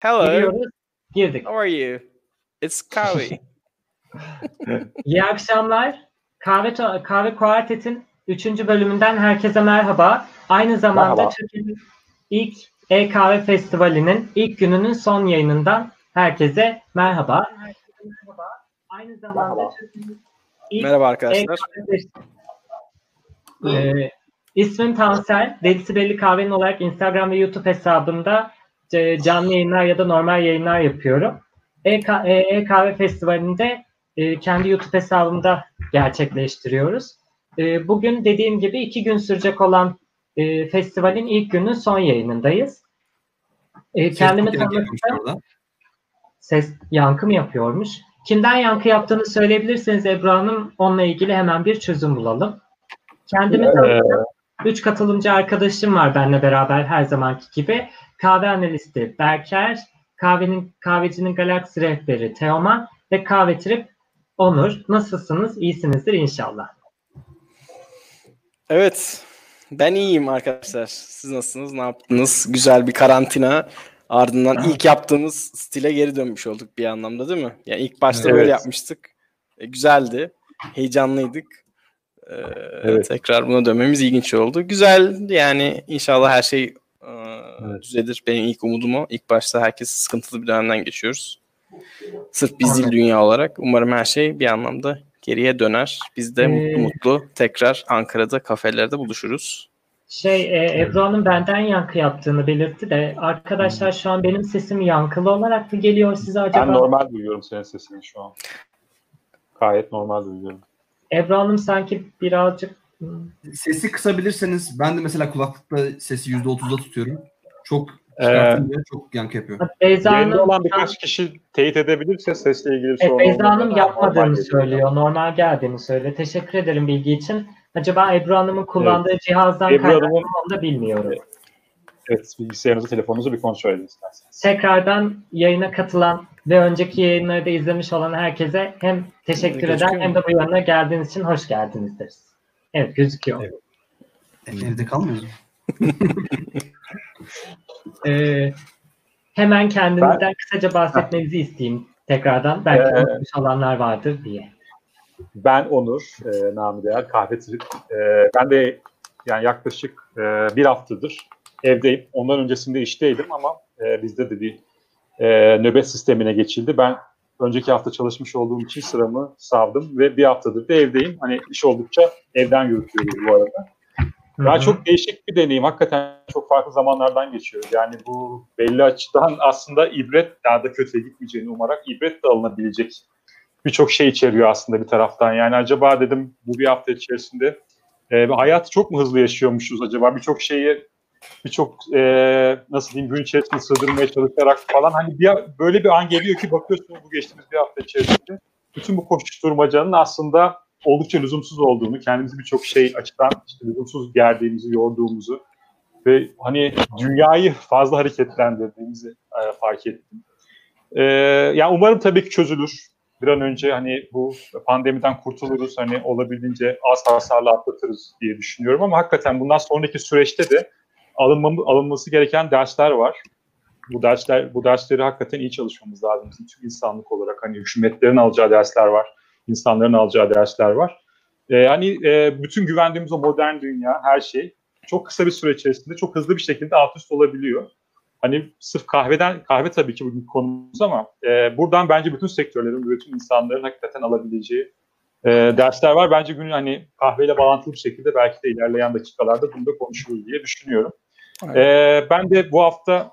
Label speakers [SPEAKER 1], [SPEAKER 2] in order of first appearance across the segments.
[SPEAKER 1] Hello.
[SPEAKER 2] Giriyoruz. Girdik.
[SPEAKER 1] How are you? It's Kavi.
[SPEAKER 2] İyi akşamlar. Kahve Kahve Kuartet'in 3. bölümünden herkese merhaba. Aynı zamanda
[SPEAKER 3] Merhaba.
[SPEAKER 2] Türkiye'nin ilk e-kahve festivalinin ilk gününün son yayınından herkese merhaba. Herkese merhaba. Aynı zamanda
[SPEAKER 3] Merhaba.
[SPEAKER 2] Türkiye'nin ilk
[SPEAKER 1] Merhaba arkadaşlar.
[SPEAKER 2] e-kahve festivali- Ee, ismim Tansel. Delisi Belli Kahvenin olarak Instagram ve YouTube hesabımda e, canlı yayınlar ya da normal yayınlar yapıyorum. E-Ka- e- E-Kahve Festivali'nde e, kendi YouTube hesabımda gerçekleştiriyoruz. E, bugün dediğim gibi iki gün sürecek olan e, festivalin ilk günün son yayınındayız. E, kendimi
[SPEAKER 4] orada.
[SPEAKER 2] Ses yankı mı yapıyormuş? Kimden yankı yaptığını söyleyebilirseniz Ebru Hanım onunla ilgili hemen bir çözüm bulalım. Kendimi
[SPEAKER 3] Ee,
[SPEAKER 2] tanıtacağım. Üç katılımcı arkadaşım var benimle beraber her zamanki gibi. Kahve analisti Berker, kahvenin kahvecinin galaksi rehberi Teoman ve kahve trip Onur. Nasılsınız? İyisinizdir inşallah.
[SPEAKER 1] Evet. Ben iyiyim arkadaşlar. Siz nasılsınız? Ne yaptınız? Güzel bir karantina. Ardından ilk yaptığımız stile geri dönmüş olduk bir anlamda değil mi? Yani ilk başta
[SPEAKER 3] Evet.
[SPEAKER 1] böyle yapmıştık. E, güzeldi. Heyecanlıydık. Ee,
[SPEAKER 3] Evet.
[SPEAKER 1] Tekrar buna dönmemiz ilginç oldu. Güzel yani inşallah her şey e,
[SPEAKER 3] Evet.
[SPEAKER 1] düzelir. Benim ilk umudum o. İlk başta herkes sıkıntılı bir dönemden geçiyoruz. Sırf biz değil
[SPEAKER 2] Anladım.
[SPEAKER 1] dünya olarak. Umarım her şey bir anlamda geriye döner. Biz de
[SPEAKER 2] Ee,
[SPEAKER 1] mutlu mutlu tekrar Ankara'da kafelerde buluşuruz.
[SPEAKER 2] Şey e, Ebru benden yankı yaptığını belirtti de arkadaşlar şu an benim sesim yankılı olarak mı geliyor size acaba?
[SPEAKER 3] Ben normal duyuyorum senin sesini şu an. Gayet normal duyuyorum.
[SPEAKER 2] Ebru Hanım sanki birazcık
[SPEAKER 4] Sesi kısabilirseniz ben de mesela kulaklıkta sesi %30'da tutuyorum. Çok
[SPEAKER 3] Ee,
[SPEAKER 4] çok yankı yapıyor.
[SPEAKER 2] Beyza Hanım,
[SPEAKER 3] olan birkaç kişi teyit edebilirse sesle ilgili bir
[SPEAKER 2] Evet,
[SPEAKER 3] sorun
[SPEAKER 2] Beyza Hanım yapmadığını söylüyor. Normal geldiğini söylüyor. Teşekkür ederim bilgi için. Acaba Ebru Hanım'ın kullandığı cihazdan
[SPEAKER 3] Ebru
[SPEAKER 2] kaynaklı onu da bilmiyorum.
[SPEAKER 3] Evet, bilgisayarınızı, telefonunuzu bir kontrol edin isterseniz.
[SPEAKER 2] Tekrardan yayına katılan ve önceki yayınları da izlemiş olan herkese hem teşekkür eder hem de bu yayına geldiğiniz için hoş geldiniz deriz. Evet gözüküyor.
[SPEAKER 3] Evet.
[SPEAKER 4] Evde kalmıyoruz mu?
[SPEAKER 2] Ee, hemen kendinizden kısaca bahsetmenizi isteyeyim tekrardan. Belki
[SPEAKER 3] Ee,
[SPEAKER 2] unutmuş olanlar vardır diye.
[SPEAKER 3] Ben Onur, e, namı değer kahve trip. E, ben de yani yaklaşık e, bir haftadır evdeyim. Ondan öncesinde işteydim ama e, bizde de bir e, nöbet sistemine geçildi. Ben önceki hafta çalışmış olduğum için sıramı savdım ve bir haftadır da evdeyim. Hani iş oldukça evden yürütüyoruz bu arada.
[SPEAKER 2] Hı.
[SPEAKER 3] çok değişik bir deneyim. Hakikaten çok farklı zamanlardan geçiyoruz. Yani bu belli açıdan aslında ibret daha da kötüye gitmeyeceğini umarak ibret de alınabilecek birçok şey içeriyor aslında bir taraftan. Yani acaba dedim bu bir hafta içerisinde e, hayatı çok mu hızlı yaşıyormuşuz acaba? Birçok şeyi birçok e, nasıl diyeyim gün içerisinde sığdırmaya çalışarak falan hani bir, böyle bir an geliyor ki bakıyorsunuz bu geçtiğimiz bir hafta içerisinde bütün bu koşuşturmacanın aslında oldukça lüzumsuz olduğunu, kendimizi birçok şey açıdan işte lüzumsuz gerdiğimizi, yorduğumuzu ve hani dünyayı fazla hareketlendirdiğimizi e, fark ettim. E, yani umarım tabii ki çözülür. Bir an önce hani bu pandemiden kurtuluruz, hani olabildiğince az hasarla atlatırız diye düşünüyorum ama hakikaten bundan sonraki süreçte de alınmamı, alınması gereken dersler var. Bu dersler, bu dersleri hakikaten iyi çalışmamız lazım. Bizim tüm insanlık olarak hani hükümetlerin alacağı dersler var insanların alacağı dersler var. Ee, hani e, bütün güvendiğimiz o modern dünya, her şey çok kısa bir süre içerisinde çok hızlı bir şekilde alt üst olabiliyor. Hani sırf kahveden, kahve tabii ki bugün konumuz ama e, buradan bence bütün sektörlerin, bütün insanların hakikaten alabileceği e, dersler var. Bence günün hani kahveyle bağlantılı bir şekilde belki de ilerleyen dakikalarda bunu da konuşuruz diye düşünüyorum. E, ben de bu hafta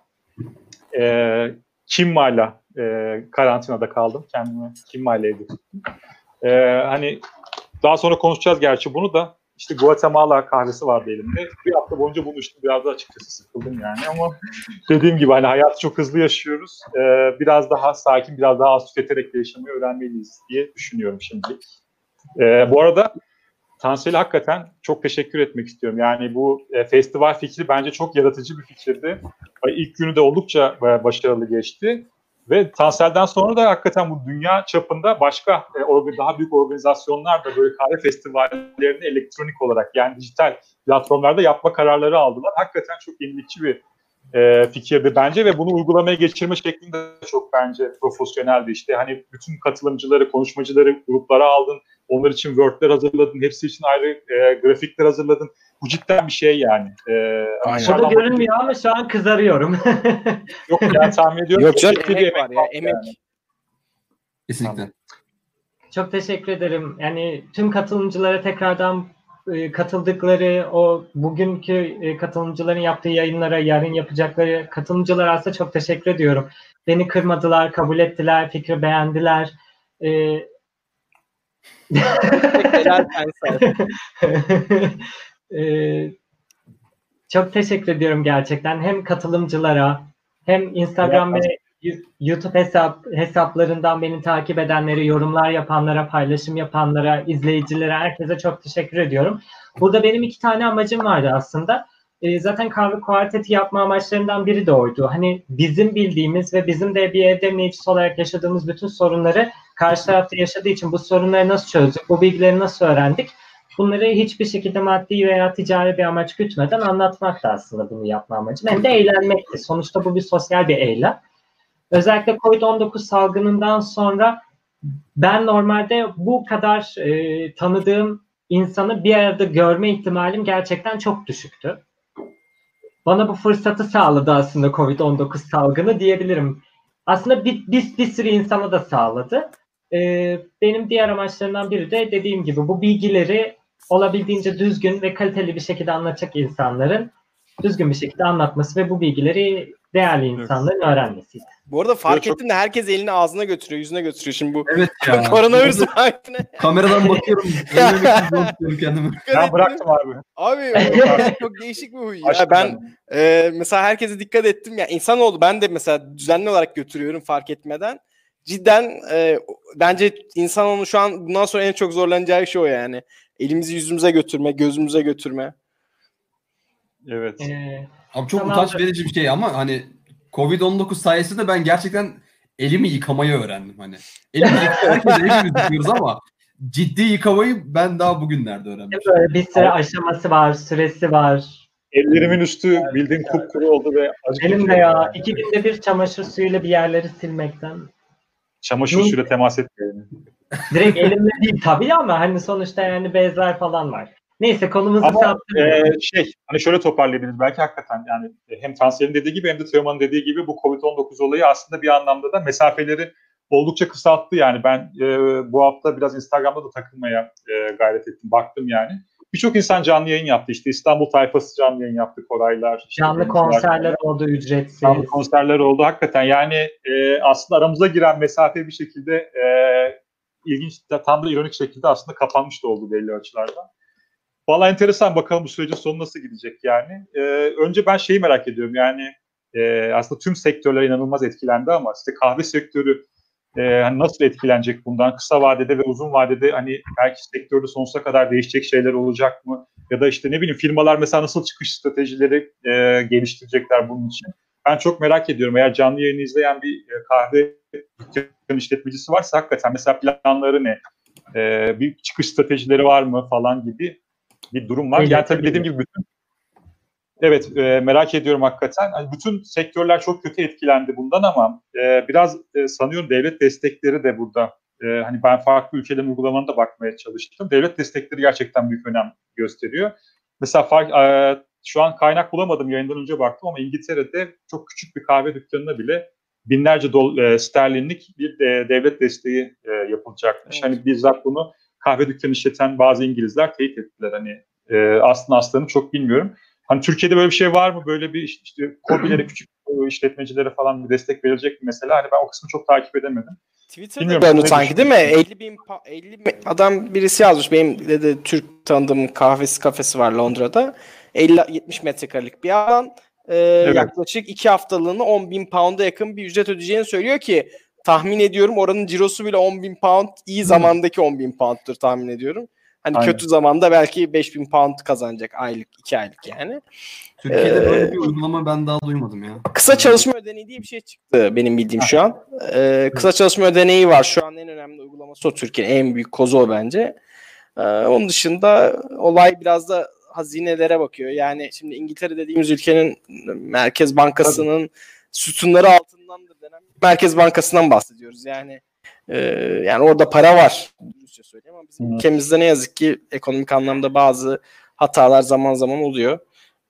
[SPEAKER 3] e, Kimma'yla e, karantinada kaldım. Kendimi Kimma'yla evde tuttum. E, hani daha sonra konuşacağız gerçi bunu da. İşte Guatemala kahvesi vardı elimde. Bir hafta boyunca bunu içtim. Biraz da açıkçası sıkıldım yani ama dediğim gibi hani hayatı çok hızlı yaşıyoruz. E, biraz daha sakin, biraz daha az tüketerek yaşamayı öğrenmeliyiz diye düşünüyorum şimdi. E, bu arada Tansel'e hakikaten çok teşekkür etmek istiyorum. Yani bu e, festival fikri bence çok yaratıcı bir fikirdi. İlk günü de oldukça e, başarılı geçti. Ve Tansel'den sonra da hakikaten bu dünya çapında başka e, daha büyük organizasyonlar da böyle kahve festivallerini elektronik olarak yani dijital platformlarda yapma kararları aldılar. Hakikaten çok yenilikçi bir e, fikirdi bence ve bunu uygulamaya geçirme şeklinde çok bence profesyoneldi. İşte hani bütün katılımcıları, konuşmacıları gruplara aldın. Onlar için Word'ler hazırladın. Hepsi için ayrı e, grafikler hazırladın. Bu cidden bir şey yani. E,
[SPEAKER 1] Aynen.
[SPEAKER 2] Burada
[SPEAKER 3] bakınca-
[SPEAKER 2] görünmüyor ama şu an kızarıyorum.
[SPEAKER 3] Yok yani tahmin ediyorum.
[SPEAKER 1] Yok canım
[SPEAKER 3] bir
[SPEAKER 1] emek var ya emek.
[SPEAKER 3] yani.
[SPEAKER 4] Kesinlikle.
[SPEAKER 2] Çok teşekkür ederim. Yani tüm katılımcılara tekrardan e, katıldıkları o bugünkü e, katılımcıların yaptığı yayınlara yarın yapacakları katılımcılara aslında çok teşekkür ediyorum. Beni kırmadılar, kabul ettiler, fikri beğendiler. E. Ee, çok teşekkür ediyorum gerçekten. Hem katılımcılara hem Instagram ve YouTube hesap hesaplarından beni takip edenlere, yorumlar yapanlara, paylaşım yapanlara, izleyicilere, herkese çok teşekkür ediyorum. Burada benim iki tane amacım vardı aslında. Ee, zaten kahve kuarteti yapma amaçlarından biri de oydu. Hani bizim bildiğimiz ve bizim de bir evde meclis olarak yaşadığımız bütün sorunları karşı tarafta yaşadığı için bu sorunları nasıl çözdük, bu bilgileri nasıl öğrendik? Bunları hiçbir şekilde maddi veya ticari bir amaç gütmeden anlatmak da aslında bunu yapma amacım. Hem de eğlenmekti. Sonuçta bu bir sosyal bir eylem. Özellikle COVID-19 salgınından sonra ben normalde bu kadar e, tanıdığım insanı bir arada görme ihtimalim gerçekten çok düşüktü. Bana bu fırsatı sağladı aslında COVID-19 salgını diyebilirim. Aslında bir, bir, bir sürü insana da sağladı. Ee, benim diğer amaçlarımdan biri de dediğim gibi bu bilgileri olabildiğince düzgün ve kaliteli bir şekilde anlatacak insanların düzgün bir şekilde anlatması ve bu bilgileri değerli insanların öğrenmesiydi.
[SPEAKER 1] Bu arada fark
[SPEAKER 3] Çok-
[SPEAKER 1] ettim de herkes elini ağzına götürüyor, yüzüne götürüyor. Şimdi bu
[SPEAKER 4] Evet ya.
[SPEAKER 1] koronavirüs vakitine.
[SPEAKER 4] Kameradan bakıyorum. Tutuyorum kendimi.
[SPEAKER 3] Ben bıraktım abi.
[SPEAKER 1] Abi çok değişik bir huy. Ya ben e, mesela herkese dikkat ettim. Ya insanoğlu ben de mesela düzenli olarak götürüyorum fark etmeden. Cidden e, bence insanoğlu şu an bundan sonra en çok zorlanacağı şey o yani. Elimizi yüzümüze götürme, gözümüze götürme.
[SPEAKER 3] Evet.
[SPEAKER 2] Ee,
[SPEAKER 4] Abi çok
[SPEAKER 2] Tamam.
[SPEAKER 4] utanç verici bir şey ama hani Covid-19 sayesinde ben gerçekten elimi yıkamayı öğrendim hani. Elimi herkes yıkıyoruz ama ciddi yıkamayı ben daha bugünlerde öğrendim.
[SPEAKER 2] böyle bir sürü aşaması var, süresi var.
[SPEAKER 3] Ellerimin üstü bildiğin kupkuru oldu ve acı
[SPEAKER 2] Benim de ya
[SPEAKER 3] yani.
[SPEAKER 2] iki günde bir çamaşır suyuyla bir yerleri silmekten.
[SPEAKER 3] Çamaşır suyuyla temas etmeyelim.
[SPEAKER 2] Direkt elimle değil tabii ama hani sonuçta yani bezler falan var. Neyse konumuzu
[SPEAKER 3] Ama. Ee, şey hani şöyle toparlayabiliriz belki hakikaten yani hem Tansel'in dediği gibi hem de Teoman'ın dediği gibi bu Covid-19 olayı aslında bir anlamda da mesafeleri oldukça kısalttı yani ben e, bu hafta biraz Instagram'da da takılmaya e, gayret ettim baktım yani. Birçok insan canlı yayın yaptı işte İstanbul tayfası canlı yayın yaptı Koraylar. işte
[SPEAKER 2] Canlı konserler oldu ücretsiz.
[SPEAKER 3] Canlı konserler oldu hakikaten yani e, aslında aramıza giren mesafe bir şekilde e, ilginç tam da ironik şekilde aslında kapanmış da oldu belli açılardan. Valla enteresan bakalım bu sürecin sonu nasıl gidecek yani. E, önce ben şeyi merak ediyorum yani e, aslında tüm sektörler inanılmaz etkilendi ama işte kahve sektörü e, nasıl etkilenecek bundan kısa vadede ve uzun vadede hani belki sektörde sonsuza kadar değişecek şeyler olacak mı? Ya da işte ne bileyim firmalar mesela nasıl çıkış stratejileri e, geliştirecekler bunun için? Ben çok merak ediyorum. Eğer canlı yayını izleyen bir e, kahve dükkanı işletmecisi varsa hakikaten mesela planları ne? E, bir çıkış stratejileri var mı falan gibi bir durum var. Yani tabii dediğim gibi bütün Evet e, merak ediyorum hakikaten. Hani bütün sektörler çok kötü etkilendi bundan ama e, biraz e, sanıyorum devlet destekleri de burada. E, hani ben farklı ülkelerin uygulamalarına da bakmaya çalıştım. Devlet destekleri gerçekten büyük önem gösteriyor. Mesela fark, e, şu an kaynak bulamadım yayından önce baktım ama İngiltere'de çok küçük bir kahve dükkanına bile binlerce dol, e, sterlinlik bir e, devlet desteği e, yapılacakmış.
[SPEAKER 1] Evet.
[SPEAKER 3] Hani bizzat bunu kahve dükkanı işleten bazı İngilizler teyit ettiler. Hani e, aslında aslını çok bilmiyorum. Hani Türkiye'de böyle bir şey var mı? Böyle bir işte, KOBİ'lere, küçük işletmecilere falan bir destek verilecek mi mesela? Hani ben o kısmı çok takip edemedim.
[SPEAKER 1] Twitter'da
[SPEAKER 3] Bilmiyorum, ne
[SPEAKER 1] sanki değil mi? 50 bin, pa- 50 bin adam birisi yazmış. Benim de, de Türk tanıdığım kahvesi kafesi var Londra'da. 50-70 metrekarelik bir alan. Ee, Yaklaşık 2 haftalığını 10 bin pound'a yakın bir ücret ödeyeceğini söylüyor ki tahmin ediyorum oranın cirosu bile 10 bin pound iyi zamandaki 10 bin pound'tur tahmin ediyorum. Hani
[SPEAKER 3] Aynen.
[SPEAKER 1] kötü zamanda belki 5 bin pound kazanacak aylık 2 aylık yani.
[SPEAKER 4] Türkiye'de
[SPEAKER 1] Ee,
[SPEAKER 4] böyle bir uygulama ben daha duymadım ya.
[SPEAKER 1] Kısa çalışma ödeneği diye bir şey çıktı benim bildiğim şu an. Ee, kısa çalışma ödeneği var. Şu an en önemli uygulaması o Türkiye'nin en büyük kozu o bence. Ee, onun dışında olay biraz da hazinelere bakıyor. Yani şimdi İngiltere dediğimiz ülkenin Merkez Bankası'nın sütunları altındandır denen Merkez Bankası'ndan bahsediyoruz. Yani e, yani orada para var. Dürüstçe söyleyeyim ama bizim ülkemizde ne yazık ki ekonomik anlamda bazı hatalar zaman zaman oluyor.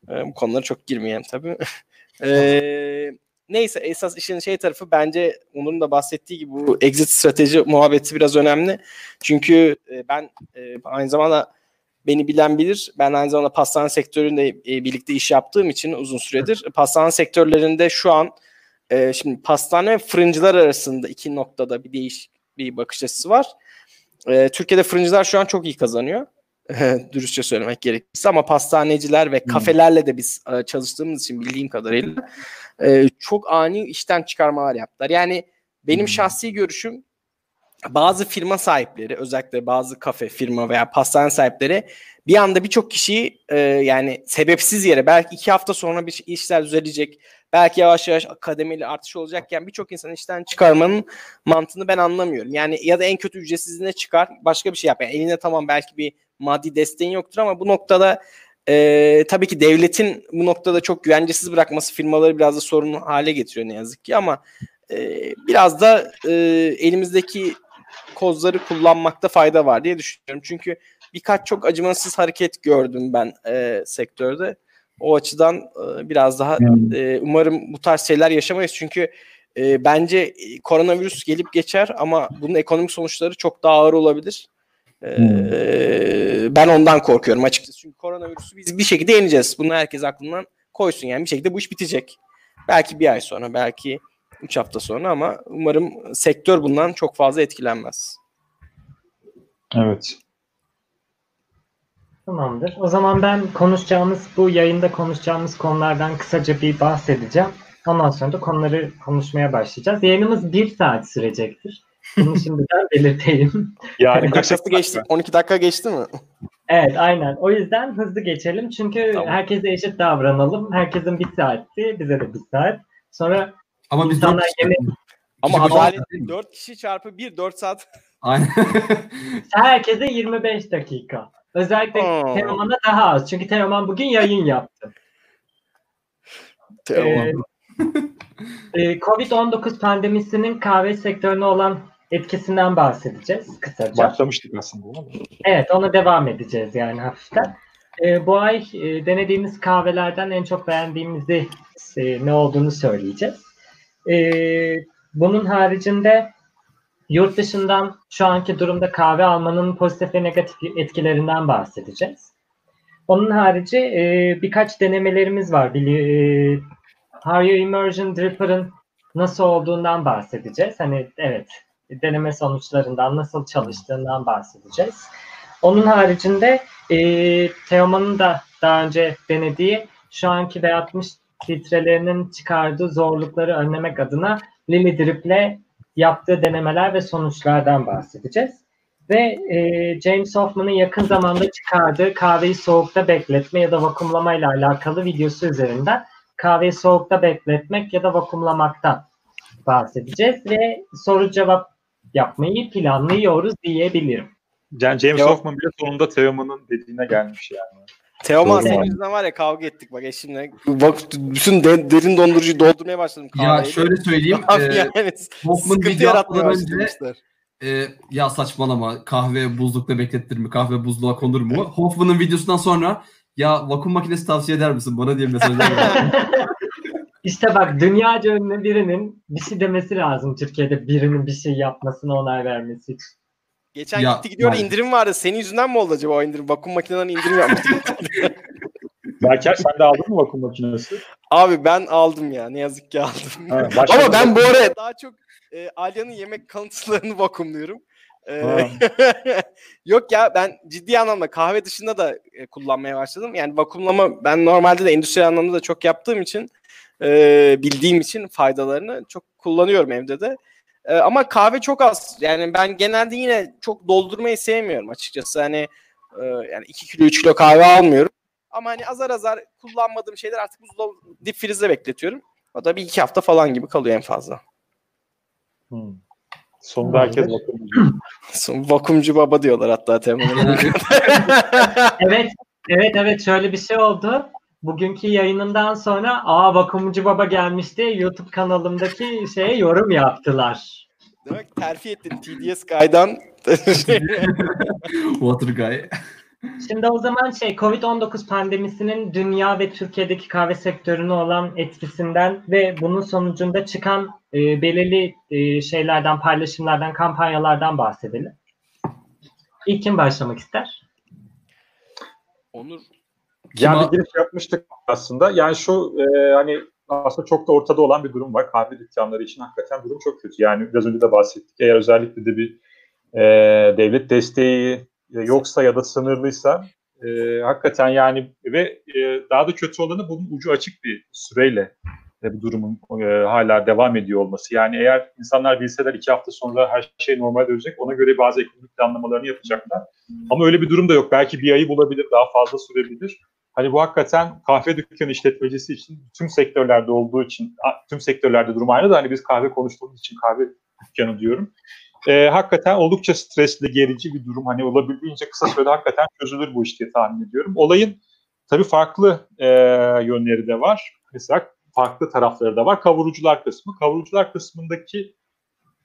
[SPEAKER 1] E, bu konulara çok girmeyelim tabii. e, neyse esas işin şey tarafı bence Onur'un da bahsettiği gibi bu exit strateji muhabbeti biraz önemli. Çünkü e, ben e, aynı zamanda beni bilen bilir. Ben aynı zamanda pastane sektöründe e, birlikte iş yaptığım için uzun süredir pastane sektörlerinde şu an e, şimdi pastane ve fırıncılar arasında iki noktada bir değiş bir bakış açısı var. E, Türkiye'de fırıncılar şu an çok iyi kazanıyor. Dürüstçe söylemek gerekirse ama pastaneciler ve kafelerle de biz e, çalıştığımız için bildiğim kadarıyla e, çok ani işten çıkarmalar yaptılar. Yani benim
[SPEAKER 3] Hmm.
[SPEAKER 1] şahsi görüşüm bazı firma sahipleri özellikle bazı kafe firma veya pastane sahipleri bir anda birçok kişiyi e, yani sebepsiz yere belki iki hafta sonra bir işler düzelecek belki yavaş yavaş kademeli artış olacakken birçok insan işten çıkarmanın mantığını ben anlamıyorum. Yani ya da en kötü ücretsizliğine çıkar başka bir şey yap. Yani eline tamam belki bir maddi desteğin yoktur ama bu noktada e, tabii ki devletin bu noktada çok güvencesiz bırakması firmaları biraz da sorun hale getiriyor ne yazık ki ama e, biraz da e, elimizdeki kozları kullanmakta fayda var diye düşünüyorum. Çünkü birkaç çok acımasız hareket gördüm ben e, sektörde. O açıdan e, biraz daha
[SPEAKER 3] Hmm.
[SPEAKER 1] e, umarım bu tarz şeyler yaşamayız. Çünkü e, bence e, koronavirüs gelip geçer ama bunun ekonomik sonuçları çok daha ağır olabilir. E, ben ondan korkuyorum açıkçası. Çünkü koronavirüsü biz bir şekilde yeneceğiz. Bunu herkes aklından koysun yani. Bir şekilde bu iş bitecek. Belki bir ay sonra, belki üç hafta sonra ama umarım sektör bundan çok fazla etkilenmez.
[SPEAKER 3] Evet.
[SPEAKER 2] Tamamdır. O zaman ben konuşacağımız, bu yayında konuşacağımız konulardan kısaca bir bahsedeceğim. Ondan sonra da konuları konuşmaya başlayacağız. Yayınımız bir saat sürecektir. Bunu şimdiden belirteyim.
[SPEAKER 3] Yani
[SPEAKER 1] Dakikası geçti. 12 dakika geçti mi?
[SPEAKER 2] Evet aynen. O yüzden hızlı geçelim. Çünkü
[SPEAKER 1] Tamam.
[SPEAKER 2] herkese eşit davranalım. Herkesin bir saatti. Bize de bir saat. Sonra
[SPEAKER 4] Ama biz
[SPEAKER 2] İnsanlar yemek-
[SPEAKER 1] Ama adalet
[SPEAKER 4] değil mi?
[SPEAKER 1] 4 kişi çarpı 1 4 saat.
[SPEAKER 4] Aynen.
[SPEAKER 2] herkese 25 dakika. Özellikle
[SPEAKER 1] Aa.
[SPEAKER 2] Teoman'a daha az. Çünkü Teoman bugün yayın yaptı. Ee, e, Covid-19 pandemisinin kahve sektörüne olan etkisinden bahsedeceğiz kısaca.
[SPEAKER 3] başlamıştık aslında.
[SPEAKER 2] Evet, ona devam edeceğiz yani hafiften. Ee, bu ay e, denediğimiz kahvelerden en çok beğendiğimizi e, ne olduğunu söyleyeceğiz. Ee, bunun haricinde yurt dışından şu anki durumda kahve almanın pozitif ve negatif etkilerinden bahsedeceğiz. Onun harici e, birkaç denemelerimiz var. Bili, e, Hario Immersion Dripper'ın nasıl olduğundan bahsedeceğiz. Hani evet deneme sonuçlarından nasıl çalıştığından bahsedeceğiz. Onun haricinde e, Teoman'ın da daha önce denediği şu anki V60 filtrelerinin çıkardığı zorlukları önlemek adına Lily Drip'le yaptığı denemeler ve sonuçlardan bahsedeceğiz. Ve e, James Hoffman'ın yakın zamanda çıkardığı kahveyi soğukta bekletme ya da vakumlama ile alakalı videosu üzerinden kahveyi soğukta bekletmek ya da vakumlamaktan bahsedeceğiz ve soru cevap yapmayı planlıyoruz diyebilirim.
[SPEAKER 3] Yani James
[SPEAKER 1] Yok.
[SPEAKER 3] Hoffman bile sonunda Teoman'ın dediğine gelmiş yani.
[SPEAKER 1] Teoman senin yüzünden var ya kavga ettik bak eşimle. Bak bütün de- derin dondurucuyu doldurmaya başladım
[SPEAKER 4] ya
[SPEAKER 1] kahveyle.
[SPEAKER 4] şöyle söyleyeyim.
[SPEAKER 1] Abi
[SPEAKER 4] e,
[SPEAKER 1] yani
[SPEAKER 4] Hoffman
[SPEAKER 1] sıkıntı yaratmaya başlamışlar.
[SPEAKER 4] e, ya saçmalama kahve buzlukta beklettir mi? Kahve buzluğa konur mu? Hoffman'ın videosundan sonra ya vakum makinesi tavsiye eder misin bana diye mesajlar.
[SPEAKER 2] İşte bak dünyaca ünlü birinin bir şey demesi lazım Türkiye'de birinin bir şey yapmasına onay vermesi için.
[SPEAKER 1] Geçen
[SPEAKER 4] Ya,
[SPEAKER 1] gitti gidiyor
[SPEAKER 4] yani.
[SPEAKER 1] indirim vardı. Senin yüzünden mi oldu acaba o indirim? Vakum makineden indirim yapmıştık.
[SPEAKER 3] Berker sen de aldın mı vakum makinesi?
[SPEAKER 1] Abi ben aldım ya. Ne yazık ki aldım.
[SPEAKER 3] Ha,
[SPEAKER 1] Ama ben bu
[SPEAKER 3] vakum-
[SPEAKER 1] araya daha çok e, Alya'nın yemek kalıntılarını vakumluyorum. E, yok ya ben ciddi anlamda kahve dışında da e, kullanmaya başladım. Yani vakumlama ben normalde de endüstriyel anlamda da çok yaptığım için e, bildiğim için faydalarını çok kullanıyorum evde de. E, ama kahve çok az. Yani ben genelde yine çok doldurmayı sevmiyorum açıkçası. Hani e, yani 2 kilo 3 kilo kahve almıyorum. Ama hani azar azar kullanmadığım şeyler artık buzdolabı dip frizde bekletiyorum. O da bir iki hafta falan gibi kalıyor en fazla.
[SPEAKER 3] Hmm. Sonunda herkes vakum.
[SPEAKER 1] Son- Vakumcu baba diyorlar hatta Teoman'a.
[SPEAKER 2] Evet Evet evet şöyle bir şey oldu. Bugünkü yayınından sonra aa vakumcu baba gelmişti YouTube kanalımdaki şeye yorum yaptılar.
[SPEAKER 1] Demek terfi ettin TDS Guy'dan.
[SPEAKER 4] Water Guy.
[SPEAKER 2] Şimdi o zaman şey Covid-19 pandemisinin dünya ve Türkiye'deki kahve sektörüne olan etkisinden ve bunun sonucunda çıkan e, belirli e, şeylerden, paylaşımlardan, kampanyalardan bahsedelim. İlk kim başlamak ister?
[SPEAKER 1] Onur
[SPEAKER 3] Yani bir giriş yapmıştık aslında. Yani şu e, hani aslında çok da ortada olan bir durum var. Kahve dükkanları için hakikaten durum çok kötü. Yani biraz önce de bahsettik. Eğer özellikle de bir e, devlet desteği yoksa ya da sınırlıysa e, hakikaten yani ve e, daha da kötü olanı bunun ucu açık bir süreyle e, bu durumun e, hala devam ediyor olması. Yani eğer insanlar bilseler iki hafta sonra her şey normal dönecek ona göre bazı ekonomik planlamalarını yapacaklar. Ama öyle bir durum da yok. Belki bir ayı bulabilir, daha fazla sürebilir. Hani bu hakikaten kahve dükkanı işletmecisi için tüm sektörlerde olduğu için tüm sektörlerde durum aynı da hani biz kahve konuştuğumuz için kahve dükkanı diyorum. Ee, hakikaten oldukça stresli, gerici bir durum. Hani olabildiğince kısa sürede hakikaten çözülür bu iş diye tahmin ediyorum. Olayın tabii farklı e, yönleri de var. Mesela farklı tarafları da var. Kavurucular kısmı. Kavurucular kısmındaki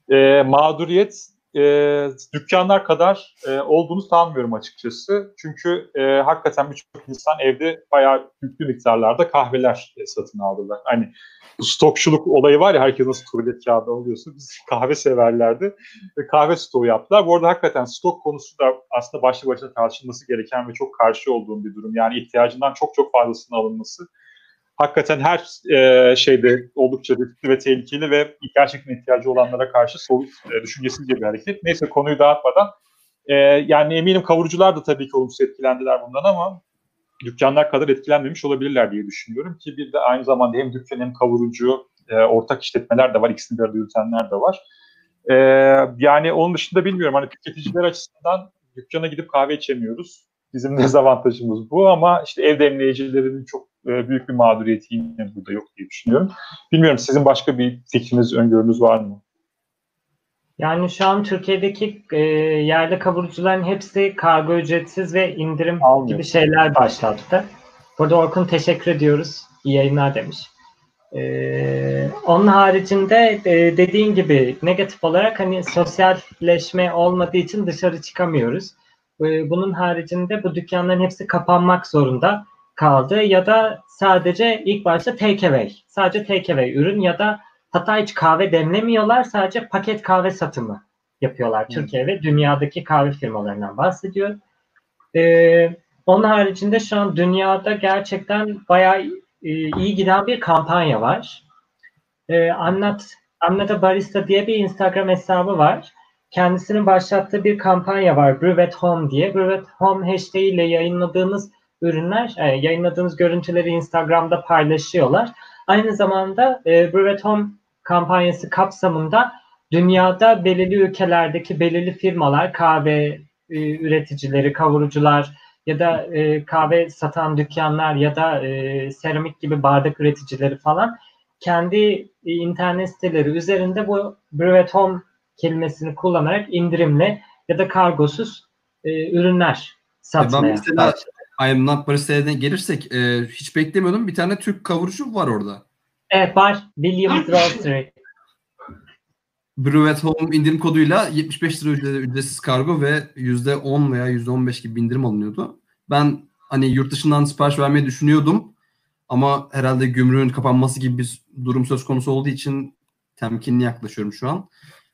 [SPEAKER 3] e, mağduriyet e, dükkanlar kadar e, olduğunu sanmıyorum açıkçası. Çünkü e, hakikaten birçok insan evde bayağı yüklü miktarlarda kahveler e, satın aldılar. Hani stokçuluk olayı var ya herkes nasıl tuvalet kağıdı alıyorsa biz kahve severlerdi ve kahve stoğu yaptılar. Bu arada hakikaten stok konusu da aslında başlı başına tartışılması gereken ve çok karşı olduğum bir durum. Yani ihtiyacından çok çok fazlasının alınması hakikaten her e, şeyde oldukça riskli ve tehlikeli ve gerçekten ihtiyacı olanlara karşı soğuk e, düşüncesizce bir hareket. Neyse konuyu dağıtmadan e, yani eminim kavurucular da tabii ki olumsuz etkilendiler bundan ama dükkanlar kadar etkilenmemiş olabilirler diye düşünüyorum ki bir de aynı zamanda hem dükkan hem kavurucu e, ortak işletmeler de var. ikisini bir arada yürütenler de var. E, yani onun dışında bilmiyorum hani tüketiciler açısından dükkana gidip kahve içemiyoruz. Bizim dezavantajımız bu ama işte ev demleyicilerinin çok e, büyük bir mağduriyeti yine burada yok diye düşünüyorum. Bilmiyorum sizin başka bir fikriniz, öngörünüz var mı?
[SPEAKER 2] Yani şu an Türkiye'deki e, yerli kavurucuların hepsi kargo ücretsiz ve indirim
[SPEAKER 3] Almıyor.
[SPEAKER 2] gibi şeyler başlattı. Burada Orkun teşekkür ediyoruz. İyi yayınlar demiş. E, onun haricinde e, dediğin gibi negatif olarak hani sosyalleşme olmadığı için dışarı çıkamıyoruz. E, bunun haricinde bu dükkanların hepsi kapanmak zorunda kaldı ya da sadece ilk başta take away. Sadece take away ürün ya da hatta hiç kahve demlemiyorlar. Sadece paket kahve satımı yapıyorlar. Türkiye ve dünyadaki kahve firmalarından bahsediyor. Ee, onun haricinde şu an dünyada gerçekten bayağı e, iyi giden bir kampanya var. Ee, Anlat Anlata Barista diye bir Instagram hesabı var. Kendisinin başlattığı bir kampanya var. Brew at Home diye. Brew at Home hashtag ile yayınladığımız ürünler, e, yayınladığımız görüntüleri Instagram'da paylaşıyorlar. Aynı zamanda e, Brew at Home kampanyası kapsamında dünyada belirli ülkelerdeki belirli firmalar, kahve e, üreticileri, kavurucular ya da e, kahve satan dükkanlar ya da e, seramik gibi bardak üreticileri falan kendi e, internet siteleri üzerinde bu Brew at Home kelimesini kullanarak indirimli ya da kargosuz e, ürünler satmaya
[SPEAKER 4] mesela-
[SPEAKER 2] başladı.
[SPEAKER 4] I am not barista'ya gelirsek e, hiç beklemiyordum. Bir tane Türk kavurucu var orada.
[SPEAKER 2] Evet var. Williams Roastery.
[SPEAKER 4] Brew at Home indirim koduyla 75 lira ücretsiz ücretsiz kargo ve %10 veya %15 gibi indirim alınıyordu. Ben hani yurt dışından sipariş vermeyi düşünüyordum. Ama herhalde gümrüğün kapanması gibi bir durum söz konusu olduğu için temkinli yaklaşıyorum şu an.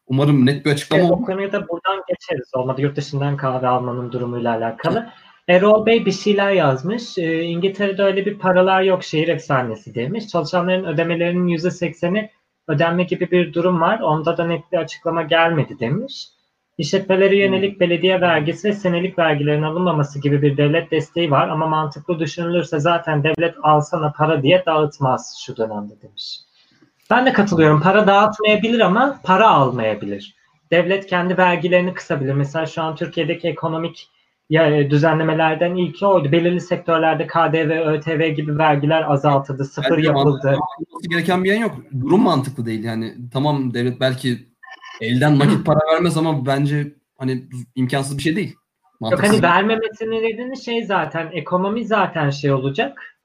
[SPEAKER 4] Umarım net bir açıklama
[SPEAKER 2] Evet,
[SPEAKER 4] olur.
[SPEAKER 2] o konuyu da buradan geçeriz. Olmadı yurt dışından kahve almanın durumuyla alakalı. Erol Bey bir şeyler yazmış. Ee, İngiltere'de öyle bir paralar yok şehir efsanesi demiş. Çalışanların ödemelerinin %80'i ödenme gibi bir durum var. Onda da net bir açıklama gelmedi demiş. İşletmelere yönelik belediye vergisi ve senelik vergilerin alınmaması gibi bir devlet desteği var ama mantıklı düşünülürse zaten devlet alsana para diye dağıtmaz şu dönemde demiş. Ben de katılıyorum. Para dağıtmayabilir ama para almayabilir. Devlet kendi vergilerini kısabilir. Mesela şu an Türkiye'deki ekonomik ya, e, düzenlemelerden ilki oydu. Belirli sektörlerde KDV, ÖTV gibi vergiler azaltıldı, sıfır yapıldı.
[SPEAKER 4] Olması gereken bir yan yok. Durum mantıklı değil. Yani tamam devlet belki elden nakit para vermez ama bence hani imkansız bir şey değil.
[SPEAKER 2] Yok
[SPEAKER 4] Mantıksız.
[SPEAKER 2] hani vermemesinin nedeni şey zaten ekonomi zaten şey olacak.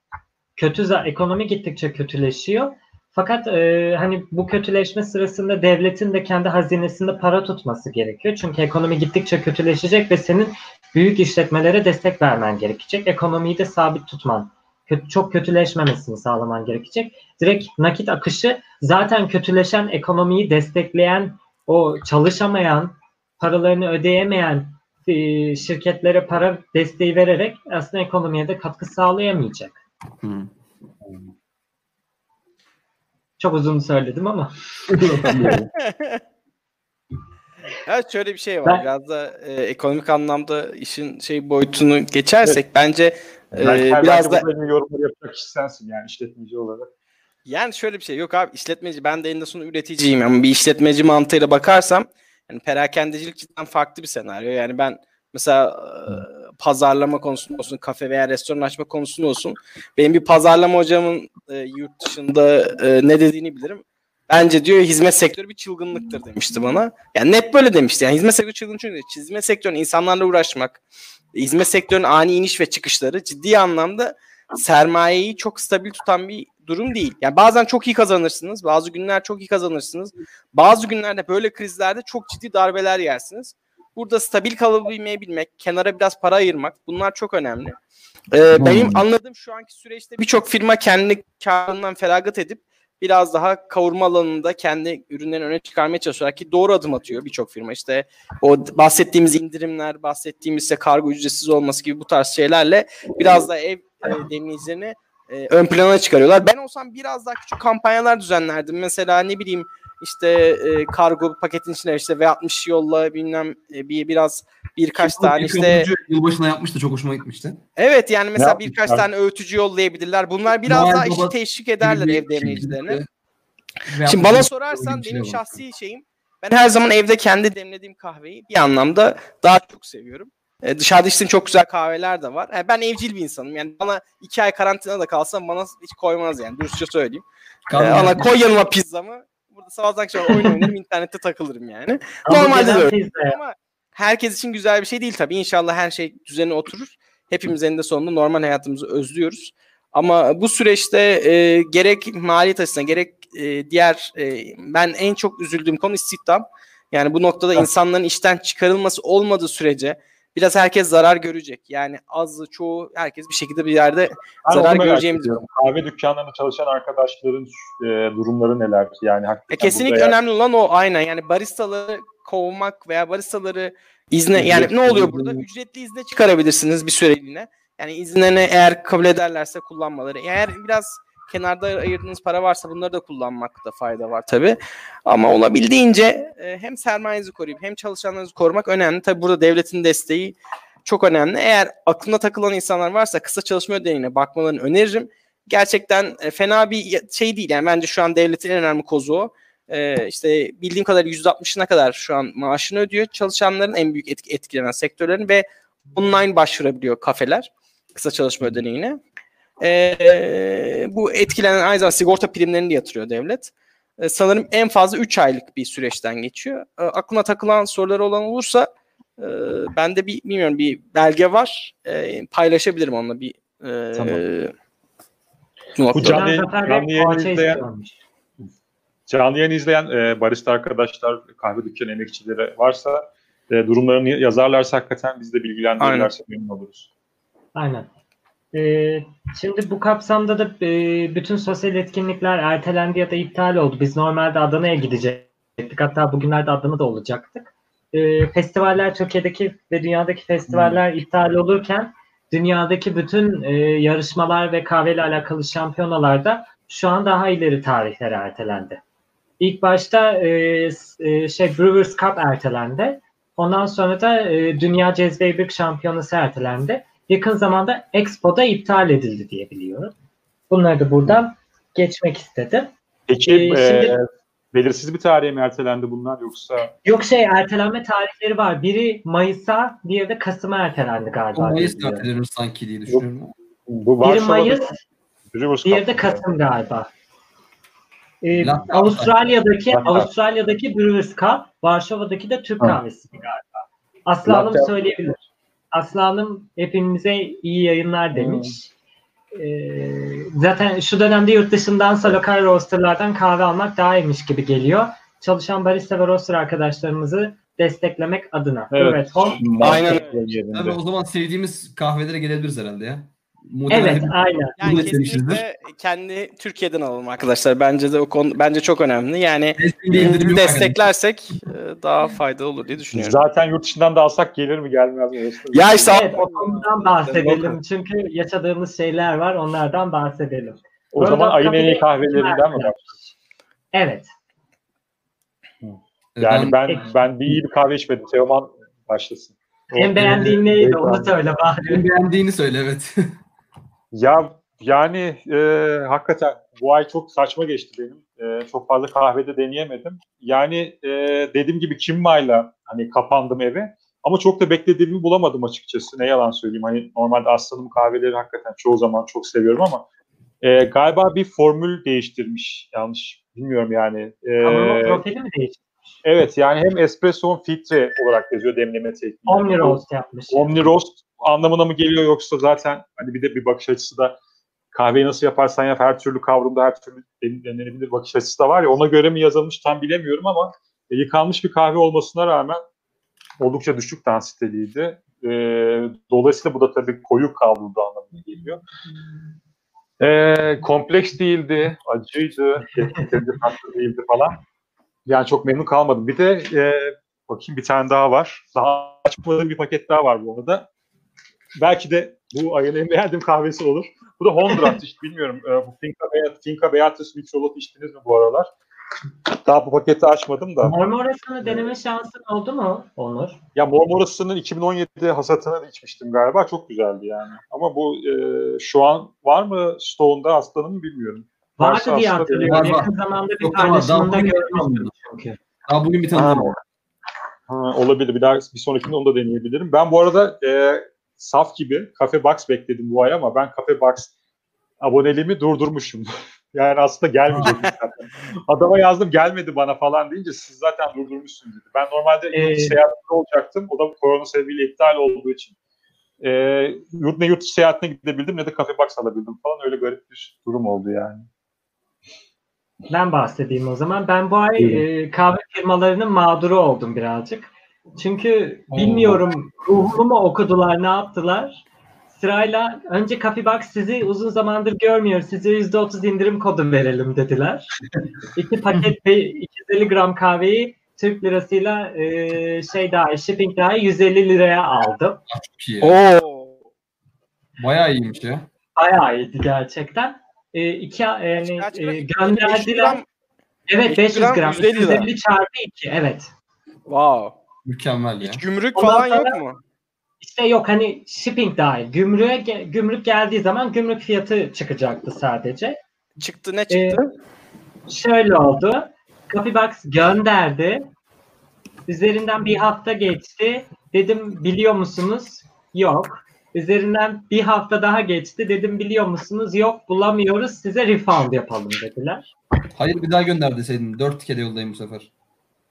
[SPEAKER 2] Kötü ekonomi gittikçe kötüleşiyor. Fakat e, hani bu kötüleşme sırasında devletin de kendi hazinesinde para tutması gerekiyor. Çünkü ekonomi gittikçe kötüleşecek ve senin büyük işletmelere destek vermen gerekecek. Ekonomiyi de sabit tutman, kötü, çok kötüleşmemesini sağlaman gerekecek. Direkt nakit akışı zaten kötüleşen ekonomiyi destekleyen o çalışamayan, paralarını ödeyemeyen e, şirketlere para desteği vererek aslında ekonomiye de katkı sağlayamayacak.
[SPEAKER 4] Hı.
[SPEAKER 2] Çok uzun söyledim ama.
[SPEAKER 1] Evet şöyle bir şey var.
[SPEAKER 2] Ben-
[SPEAKER 1] Biraz da e, ekonomik anlamda işin şey boyutunu geçersek bence e,
[SPEAKER 3] Belki
[SPEAKER 1] biraz
[SPEAKER 3] biraz
[SPEAKER 1] da
[SPEAKER 3] yorumları yapacak kişi sensin yani işletmeci olarak.
[SPEAKER 1] yani şöyle bir şey yok abi işletmeci ben de eninde sonunda üreticiyim ama bir işletmeci mantığıyla bakarsam yani perakendecilik cidden farklı bir senaryo. Yani ben mesela e, pazarlama konusunda olsun, kafe veya restoran açma konusunda olsun benim bir pazarlama hocamın e, yurt dışında e, ne dediğini bilirim. Bence diyor hizmet sektörü bir çılgınlıktır demişti bana. Yani net böyle demişti. Yani hizmet sektörü çılgın çünkü hizmet sektörünün insanlarla uğraşmak, hizmet sektörünün ani iniş ve çıkışları ciddi anlamda sermayeyi çok stabil tutan bir durum değil. Yani bazen çok iyi kazanırsınız, bazı günler çok iyi kazanırsınız. Bazı günlerde böyle krizlerde çok ciddi darbeler yersiniz. Burada stabil kalabilmeyi bilmek, kenara biraz para ayırmak bunlar çok önemli. Ee, benim anladığım şu anki süreçte birçok firma kendi karından feragat edip biraz daha kavurma alanında kendi ürünlerini öne çıkarmaya çalışıyorlar ki doğru adım atıyor birçok firma. İşte o bahsettiğimiz indirimler, bahsettiğimiz ise kargo ücretsiz olması gibi bu tarz şeylerle biraz da ev e, demleyicilerini e, ön plana çıkarıyorlar. Ben olsam biraz daha küçük kampanyalar düzenlerdim. Mesela ne bileyim işte e, kargo paketin içine işte V60 yolla bilmem e, bir biraz birkaç tane işte
[SPEAKER 4] Yılbaşına yapmıştı çok hoşuma gitmişti.
[SPEAKER 1] evet yani mesela
[SPEAKER 3] yapmışlar?
[SPEAKER 1] birkaç tane öğütücü yollayabilirler. Bunlar biraz
[SPEAKER 4] Noel
[SPEAKER 1] daha işi teşvik ederler ev
[SPEAKER 4] şey
[SPEAKER 1] demleyicilerine. Şimdi bana sorarsan
[SPEAKER 4] şey
[SPEAKER 1] benim şahsi şeyim ben her zaman evde kendi demlediğim kahveyi bir anlamda daha çok seviyorum. E, dışarıda içtiğim çok güzel kahveler de var. E, ben evcil bir insanım. Yani bana iki ay karantinada kalsam bana hiç koymaz yani. Dürüstçe söyleyeyim. E,
[SPEAKER 4] Kahve
[SPEAKER 1] ana koy yanıma pizzamı. Burada sabahtan akşama oyun oynarım, internette takılırım yani.
[SPEAKER 2] Ama
[SPEAKER 1] Normalde de öyle. Ama herkes için güzel bir şey değil tabii. İnşallah her şey düzene oturur. Hepimiz eninde sonunda normal hayatımızı özlüyoruz. Ama bu süreçte e, gerek maliyet açısından gerek e, diğer e, ben en çok üzüldüğüm konu istihdam. Yani bu noktada insanların işten çıkarılması olmadığı sürece biraz herkes zarar görecek. Yani azı çoğu herkes bir şekilde bir yerde
[SPEAKER 3] Ben
[SPEAKER 1] Zarar göreceğimiz.
[SPEAKER 3] Kahve dükkanlarında çalışan arkadaşların e, durumları neler? Yani hakikaten
[SPEAKER 1] E, kesinlikle önemli olan o aynen. Yani baristaları kovmak veya baristaları izne yani ne oluyor burada? Ücretli izne çıkarabilirsiniz bir süreliğine. Yani izinlerini eğer kabul ederlerse kullanmaları. Eğer biraz kenarda ayırdığınız para varsa bunları da kullanmakta fayda var tabii. Ama olabildiğince e, hem sermayenizi koruyup hem çalışanlarınızı korumak önemli. Tabii burada devletin desteği çok önemli. Eğer aklına takılan insanlar varsa kısa çalışma ödeneğine bakmalarını öneririm. Gerçekten e, fena bir şey değil. Yani bence şu an devletin en önemli kozu o. Ee, işte bildiğim kadar %60'ına kadar şu an maaşını ödüyor çalışanların en büyük etki, etkilenen sektörlerin ve online başvurabiliyor kafeler kısa çalışma ödeneğine. Ee, bu etkilenen aynı zamanda sigorta primlerini de yatırıyor devlet. Ee, sanırım en fazla 3 aylık bir süreçten geçiyor. Ee, aklına takılan soruları olan olursa e, bende bir bilmiyorum bir belge var. Ee, paylaşabilirim onunla bir e,
[SPEAKER 3] Tamam. Bu canlı,
[SPEAKER 2] Ben
[SPEAKER 3] canlı yayın izleyen, canlı yayın izleyen e, barista arkadaşlar, kahve dükkanı emekçileri varsa e, durumlarını yazarlarsa hakikaten biz de bilgilendirirlerse memnun oluruz.
[SPEAKER 2] Aynen. Ee, şimdi bu kapsamda da e, bütün sosyal etkinlikler ertelendi ya da iptal oldu. Biz normalde Adana'ya gidecektik. Hatta bugünlerde Adana'da olacaktık. Ee, festivaller Türkiye'deki ve dünyadaki festivaller iptal olurken dünyadaki bütün e, yarışmalar ve kahveyle alakalı şampiyonalarda şu an daha ileri tarihlere ertelendi. İlk başta e, şey Brewers Cup ertelendi. Ondan sonra da Dünya Cezve İbrik Şampiyonası ertelendi. Yakın zamanda Expo'da iptal edildi diye biliyorum. Bunları da buradan geçmek istedim.
[SPEAKER 3] Peki
[SPEAKER 2] Ee,
[SPEAKER 3] e,
[SPEAKER 2] şimdi-
[SPEAKER 3] belirsiz bir tarihe mi ertelendi bunlar yoksa
[SPEAKER 2] Yok şey ertelenme tarihleri var. Biri Mayıs'a, diğeri de Kasım'a ertelendi
[SPEAKER 4] O
[SPEAKER 2] galiba. diye
[SPEAKER 4] Mayıs ertelenir sanki diye düşünüyorum.
[SPEAKER 3] bu
[SPEAKER 2] Biri Mayıs, diğeri de Kasım galiba. Ee, Avustralya'daki Avustralya'daki Brewers Cup, Varşova'daki de Türk kahvesi galiba. Aslı Hanım hepimize iyi yayınlar demiş. Ee, zaten şu dönemde yurt dışındansa lokal roasterlardan kahve almak daha iyiymiş gibi geliyor. Çalışan barista ve roaster arkadaşlarımızı desteklemek adına.
[SPEAKER 3] Evet.
[SPEAKER 2] home-
[SPEAKER 1] Aynen.
[SPEAKER 4] Tabii o zaman sevdiğimiz kahvelere gelebiliriz herhalde ya. Muhtemelen
[SPEAKER 2] Evet, aynen.
[SPEAKER 1] Yani kesinlikle kendi Türkiye'den alalım arkadaşlar. Bence de o konu bence çok önemli. Yani desteklersek e, daha faydalı olur diye düşünüyorum.
[SPEAKER 3] Zaten yurt dışından da alsak gelir mi gelmez mi?
[SPEAKER 1] Ya işte
[SPEAKER 2] Evet, ondan bahsedelim. Çünkü yaşadığımız şeyler var. Onlardan bahsedelim.
[SPEAKER 3] o zaman ayın en iyi kahvelerinden mi
[SPEAKER 2] Evet.
[SPEAKER 3] başlıyoruz?
[SPEAKER 2] Evet.
[SPEAKER 3] Yani ben ben bir iyi bir kahve içmedim. Teoman başlasın.
[SPEAKER 2] En beğendiğin neydi? Onu söyle bari.
[SPEAKER 4] En beğendiğini söyle evet.
[SPEAKER 3] Ya yani e, hakikaten bu ay çok saçma geçti benim. E, çok fazla kahvede deneyemedim. Yani e, dediğim gibi Kimmay'la hani kapandım eve. Ama çok da beklediğimi bulamadım açıkçası. Ne yalan söyleyeyim. Hani normalde Aslanım kahveleri hakikaten çoğu zaman çok seviyorum ama e, galiba bir formül değiştirmiş. Yanlış bilmiyorum yani. E,
[SPEAKER 2] profili mi değişti?
[SPEAKER 3] evet yani hem espresso filtre olarak yazıyor demleme tekniği.
[SPEAKER 2] Omni roast yapmış.
[SPEAKER 3] Omni roast anlamına mı geliyor yoksa zaten hani bir de bir bakış açısı da kahveyi nasıl yaparsan yap her türlü kavrumda her türlü denenebilir bakış açısı da var ya ona göre mi yazılmış tam bilemiyorum ama e, yıkanmış bir kahve olmasına rağmen oldukça düşük densiteliydi. E, dolayısıyla bu da tabii koyu kavruldu anlamına geliyor. E, kompleks değildi, acıydı, tatlı değildi falan. Yani çok memnun kalmadım. Bir de e, bakayım bir tane daha var. Daha açmadığım bir paket daha var bu arada. Belki de bu ayın en beğendiğim kahvesi olur. Bu da Honduras işte bilmiyorum. E, bu Finca, Beat, Finca Beatrice Michelot içtiniz mi bu aralar? Daha bu paketi açmadım da.
[SPEAKER 2] Marmaras'ını deneme şansın oldu mu Onur?
[SPEAKER 3] Ya Mormoras'ın 2017 hasatını da içmiştim galiba. Çok güzeldi yani. Ama bu e, şu an var mı Stone'da aslanım bilmiyorum.
[SPEAKER 2] Vardı
[SPEAKER 3] Varsa
[SPEAKER 2] diye hatırlıyorum.
[SPEAKER 4] var, var.
[SPEAKER 2] Yakın zamanda bir
[SPEAKER 4] bugün
[SPEAKER 2] görmüştüm çünkü.
[SPEAKER 4] Daha bugün bir tane.
[SPEAKER 3] Ha, olabilir. Bir daha bir sonrakinde onu da deneyebilirim. Ben bu arada e, saf gibi Cafe Box bekledim bu ay ama ben Cafe Box aboneliğimi durdurmuşum. yani aslında gelmeyecek zaten. Adama yazdım gelmedi bana falan deyince siz zaten durdurmuşsun dedi. Ben normalde
[SPEAKER 2] Ee,
[SPEAKER 3] seyahatinde olacaktım. O da korona sebebiyle iptal olduğu için. E, yurt, ne yurt dışı seyahatine gidebildim ne de Cafe Box alabildim falan. Öyle garip bir durum oldu yani.
[SPEAKER 2] Ben bahsedeyim o zaman. Ben bu ay e, kahve firmalarının mağduru oldum birazcık. Çünkü bilmiyorum ruhumu mu okudular, ne yaptılar? Sırayla önce Coffee Box sizi uzun zamandır görmüyor. Size %30 indirim kodu verelim dediler. İki paket ve 250 gram kahveyi Türk lirasıyla e, şey daha shipping daha 150 liraya aldım.
[SPEAKER 1] Oo.
[SPEAKER 4] Bayağı iyiymiş ya.
[SPEAKER 2] Bayağı iyiydi gerçekten. E, iki yani e,
[SPEAKER 1] gram? 500
[SPEAKER 2] gönderdiler. Evet
[SPEAKER 1] 500
[SPEAKER 2] 500
[SPEAKER 1] gram,
[SPEAKER 2] gram.
[SPEAKER 1] 150 lira.
[SPEAKER 2] 150 çarpı 2 evet.
[SPEAKER 1] Wow.
[SPEAKER 4] Mükemmel ya.
[SPEAKER 1] Hiç gümrük
[SPEAKER 2] Ondan
[SPEAKER 1] falan
[SPEAKER 2] sonra-
[SPEAKER 1] yok mu?
[SPEAKER 2] İşte yok hani shipping dahil. Gümrüğe ge- gümrük geldiği zaman gümrük fiyatı çıkacaktı sadece.
[SPEAKER 1] Çıktı ne çıktı?
[SPEAKER 2] Şöyle oldu. Coffee Box gönderdi. Üzerinden bir hafta geçti. Dedim biliyor musunuz? Yok. Üzerinden bir hafta daha geçti. Dedim biliyor musunuz? Yok bulamıyoruz. Size refund yapalım dediler.
[SPEAKER 4] Hayır bir daha gönder deseydin. Dört tikete yoldayım bu sefer.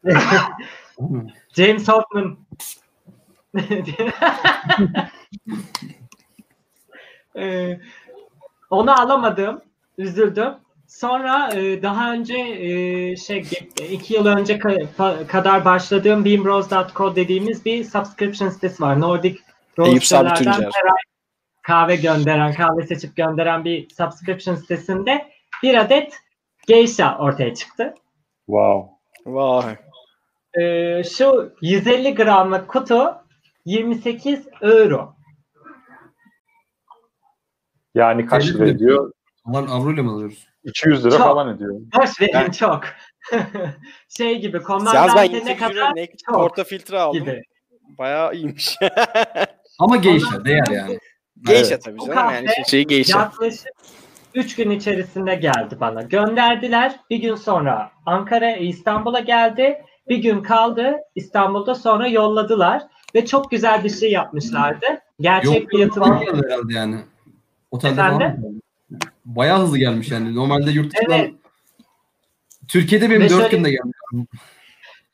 [SPEAKER 2] James Hoffman. Ee, onu alamadım. Üzüldüm. Sonra e, daha önce e, şey iki yıl önce ka- kadar başladığım beambros.co dediğimiz bir subscription sitesi var. Nordic ay kahve gönderen, kahve seçip gönderen bir subscription sitesinde bir adet geisha ortaya çıktı.
[SPEAKER 3] Wow.
[SPEAKER 1] Vay.
[SPEAKER 2] Ee, şu 150 gramlık kutu 28 euro.
[SPEAKER 3] Yani kaç lira ediyor?
[SPEAKER 4] Onlar avroyla mı alıyoruz?
[SPEAKER 3] 200 lira
[SPEAKER 2] Çok.
[SPEAKER 3] falan ediyor.
[SPEAKER 2] Boş verin
[SPEAKER 1] Ben-
[SPEAKER 2] çok. şey gibi komandante ne
[SPEAKER 1] 28
[SPEAKER 2] kadar
[SPEAKER 1] ne
[SPEAKER 2] çok
[SPEAKER 1] porta filtre aldım.
[SPEAKER 2] gibi.
[SPEAKER 1] Bayağı iyiymiş.
[SPEAKER 4] Ama geisha değer yani.
[SPEAKER 1] Geisha
[SPEAKER 3] Evet.
[SPEAKER 1] tabii canım yani
[SPEAKER 2] kahve
[SPEAKER 1] şey geisha.
[SPEAKER 2] Yaklaşık 3 gün içerisinde geldi bana. Gönderdiler. Bir gün sonra Ankara, İstanbul'a geldi. Bir gün kaldı. İstanbul'da sonra yolladılar. Ve çok güzel bir şey yapmışlardı. Gerçek
[SPEAKER 4] Yok
[SPEAKER 2] fiyatını
[SPEAKER 4] falan geldi herhalde yani. Otelde
[SPEAKER 2] Efendim?
[SPEAKER 4] Bayağı hızlı gelmiş yani. Normalde yurt dışından
[SPEAKER 2] Evet.
[SPEAKER 4] Türkiye'de benim
[SPEAKER 2] Ve
[SPEAKER 4] 4
[SPEAKER 2] şöyle-
[SPEAKER 4] günde gelmiş.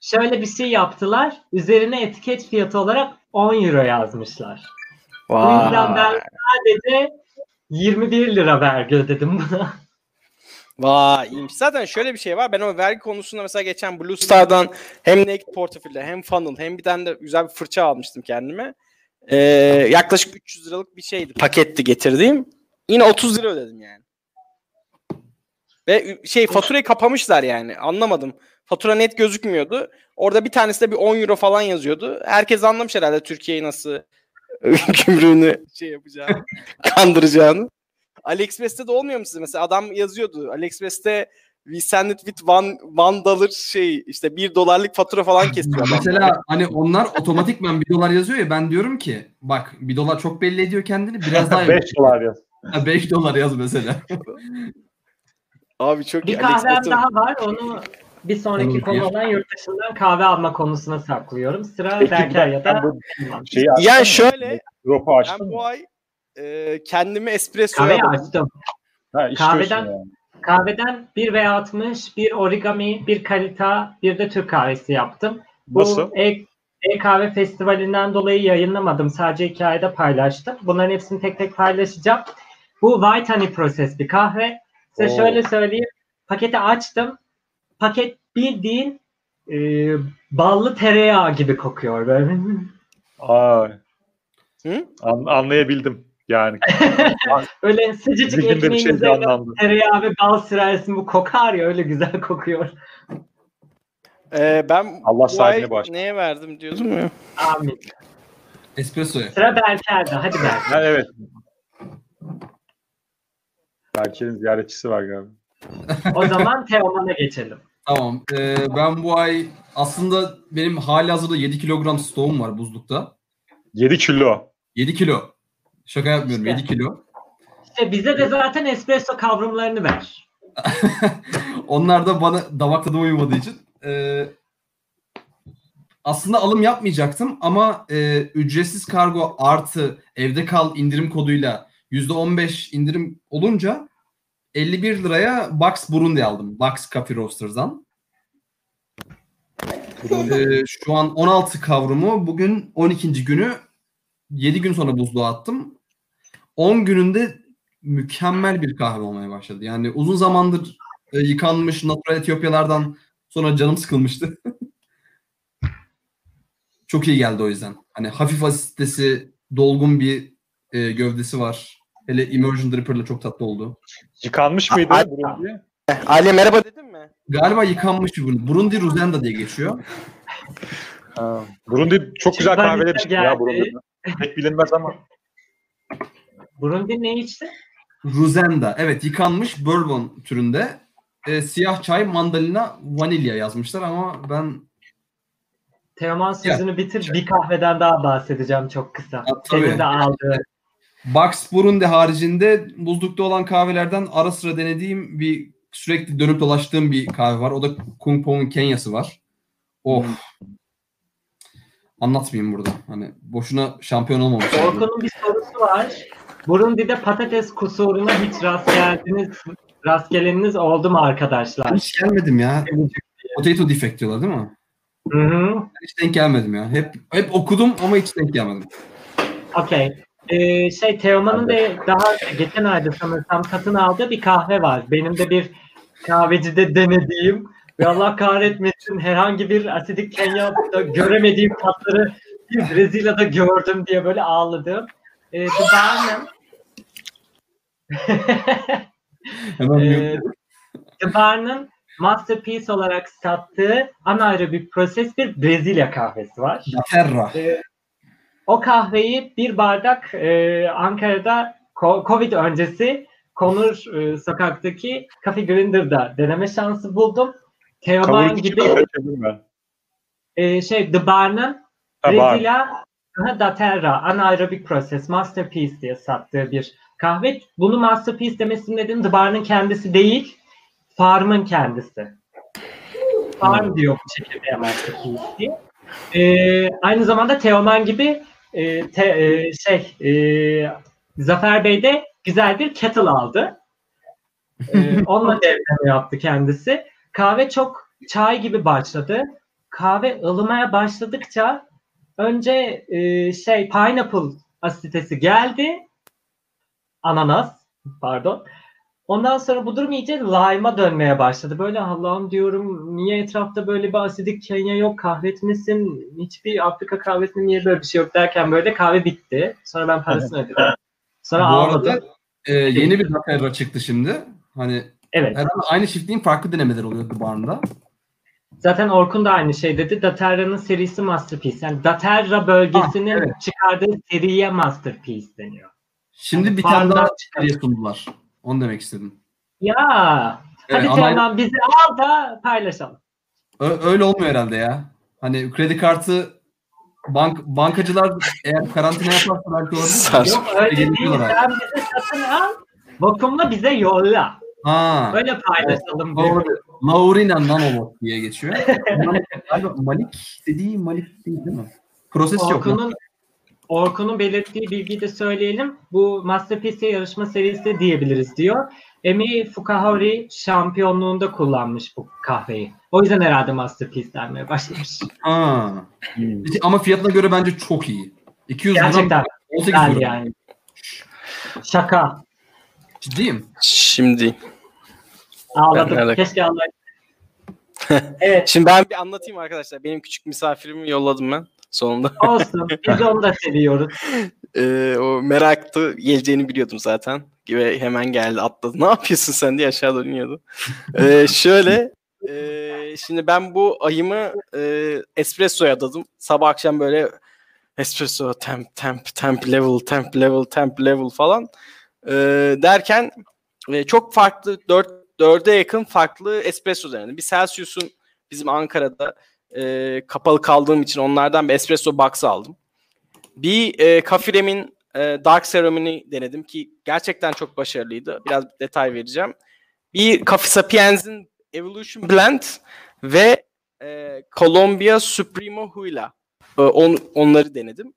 [SPEAKER 2] şöyle bir şey yaptılar. Üzerine etiket fiyatı olarak 10 euro yazmışlar. O yüzden ben sadece 21 lira vergi ödedim buna.
[SPEAKER 1] Vay iyiymiş. Zaten şöyle bir şey var. Ben o vergi konusunda mesela geçen Blue Star'dan hem Naked Portfolio hem Funnel hem bir tane de güzel bir fırça almıştım kendime. Ee, yaklaşık 300 liralık bir şeydi. Paketti getirdiğim. Yine 30 lira ödedim yani. Ve şey faturayı kapamışlar yani. Anlamadım. Fatura net gözükmüyordu. Orada bir tanesi de bir 10 euro falan yazıyordu. Herkes anlamış herhalde Türkiye'yi nasıl gümrüğünü şey yapacağını, kandıracağını. AliExpress'te de olmuyor mu size? Mesela adam yazıyordu. AliExpress'te we send it with one, one dollar şey işte bir dolarlık fatura falan kesiyor.
[SPEAKER 4] Mesela hani onlar otomatikman bir dolar yazıyor ya ben diyorum ki bak bir dolar çok belli ediyor kendini biraz daha
[SPEAKER 3] 5 dolar yaz.
[SPEAKER 4] 5 dolar yaz mesela.
[SPEAKER 1] Abi çok
[SPEAKER 2] Bir
[SPEAKER 1] iyi.
[SPEAKER 2] kahvem
[SPEAKER 1] AliExpress'te-
[SPEAKER 2] daha var. Onu bir sonraki
[SPEAKER 4] Olur,
[SPEAKER 2] konu
[SPEAKER 4] bir.
[SPEAKER 2] olan yurt dışından kahve alma konusuna saklıyorum. Sıra Berker ya da
[SPEAKER 3] şeyi
[SPEAKER 1] Yani şöyle ben bu ay e, kendimi espresso
[SPEAKER 2] kahveyi
[SPEAKER 1] yaptım.
[SPEAKER 2] açtım.
[SPEAKER 3] Ha,
[SPEAKER 2] kahveden-
[SPEAKER 3] yani.
[SPEAKER 2] Kahveden 1 ve 60, bir origami, bir kalita, bir de Türk kahvesi yaptım. Bu
[SPEAKER 3] Nasıl?
[SPEAKER 2] E- E-Kahve Festivali'nden dolayı yayınlamadım. Sadece hikayede paylaştım. Bunların hepsini tek tek paylaşacağım. Bu White Honey Proses bir kahve. Size
[SPEAKER 3] Oo.
[SPEAKER 2] şöyle söyleyeyim. Paketi açtım. Paket bildiğin e, ballı tereyağı gibi kokuyor böyle.
[SPEAKER 3] Aa,
[SPEAKER 1] Hı?
[SPEAKER 3] an- anlayabildim. Yani
[SPEAKER 2] öyle sıcacık
[SPEAKER 3] şey
[SPEAKER 2] ekmeğin üzerine
[SPEAKER 3] canlandı.
[SPEAKER 2] tereyağı ve bal sürersin bu kokar ya öyle güzel kokuyor.
[SPEAKER 1] E, ben
[SPEAKER 3] Allah sahibine bağışlasın.
[SPEAKER 1] neye verdim diyordum ya.
[SPEAKER 2] Amin.
[SPEAKER 4] Espresso'ya.
[SPEAKER 2] Sıra Berker'de. Hadi Berker.
[SPEAKER 3] Ha, evet. Berker'in ziyaretçisi var galiba.
[SPEAKER 2] O zaman Teoman'a geçelim.
[SPEAKER 4] Tamam. Ee, ben bu ay aslında benim hali hazırda 7 kilogram stoğum var buzlukta.
[SPEAKER 3] 7 kilo.
[SPEAKER 4] 7 kilo. Şaka yapmıyorum
[SPEAKER 2] İşte.
[SPEAKER 4] 7 kilo.
[SPEAKER 2] İşte bize de zaten espresso kavramlarını ver.
[SPEAKER 4] Onlar da bana damak tadıma uymadığı için. Ee, aslında alım yapmayacaktım ama e, ücretsiz kargo artı evde kal indirim koduyla %15 indirim olunca 51 liraya Box Burundi aldım. Box Coffee Roasters'dan. Ee, şu an 16 kavrumu. Bugün 12. günü 7 gün sonra buzluğa attım. 10 gününde mükemmel bir kahve olmaya başladı. Yani uzun zamandır e, yıkanmış natural Etiyopyalardan sonra canım sıkılmıştı. Çok iyi geldi o yüzden. Hani hafif asitesi, dolgun bir e, gövdesi var. Hele Immersion Dripper'la çok tatlı oldu.
[SPEAKER 3] Yıkanmış mıydı
[SPEAKER 1] Aa,
[SPEAKER 3] Burundi?
[SPEAKER 1] Ali merhaba dedin mi?
[SPEAKER 4] Galiba yıkanmış bir Burundi. Burundi Ruzenda diye geçiyor.
[SPEAKER 3] Ha. Burundi çok güzel kahveler içti ya
[SPEAKER 2] geldi.
[SPEAKER 3] Burundi. Pek bilinmez ama.
[SPEAKER 2] Burundi ne içti?
[SPEAKER 4] Ruzenda. Evet yıkanmış bourbon türünde. E, siyah çay, mandalina, vanilya yazmışlar ama ben
[SPEAKER 2] Teoman sözünü bitir. Bir kahveden daha bahsedeceğim çok kısa.
[SPEAKER 4] Ha, tabii.
[SPEAKER 2] Senin de aldığı.
[SPEAKER 4] Box Burundi haricinde buzlukta olan kahvelerden ara sıra denediğim bir sürekli dönüp dolaştığım bir kahve var. O da Kung Pong'un Kenya'sı var. Of. Anlatmayayım burada. Hani boşuna şampiyon olmamış.
[SPEAKER 2] Orkun'un bir sorusu var. Burundi'de patates kusuruna hiç rast geldiniz, rast geleniniz oldu mu arkadaşlar?
[SPEAKER 4] Hiç gelmedim ya. Potato defect diyorlar değil mi?
[SPEAKER 2] Hı hı.
[SPEAKER 4] Ben hiç denk gelmedim ya. Hep hep okudum ama hiç denk gelmedim.
[SPEAKER 2] Okey. Ee, şey Teoman'ın da daha geçen ayda sanırsam satın aldığı bir kahve var. Benim de bir kahvecide denediğim ve Allah kahretmesin herhangi bir asidik Kenya'da göremediğim tatları bir Brezilya'da gördüm diye böyle ağladım. Ee,
[SPEAKER 4] Hemen
[SPEAKER 2] Ee, The Bar'ın Masterpiece olarak sattığı anaerobik proses bir Brezilya kahvesi var.
[SPEAKER 4] Terra.
[SPEAKER 2] Ee, o kahveyi bir bardak e, Ankara'da Covid öncesi Konur e, sokaktaki Coffee Grinder'da deneme şansı buldum. Teoman gibi e, şey The Bar'ın. Brezilya Da Terra anaerobik proses Masterpiece diye sattığı bir kahve. Bunu Masterpiece demesinin nedeni The Bar'ın kendisi değil, Farm'ın kendisi. Farm diyor bu şekilde Masterpiece diye. Ee, aynı zamanda Teoman gibi e, te- e, şey e, Zafer Bey de güzel bir kettle aldı. Ee, onunla devleme yaptı kendisi. Kahve çok çay gibi başladı. Kahve ılımaya başladıkça önce e, şey pineapple asitesi geldi. Ananas pardon. Ondan sonra bu durum iyice lime'a dönmeye başladı. Böyle Allah'ım diyorum niye etrafta böyle bir asidik Kenya yok kahretmesin. Hiçbir Afrika kahvesinde niye böyle bir şey yok derken böyle kahve bitti. Sonra ben parasını ödedim. Sonra
[SPEAKER 4] Bu
[SPEAKER 2] ağladım.
[SPEAKER 4] arada e, yeni bir Daterra çıktı şimdi. Hani
[SPEAKER 2] Evet.
[SPEAKER 4] herhalde aynı çiftliğin farklı denemeleri oluyor bu barında.
[SPEAKER 2] Zaten Orkun da aynı şey dedi. Daterra'nın serisi Masterpiece. Yani Daterra bölgesinin
[SPEAKER 4] Ah, evet.
[SPEAKER 2] çıkardığı seriye Masterpiece deniyor.
[SPEAKER 4] Şimdi bir
[SPEAKER 2] Bardağı
[SPEAKER 4] tane daha seriye sundular. Onu demek istedim.
[SPEAKER 2] Ya
[SPEAKER 4] Evet,
[SPEAKER 2] hadi
[SPEAKER 4] ama
[SPEAKER 2] Teoman bizi al da paylaşalım.
[SPEAKER 4] ö- öyle olmuyor herhalde ya. Hani kredi kartı bank bankacılar eğer karantina yaparsa belki olabilir.
[SPEAKER 2] Yok öyle değil. Sen bizi satın al. Vakumla bize yolla.
[SPEAKER 4] Ha.
[SPEAKER 2] Öyle paylaşalım.
[SPEAKER 4] Doğru. Laurina Nanovot diye geçiyor. Malik, galiba Malik dediği Malik değil değil mi? Proses yok.
[SPEAKER 2] Orkun'un Orkun'un belirttiği bilgiyi de söyleyelim. Bu Masterpiece yarışma serisi diyebiliriz diyor. Emi Fukaori şampiyonluğunda kullanmış bu kahveyi. O yüzden herhalde Masterpiece denmeye başlamış.
[SPEAKER 4] Ha. Ama fiyatına göre bence çok iyi. 200
[SPEAKER 2] Gerçekten
[SPEAKER 4] gram 18
[SPEAKER 2] güzel
[SPEAKER 4] euro.
[SPEAKER 2] yani. Şaka.
[SPEAKER 4] Ciddiyim.
[SPEAKER 1] Şimdi
[SPEAKER 2] Ağladım.
[SPEAKER 1] Ben
[SPEAKER 2] Keşke ağlayaydım. evet
[SPEAKER 1] şimdi ben bir anlatayım arkadaşlar. Benim küçük misafirimi yolladım ben sonunda.
[SPEAKER 2] olsun. Biz onu da seviyoruz.
[SPEAKER 1] Ee, o meraktı geleceğini biliyordum zaten. Ve hemen geldi atladı. Ne yapıyorsun sen diye aşağı doğru iniyordu. Ee, şöyle e, şimdi ben bu ayımı e, espressoya adadım. Sabah akşam böyle espresso temp temp temp level temp level temp level falan Ee, derken e, çok farklı 4 4'e yakın farklı espresso denedim. Bir Celsius'un bizim Ankara'da e, kapalı kaldığım için onlardan bir espresso box aldım. Bir e, Kafirem'in e, Dark Ceremony denedim ki gerçekten çok başarılıydı. Biraz detay vereceğim. Bir Coffee Sapiens'in Evolution Blend ve e, Colombia Supremo Huila. E, on, onları denedim.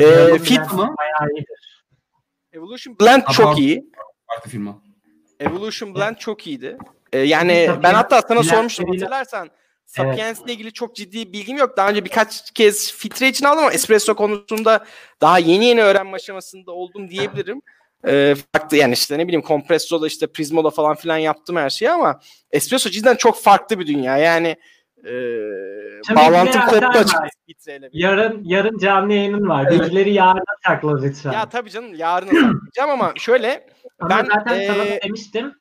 [SPEAKER 1] Ee, fit
[SPEAKER 2] Biraz
[SPEAKER 4] mı?
[SPEAKER 2] Bayağı iyidir.
[SPEAKER 1] Evolution Blend çok iyi.
[SPEAKER 4] Farklı firma.
[SPEAKER 1] Evolution Blend çok iyiydi. Ee, yani ben hatta sana sormuştum hatırlarsan. Sapiens ile ilgili çok ciddi bilgim yok. Daha önce birkaç kez filtre için aldım ama espresso konusunda daha yeni yeni öğrenme aşamasında oldum diyebilirim. Ee, farklı yani işte ne bileyim kompressoda işte Prismo'da falan filan yaptım her şeyi ama espresso cidden çok farklı bir dünya. Yani e, bağlantım
[SPEAKER 2] bir
[SPEAKER 1] koptu açıkçası.
[SPEAKER 2] Yarın yarın canlı yayının var. Bilgileri yarına sakla lütfen.
[SPEAKER 1] Ya tabii canım yarın saklayacağım ama şöyle
[SPEAKER 2] Ama
[SPEAKER 1] ben,
[SPEAKER 2] zaten sana da
[SPEAKER 1] eee,
[SPEAKER 2] demiştim.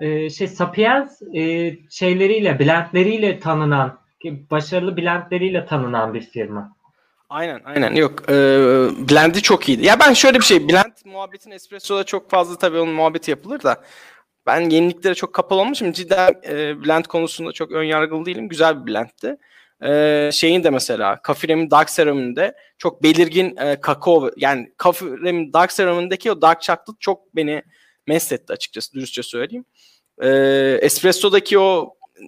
[SPEAKER 2] Eee, şey Sapiens eee, şeyleriyle, blendleriyle tanınan, ki başarılı blendleriyle tanınan bir firma.
[SPEAKER 1] Aynen aynen yok. Ee, blend'i çok iyiydi. Ya ben şöyle bir şey blend muhabbetin espressoda çok fazla tabii onun muhabbeti yapılır da ben yeniliklere çok kapalı olmuşum. Cidden e, blend konusunda çok ön yargılı değilim. Güzel bir blendti. Ee, şeyin de mesela Kafirem'in Dark Ceremony'de çok belirgin e, kakao yani Kafirem'in Dark Ceremony'deki o dark chocolate çok beni mest etti açıkçası dürüstçe söyleyeyim. Ee, espresso'daki o e,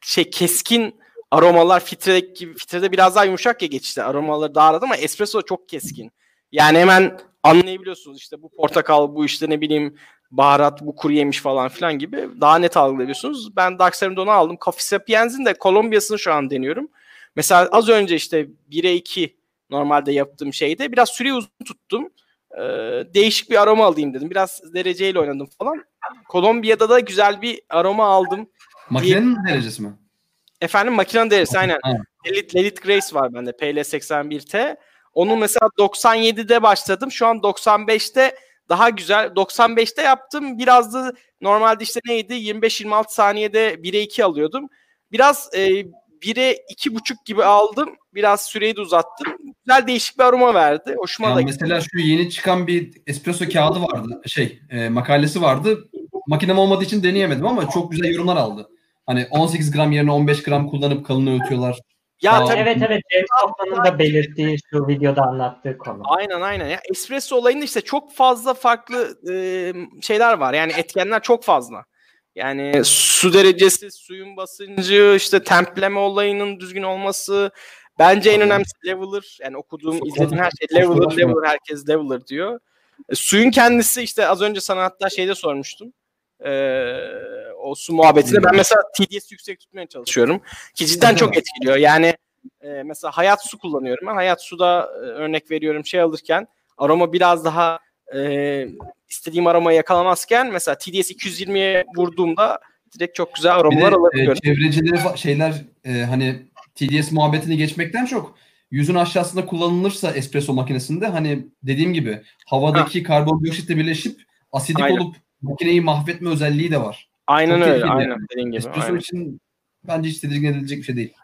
[SPEAKER 1] şey keskin aromalar filtredeki gibi filtrede biraz daha yumuşak ya geçişte aromaları daha aradı ama espresso çok keskin. Yani hemen anlayabiliyorsunuz işte bu portakal bu işte ne bileyim baharat bu kuru yemiş falan filan gibi daha net algılayabiliyorsunuz. Ben Dark Ceremony'de onu aldım. Coffee Sapiens'in de Kolombiya'sını şu an deniyorum. Mesela az önce işte 1'e 2 normalde yaptığım şeyde biraz süreyi uzun tuttum. Ee, değişik bir aroma alayım dedim. Biraz dereceyle oynadım falan. Kolombiya'da da güzel bir aroma aldım.
[SPEAKER 4] Makinenin derecesi mi?
[SPEAKER 1] Efendim makinenin derecesi aynen. Lelit, Lelit Grace var bende PL81T. Onu mesela 97'de başladım. Şu an 95'te daha güzel. 95'te yaptım. Biraz da normalde işte neydi? 25-26 saniyede 1'e 2 alıyordum. Biraz e, 1'e 2.5 gibi aldım. Biraz süreyi de uzattım. Güzel değişik bir aroma verdi. Hoşuma
[SPEAKER 4] Ya
[SPEAKER 1] da
[SPEAKER 4] mesela şu yeni çıkan bir espresso kağıdı vardı. Şey, e, makalesi vardı. Makinem olmadığı için deneyemedim ama çok güzel yorumlar aldı. Hani 18 gram yerine 15 gram kullanıp kalın öğütüyorlar.
[SPEAKER 1] Ya
[SPEAKER 4] Aa,
[SPEAKER 1] tabii
[SPEAKER 2] Evet evet James Hoffman'ın da belirttiği şu videoda anlattığı konu.
[SPEAKER 1] Aynen aynen. Ya espresso olayında işte çok fazla farklı e, şeyler var. Yani etkenler çok fazla. Yani su derecesi, suyun basıncı, işte templeme olayının düzgün olması. Bence en önemlisi leveler. Yani okuduğum,
[SPEAKER 4] Çok
[SPEAKER 1] izlediğim her şey leveler, leveler, herkes leveler diyor. E, suyun kendisi işte az önce sana hatta şeyde sormuştum. E, o su muhabbetinde. Ben mesela TDS yüksek tutmaya çalışıyorum. Ki cidden çok etkiliyor. Yani e, mesela hayat su kullanıyorum ben. Hayat suda e, örnek veriyorum şey alırken aroma biraz daha e, istediğim aromayı yakalamazken mesela TDS 220'ye vurduğumda direkt çok güzel aromalar
[SPEAKER 4] e,
[SPEAKER 1] alabiliyorum.
[SPEAKER 4] çevrecileri fa- şeyler e, hani TDS muhabbetini geçmekten çok yüzün aşağısında kullanılırsa espresso makinesinde hani dediğim gibi havadaki karbondioksitle birleşip asidik
[SPEAKER 1] Aynen.
[SPEAKER 4] olup makineyi mahvetme özelliği de var.
[SPEAKER 1] Aynen
[SPEAKER 4] çok
[SPEAKER 1] öyle. Aynen
[SPEAKER 4] yani.
[SPEAKER 1] dediğin gibi.
[SPEAKER 4] Espresso
[SPEAKER 1] aynen.
[SPEAKER 4] için bence hiç tedirgin edilecek bir şey değil.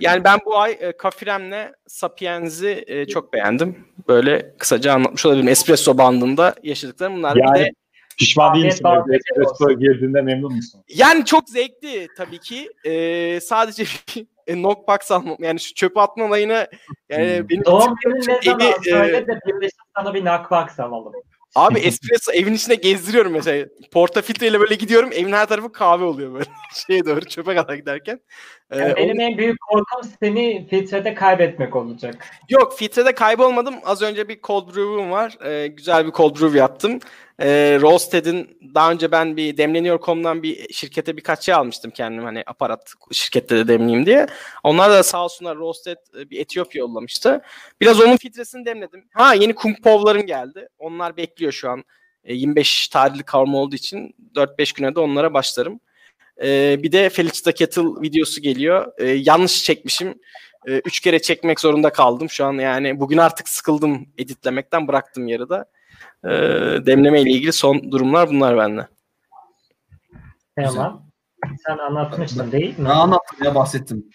[SPEAKER 1] Yani ben bu ay e, Kafirem'le Sapiens'i e, çok beğendim. Böyle kısaca anlatmış olabilirim. Espresso bandında yaşadıklarım bunlar. Bir
[SPEAKER 3] Yani
[SPEAKER 1] de
[SPEAKER 3] Pişman değil misin? Espresso'ya girdiğinde memnun musun?
[SPEAKER 1] Yani çok zevkli tabii ki. Ee, sadece bir knockbox almam. Yani şu çöpe atma olayını yani
[SPEAKER 4] Hmm.
[SPEAKER 1] benim
[SPEAKER 2] Doğum günün ne zaman
[SPEAKER 1] e,
[SPEAKER 2] söyle de birleşip sana bir knockbox alalım.
[SPEAKER 1] Abi espresso evin içinde gezdiriyorum mesela. Portafiltreyle böyle gidiyorum. Evin her tarafı kahve oluyor böyle. Şeye doğru çöpe kadar giderken. Ee,
[SPEAKER 2] Yani benim
[SPEAKER 1] onun-
[SPEAKER 2] en büyük korkum seni filtrede kaybetmek olacak.
[SPEAKER 1] Yok filtrede kaybolmadım. Az önce bir cold brew'um var. Ee, güzel bir cold brew yaptım. Ee, Roasted'in daha önce ben bir Demleniyor.com'dan bir şirkete birkaç şey almıştım kendim hani aparat şirkette de demleyeyim diye. Onlar da sağ olsunlar Roasted e, bir Etiyopya yollamıştı. Biraz onun filtresini demledim. Ha yeni Kung Pov'larım geldi. Onlar bekliyor şu an. E, 25 tarihli kavurma olduğu için 4-5 güne de onlara başlarım. E, bir de Felix the Kettle videosu geliyor. E, yanlış çekmişim. E, üç kere çekmek zorunda kaldım. Şu an yani bugün artık sıkıldım editlemekten bıraktım yarıda. E, demleme ile ilgili son durumlar bunlar bende.
[SPEAKER 2] Tamam. Sen anlatmıştın değil mi?
[SPEAKER 4] Ben anlattım ya bahsettim.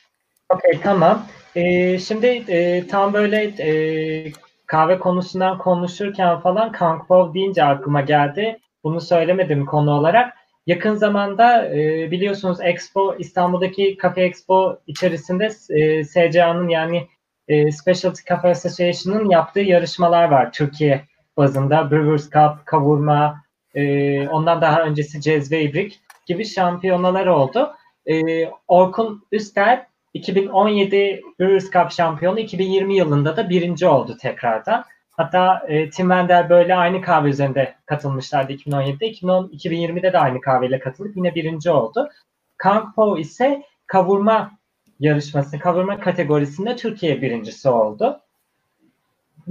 [SPEAKER 2] Okey tamam. Ee, şimdi e, tam böyle e, kahve konusundan konuşurken falan Kangpov deyince aklıma geldi. Bunu söylemedim konu olarak. Yakın zamanda e, biliyorsunuz Expo İstanbul'daki Cafe Expo içerisinde e, SCA'nın yani e, Specialty Cafe Association'ın yaptığı yarışmalar var Türkiye bazında. Brewers Cup, kavurma, e, ondan daha öncesi cezve ibrik gibi şampiyonalar oldu. E, Orkun Üster 2017 Brewers Cup şampiyonu 2020 yılında da birinci oldu tekrardan. Hatta e, Tim Wendel böyle aynı kahve üzerinde katılmışlardı 2017'de. 2010, 2020'de de aynı kahveyle katılıp yine birinci oldu. Kang Po ise kavurma yarışması, kavurma kategorisinde Türkiye birincisi oldu.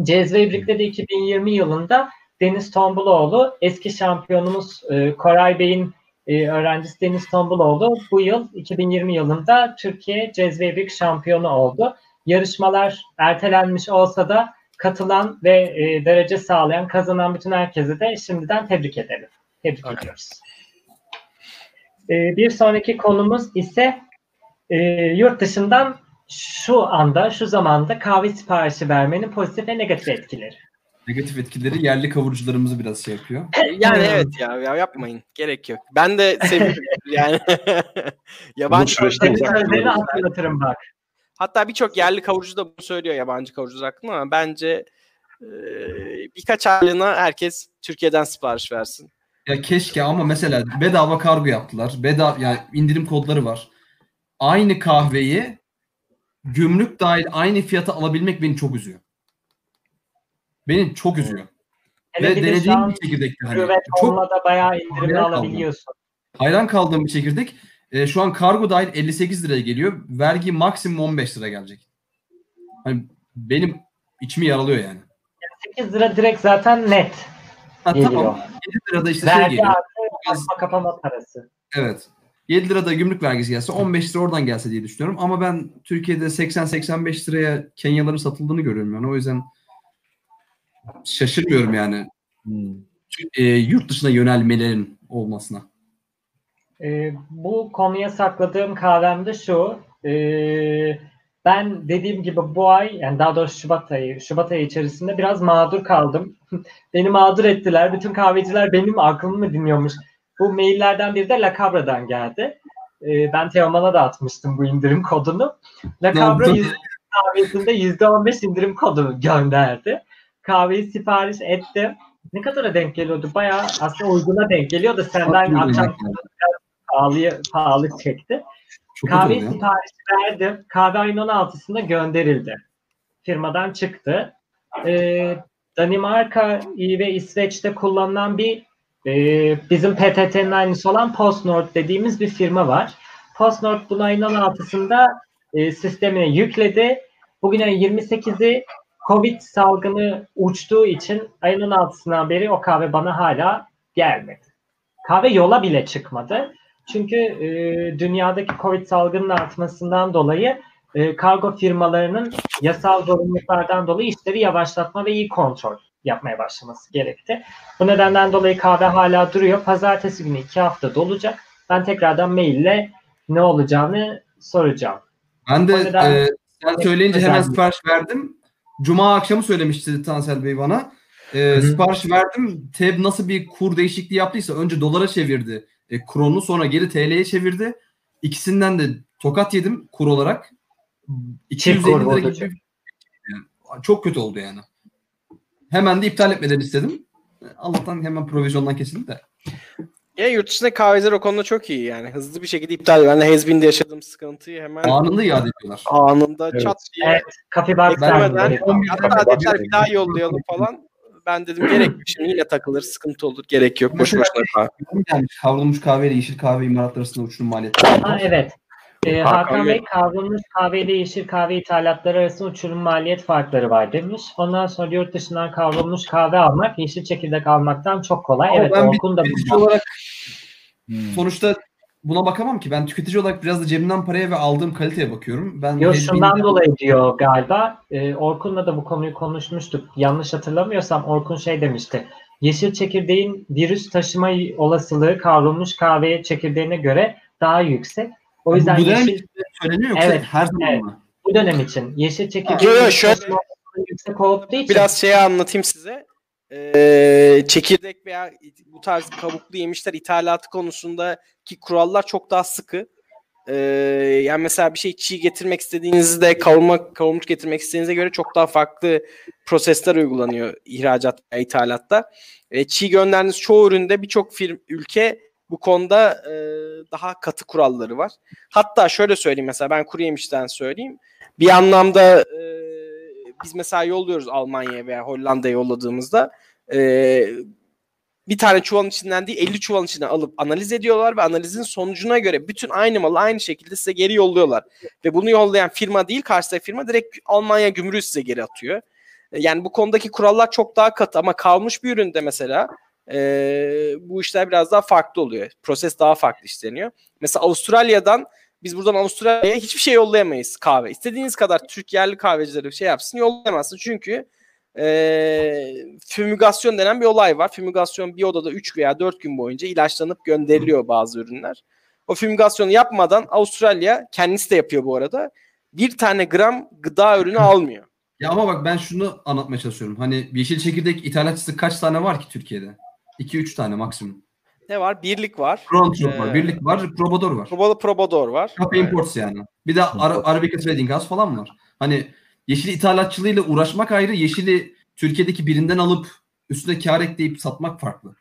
[SPEAKER 2] Cezve İbrik'te de 2020 yılında Deniz Tombuloğlu, eski şampiyonumuz e, Koray Bey'in e, öğrencisi Deniz Tombuloğlu bu yıl 2020 yılında Türkiye Cezve İbrik şampiyonu oldu. Yarışmalar ertelenmiş olsa da katılan ve e, derece sağlayan, kazanan bütün herkese de şimdiden tebrik edelim. Tebrik
[SPEAKER 1] Okay.
[SPEAKER 2] ediyoruz. E, bir sonraki konumuz ise e, yurt dışından şu anda, şu zamanda kahve siparişi vermenin pozitif ve negatif etkileri.
[SPEAKER 4] Negatif etkileri yerli kavurucularımızı biraz şey yapıyor.
[SPEAKER 1] Yani evet ya, ya yapmayın. Gerek yok. Ben de seviyorum yani. Yabancı
[SPEAKER 2] sözlerini hatırlatırım bak.
[SPEAKER 1] Hatta birçok yerli kavurucu da bunu söylüyor yabancı kavurucular hakkında ama bence e, birkaç aylığına herkes Türkiye'den sipariş versin.
[SPEAKER 4] Ya keşke ama mesela bedava kargo yaptılar. Bedava yani indirim kodları var. Aynı kahveyi gümrük dahil aynı fiyata alabilmek beni çok üzüyor. Beni çok üzüyor.
[SPEAKER 2] Hele
[SPEAKER 4] Ve
[SPEAKER 2] de
[SPEAKER 4] denediğim bir çekirdekti hani. Çok
[SPEAKER 2] da bayağı indirimli
[SPEAKER 4] kaldım.
[SPEAKER 2] alabiliyorsun.
[SPEAKER 4] hayran kaldığım bir çekirdek. E, şu an kargo dahil 58 liraya geliyor. Vergi maksimum 15 lira gelecek. Hani benim içimi yaralıyor yani.
[SPEAKER 2] 8 lira direkt zaten net.
[SPEAKER 4] Ha,
[SPEAKER 2] Geliyor.
[SPEAKER 4] tamam. 7 lirada işte şey
[SPEAKER 2] Vergi
[SPEAKER 4] geliyor.
[SPEAKER 2] artı
[SPEAKER 4] Biraz-
[SPEAKER 2] açma kapama parası.
[SPEAKER 4] Evet. 7 lirada gümrük vergisi gelse 15 lira oradan gelse diye düşünüyorum. Ama ben Türkiye'de 80-85 liraya Kenyaların satıldığını görüyorum yani. O yüzden şaşırmıyorum yani. E, yurt dışına yönelmelerin olmasına.
[SPEAKER 2] Ee, bu konuya sakladığım kahvem de şu. Ee, ben dediğim gibi bu ay yani daha doğrusu Şubat ayı, Şubat ayı içerisinde biraz mağdur kaldım. Beni mağdur ettiler. Bütün kahveciler benim aklımı mı dinliyormuş. Bu maillerden biri de La Cabra'dan geldi. Ee, ben Teoman'a da atmıştım bu indirim kodunu. La Cabra kahvesinde %15 indirim kodu gönderdi. Kahveyi sipariş ettim. Ne kadara denk geliyordu? Bayağı aslında uyguna denk geliyordu. Senden akşam pahalı, pahalı çekti.
[SPEAKER 4] Çok
[SPEAKER 2] Kahve siparişi verdim. Kahve ayın 16'sında gönderildi. Firmadan çıktı. Ee, Danimarka ve İsveç'te kullanılan bir e, bizim PTT'nin aynısı olan PostNord dediğimiz bir firma var. PostNord bunu ayın 16'sında e, sistemine yükledi. Bugün ayın 28'i Covid salgını uçtuğu için ayın 16'sından beri o kahve bana hala gelmedi. Kahve yola bile çıkmadı. Çünkü e, dünyadaki Covid salgının artmasından dolayı e, kargo firmalarının yasal zorunluluklardan dolayı işleri yavaşlatma ve iyi kontrol yapmaya başlaması gerekti. Bu nedenden dolayı kahve hala duruyor. Pazartesi günü iki hafta dolacak. Ben tekrardan maille ne olacağını soracağım.
[SPEAKER 4] Ben de
[SPEAKER 2] neden-
[SPEAKER 4] e, sen söyleyince hemen
[SPEAKER 2] Özellikle.
[SPEAKER 4] sipariş verdim. Cuma akşamı söylemişti Tansel Bey bana. E, sipariş verdim. TEB nasıl bir kur değişikliği yaptıysa önce dolara çevirdi. E, kronu sonra geri TL'ye çevirdi. İkisinden de tokat yedim kur olarak. 250
[SPEAKER 2] kur
[SPEAKER 4] lira gibi yani çok kötü oldu yani. Hemen de iptal etmelerini istedim. Allah'tan hemen provizyondan kesildi de.
[SPEAKER 1] Ya yurt dışında kahveciler o konuda çok iyi yani. Hızlı bir şekilde iptal. Ben de Hezbin'de yaşadığım sıkıntıyı hemen
[SPEAKER 4] Anında iade ediyorlar.
[SPEAKER 1] anında
[SPEAKER 3] Evet.
[SPEAKER 1] çat diye
[SPEAKER 2] Evet,
[SPEAKER 1] beklemeden
[SPEAKER 2] servisleri.
[SPEAKER 1] hatta dediler bir daha yollayalım falan. Ben dedim gerek yok şimdi yine takılır sıkıntı olur gerek yok boş boşuna kahve.
[SPEAKER 4] Gelmiş, kavrulmuş kahve ile yeşil kahve imalatlar arasında uçurum maliyetleri.
[SPEAKER 2] Ha, evet. Ee,
[SPEAKER 3] Hakan
[SPEAKER 2] Hakan
[SPEAKER 3] Bey.
[SPEAKER 2] Kavrulmuş kahve ile yeşil kahve ithalatları arasında uçurum maliyet farkları var demiş. Ondan sonra yurt dışından kavrulmuş kahve almak yeşil çekirdek almaktan çok kolay.
[SPEAKER 4] Ama
[SPEAKER 2] evet
[SPEAKER 4] ben
[SPEAKER 2] Orkun da
[SPEAKER 4] tüketici
[SPEAKER 2] bundan-
[SPEAKER 4] olarak
[SPEAKER 3] Hmm.
[SPEAKER 4] sonuçta buna bakamam ki. Ben tüketici olarak biraz da cebimden paraya ve aldığım kaliteye bakıyorum. Ben
[SPEAKER 2] Yok şundan dolayı diyor galiba. Ee, Orkun'la da bu konuyu konuşmuştuk. Yanlış hatırlamıyorsam Orkun şey demişti. Yeşil çekirdeğin virüs taşıma olasılığı kavrulmuş kahve çekirdeğine göre daha yüksek. O yüzden
[SPEAKER 4] bu dönem
[SPEAKER 2] yeşil,
[SPEAKER 4] için söyleniyor yoksa
[SPEAKER 2] Evet,
[SPEAKER 4] her zaman
[SPEAKER 2] evet.
[SPEAKER 4] mı?
[SPEAKER 2] bu dönem için yeşil
[SPEAKER 1] Yo,
[SPEAKER 2] çekirdeğin
[SPEAKER 1] yo,
[SPEAKER 2] virüs
[SPEAKER 1] şöyle-
[SPEAKER 2] yüksek olduğu için
[SPEAKER 1] Biraz şeyi anlatayım size. Ee, çekirdek veya bu tarz kabuklu yemişler ithalatı konusundaki kurallar çok daha sıkı. Ee, yani mesela bir şey çiğ getirmek istediğinizde kavurma kavurmuş getirmek istediğinize göre çok daha farklı prosesler uygulanıyor ihracat ve ithalatta. Ee, çiğ gönderdiğiniz çoğu üründe birçok firm ülke bu konuda e, daha katı kuralları var. Hatta şöyle söyleyeyim mesela ben kuru yemişten söyleyeyim. Bir anlamda e, biz mesela yolluyoruz Almanya'ya veya Hollanda'ya yolladığımızda e, bir tane çuvalın içinden değil 50 çuvalın içinden alıp analiz ediyorlar ve analizin sonucuna göre bütün aynı malı aynı şekilde size geri yolluyorlar. Ve bunu yollayan firma değil karşıdaki firma direkt Almanya gümrüğü size geri atıyor. E, Yani bu konudaki kurallar çok daha katı ama kalmış bir üründe mesela e, bu işler biraz daha farklı oluyor. Proses daha farklı işleniyor. Mesela Avustralya'dan biz buradan Avustralya'ya hiçbir şey yollayamayız kahve. İstediğiniz kadar Türk yerli kahvecileri şey yapsın yollayamazsın. Çünkü e, fümügasyon denen bir olay var. Fümügasyon bir odada 3 veya 4 gün boyunca ilaçlanıp gönderiliyor bazı ürünler. O fümügasyonu yapmadan Avustralya kendisi de yapıyor bu arada. Bir tane gram gıda ürünü almıyor.
[SPEAKER 4] Ya ama bak ben şunu anlatmaya çalışıyorum. Hani yeşil çekirdek ithalatçısı kaç tane var ki Türkiye'de? 2-3 tane maksimum.
[SPEAKER 1] Ne var? Birlik var.
[SPEAKER 4] Krontrop
[SPEAKER 1] Ee,
[SPEAKER 4] var, Birlik var, Probador var.
[SPEAKER 1] Probalı Probador var.
[SPEAKER 4] Cafe Imports yani. Bir de Ara- Arabica Trading House falan var. Hani yeşil ithalatçılığıyla uğraşmak ayrı, yeşili Türkiye'deki birinden alıp üstüne kar ekleyip satmak farklı.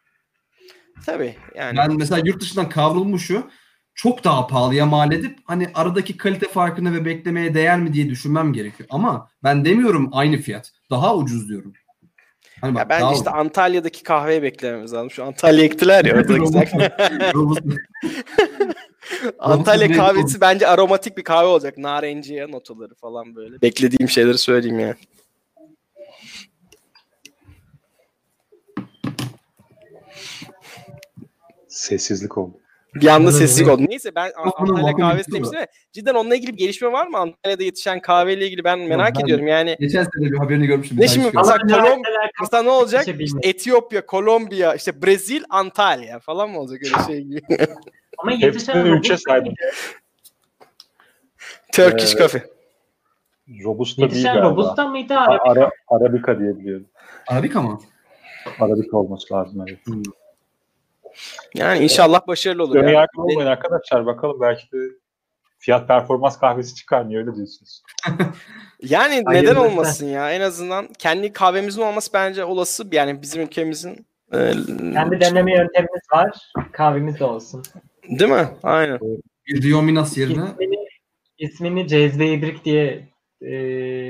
[SPEAKER 1] Tabii yani.
[SPEAKER 4] Ben mesela yurt dışından kavrulmuşu çok daha pahalıya mal edip hani aradaki kalite farkını ve beklemeye değer mi diye düşünmem gerekiyor. Ama ben demiyorum aynı fiyat. Daha ucuz diyorum. Hani
[SPEAKER 1] Ya
[SPEAKER 4] bak,
[SPEAKER 1] bence
[SPEAKER 4] daha
[SPEAKER 1] işte Antalya'daki kahveyi beklememiz lazım. Şu Antalya'ya gittiler ya orada güzel. Antalya kahvesi bence aromatik bir kahve olacak. Narenciye notaları falan böyle. Beklediğim şeyleri söyleyeyim yani.
[SPEAKER 3] Sessizlik oldu.
[SPEAKER 1] Bir anda sessizlik oldu. Neyse ben Antalya kahvesi demiştim
[SPEAKER 4] mi?
[SPEAKER 1] ama cidden onunla ilgili bir gelişme var mı? Antalya'da yetişen kahveyle ilgili ben merak
[SPEAKER 4] ben-
[SPEAKER 1] ediyorum. Yani
[SPEAKER 4] Geçen sene bir haberini görmüştüm.
[SPEAKER 1] Ne şimdi mesela Kolom- mesela ne olacak?
[SPEAKER 2] Şey
[SPEAKER 1] İşte
[SPEAKER 2] bilmiyorum.
[SPEAKER 1] Etiyopya, Kolombiya, işte Brezil, Antalya falan mı olacak öyle şey gibi?
[SPEAKER 2] Ama yetişen
[SPEAKER 3] ülke
[SPEAKER 2] Robusta
[SPEAKER 3] sahibi.
[SPEAKER 1] Turkish
[SPEAKER 3] Ee,
[SPEAKER 1] Coffee.
[SPEAKER 3] Robusta değil galiba.
[SPEAKER 2] Robusta mıydı?
[SPEAKER 3] A-
[SPEAKER 2] Arabica?
[SPEAKER 3] Ara, Arabica diye biliyorum.
[SPEAKER 4] Arabika mı?
[SPEAKER 3] Arabica olması lazım evet.
[SPEAKER 1] Yani inşallah başarılı olur. Yani.
[SPEAKER 3] yargılı olmayın arkadaşlar. Bakalım belki de fiyat performans kahvesi çıkar. Niye öyle diyorsunuz?
[SPEAKER 1] Yani
[SPEAKER 2] Hayır,
[SPEAKER 1] neden olmasın ya? En azından kendi kahvemizin olması bence olası. Yani bizim ülkemizin e,
[SPEAKER 2] Kendi demleme yöntemimiz var. Kahvemiz de olsun.
[SPEAKER 1] değil mi? Aynen.
[SPEAKER 4] Bir Riominas yerine
[SPEAKER 2] İsmini, ismini Cezve İbrik diye e,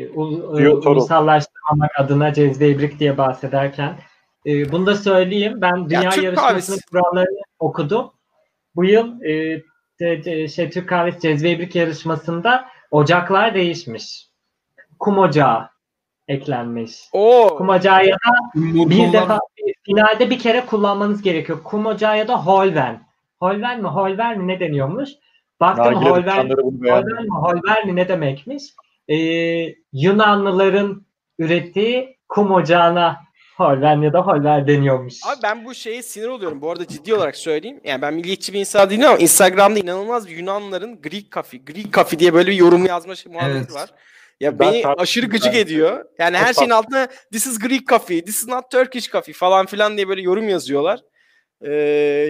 [SPEAKER 2] ul-
[SPEAKER 3] Diyor, Toro.
[SPEAKER 2] ulusallaştırmamak adına Cezve İbrik diye bahsederken e, bunu da söyleyeyim. Ben dünya
[SPEAKER 1] Türk
[SPEAKER 2] yarışmasının
[SPEAKER 1] kahvesi.
[SPEAKER 2] kurallarını okudum. Bu yıl e, de- de- şey Türk Kahvesi Cezve İbrik yarışmasında ocaklar değişmiş. Kum ocağı eklenmiş.
[SPEAKER 1] Oo.
[SPEAKER 2] Kum ocağı ya da bir
[SPEAKER 4] Murkollar-
[SPEAKER 2] defa finalde bir kere kullanmanız gerekiyor. Kum ocağı ya da Holven. Holven mi Holver mi ne deniyormuş? Baktım
[SPEAKER 3] bunu beğendi.
[SPEAKER 2] Holven mi Holver mi ne demekmiş? Ee, Yunanlıların ürettiği kum ocağına Holven ya da Holver deniyormuş.
[SPEAKER 1] Abi ben bu şeye sinir oluyorum. Bu arada ciddi olarak söyleyeyim. Yani ben milliyetçi bir insan değilim ama Instagram'da inanılmaz bir Yunanlıların Greek Coffee, Greek Coffee diye böyle bir yorum yazma şey, muhabbeti
[SPEAKER 4] Evet.
[SPEAKER 1] var. Ya
[SPEAKER 3] Ben
[SPEAKER 1] beni aşırı gıcık
[SPEAKER 3] ben.
[SPEAKER 1] ediyor. Yani her şeyin altına this is Greek coffee, this is not Turkish coffee falan filan diye böyle yorum yazıyorlar. Ee,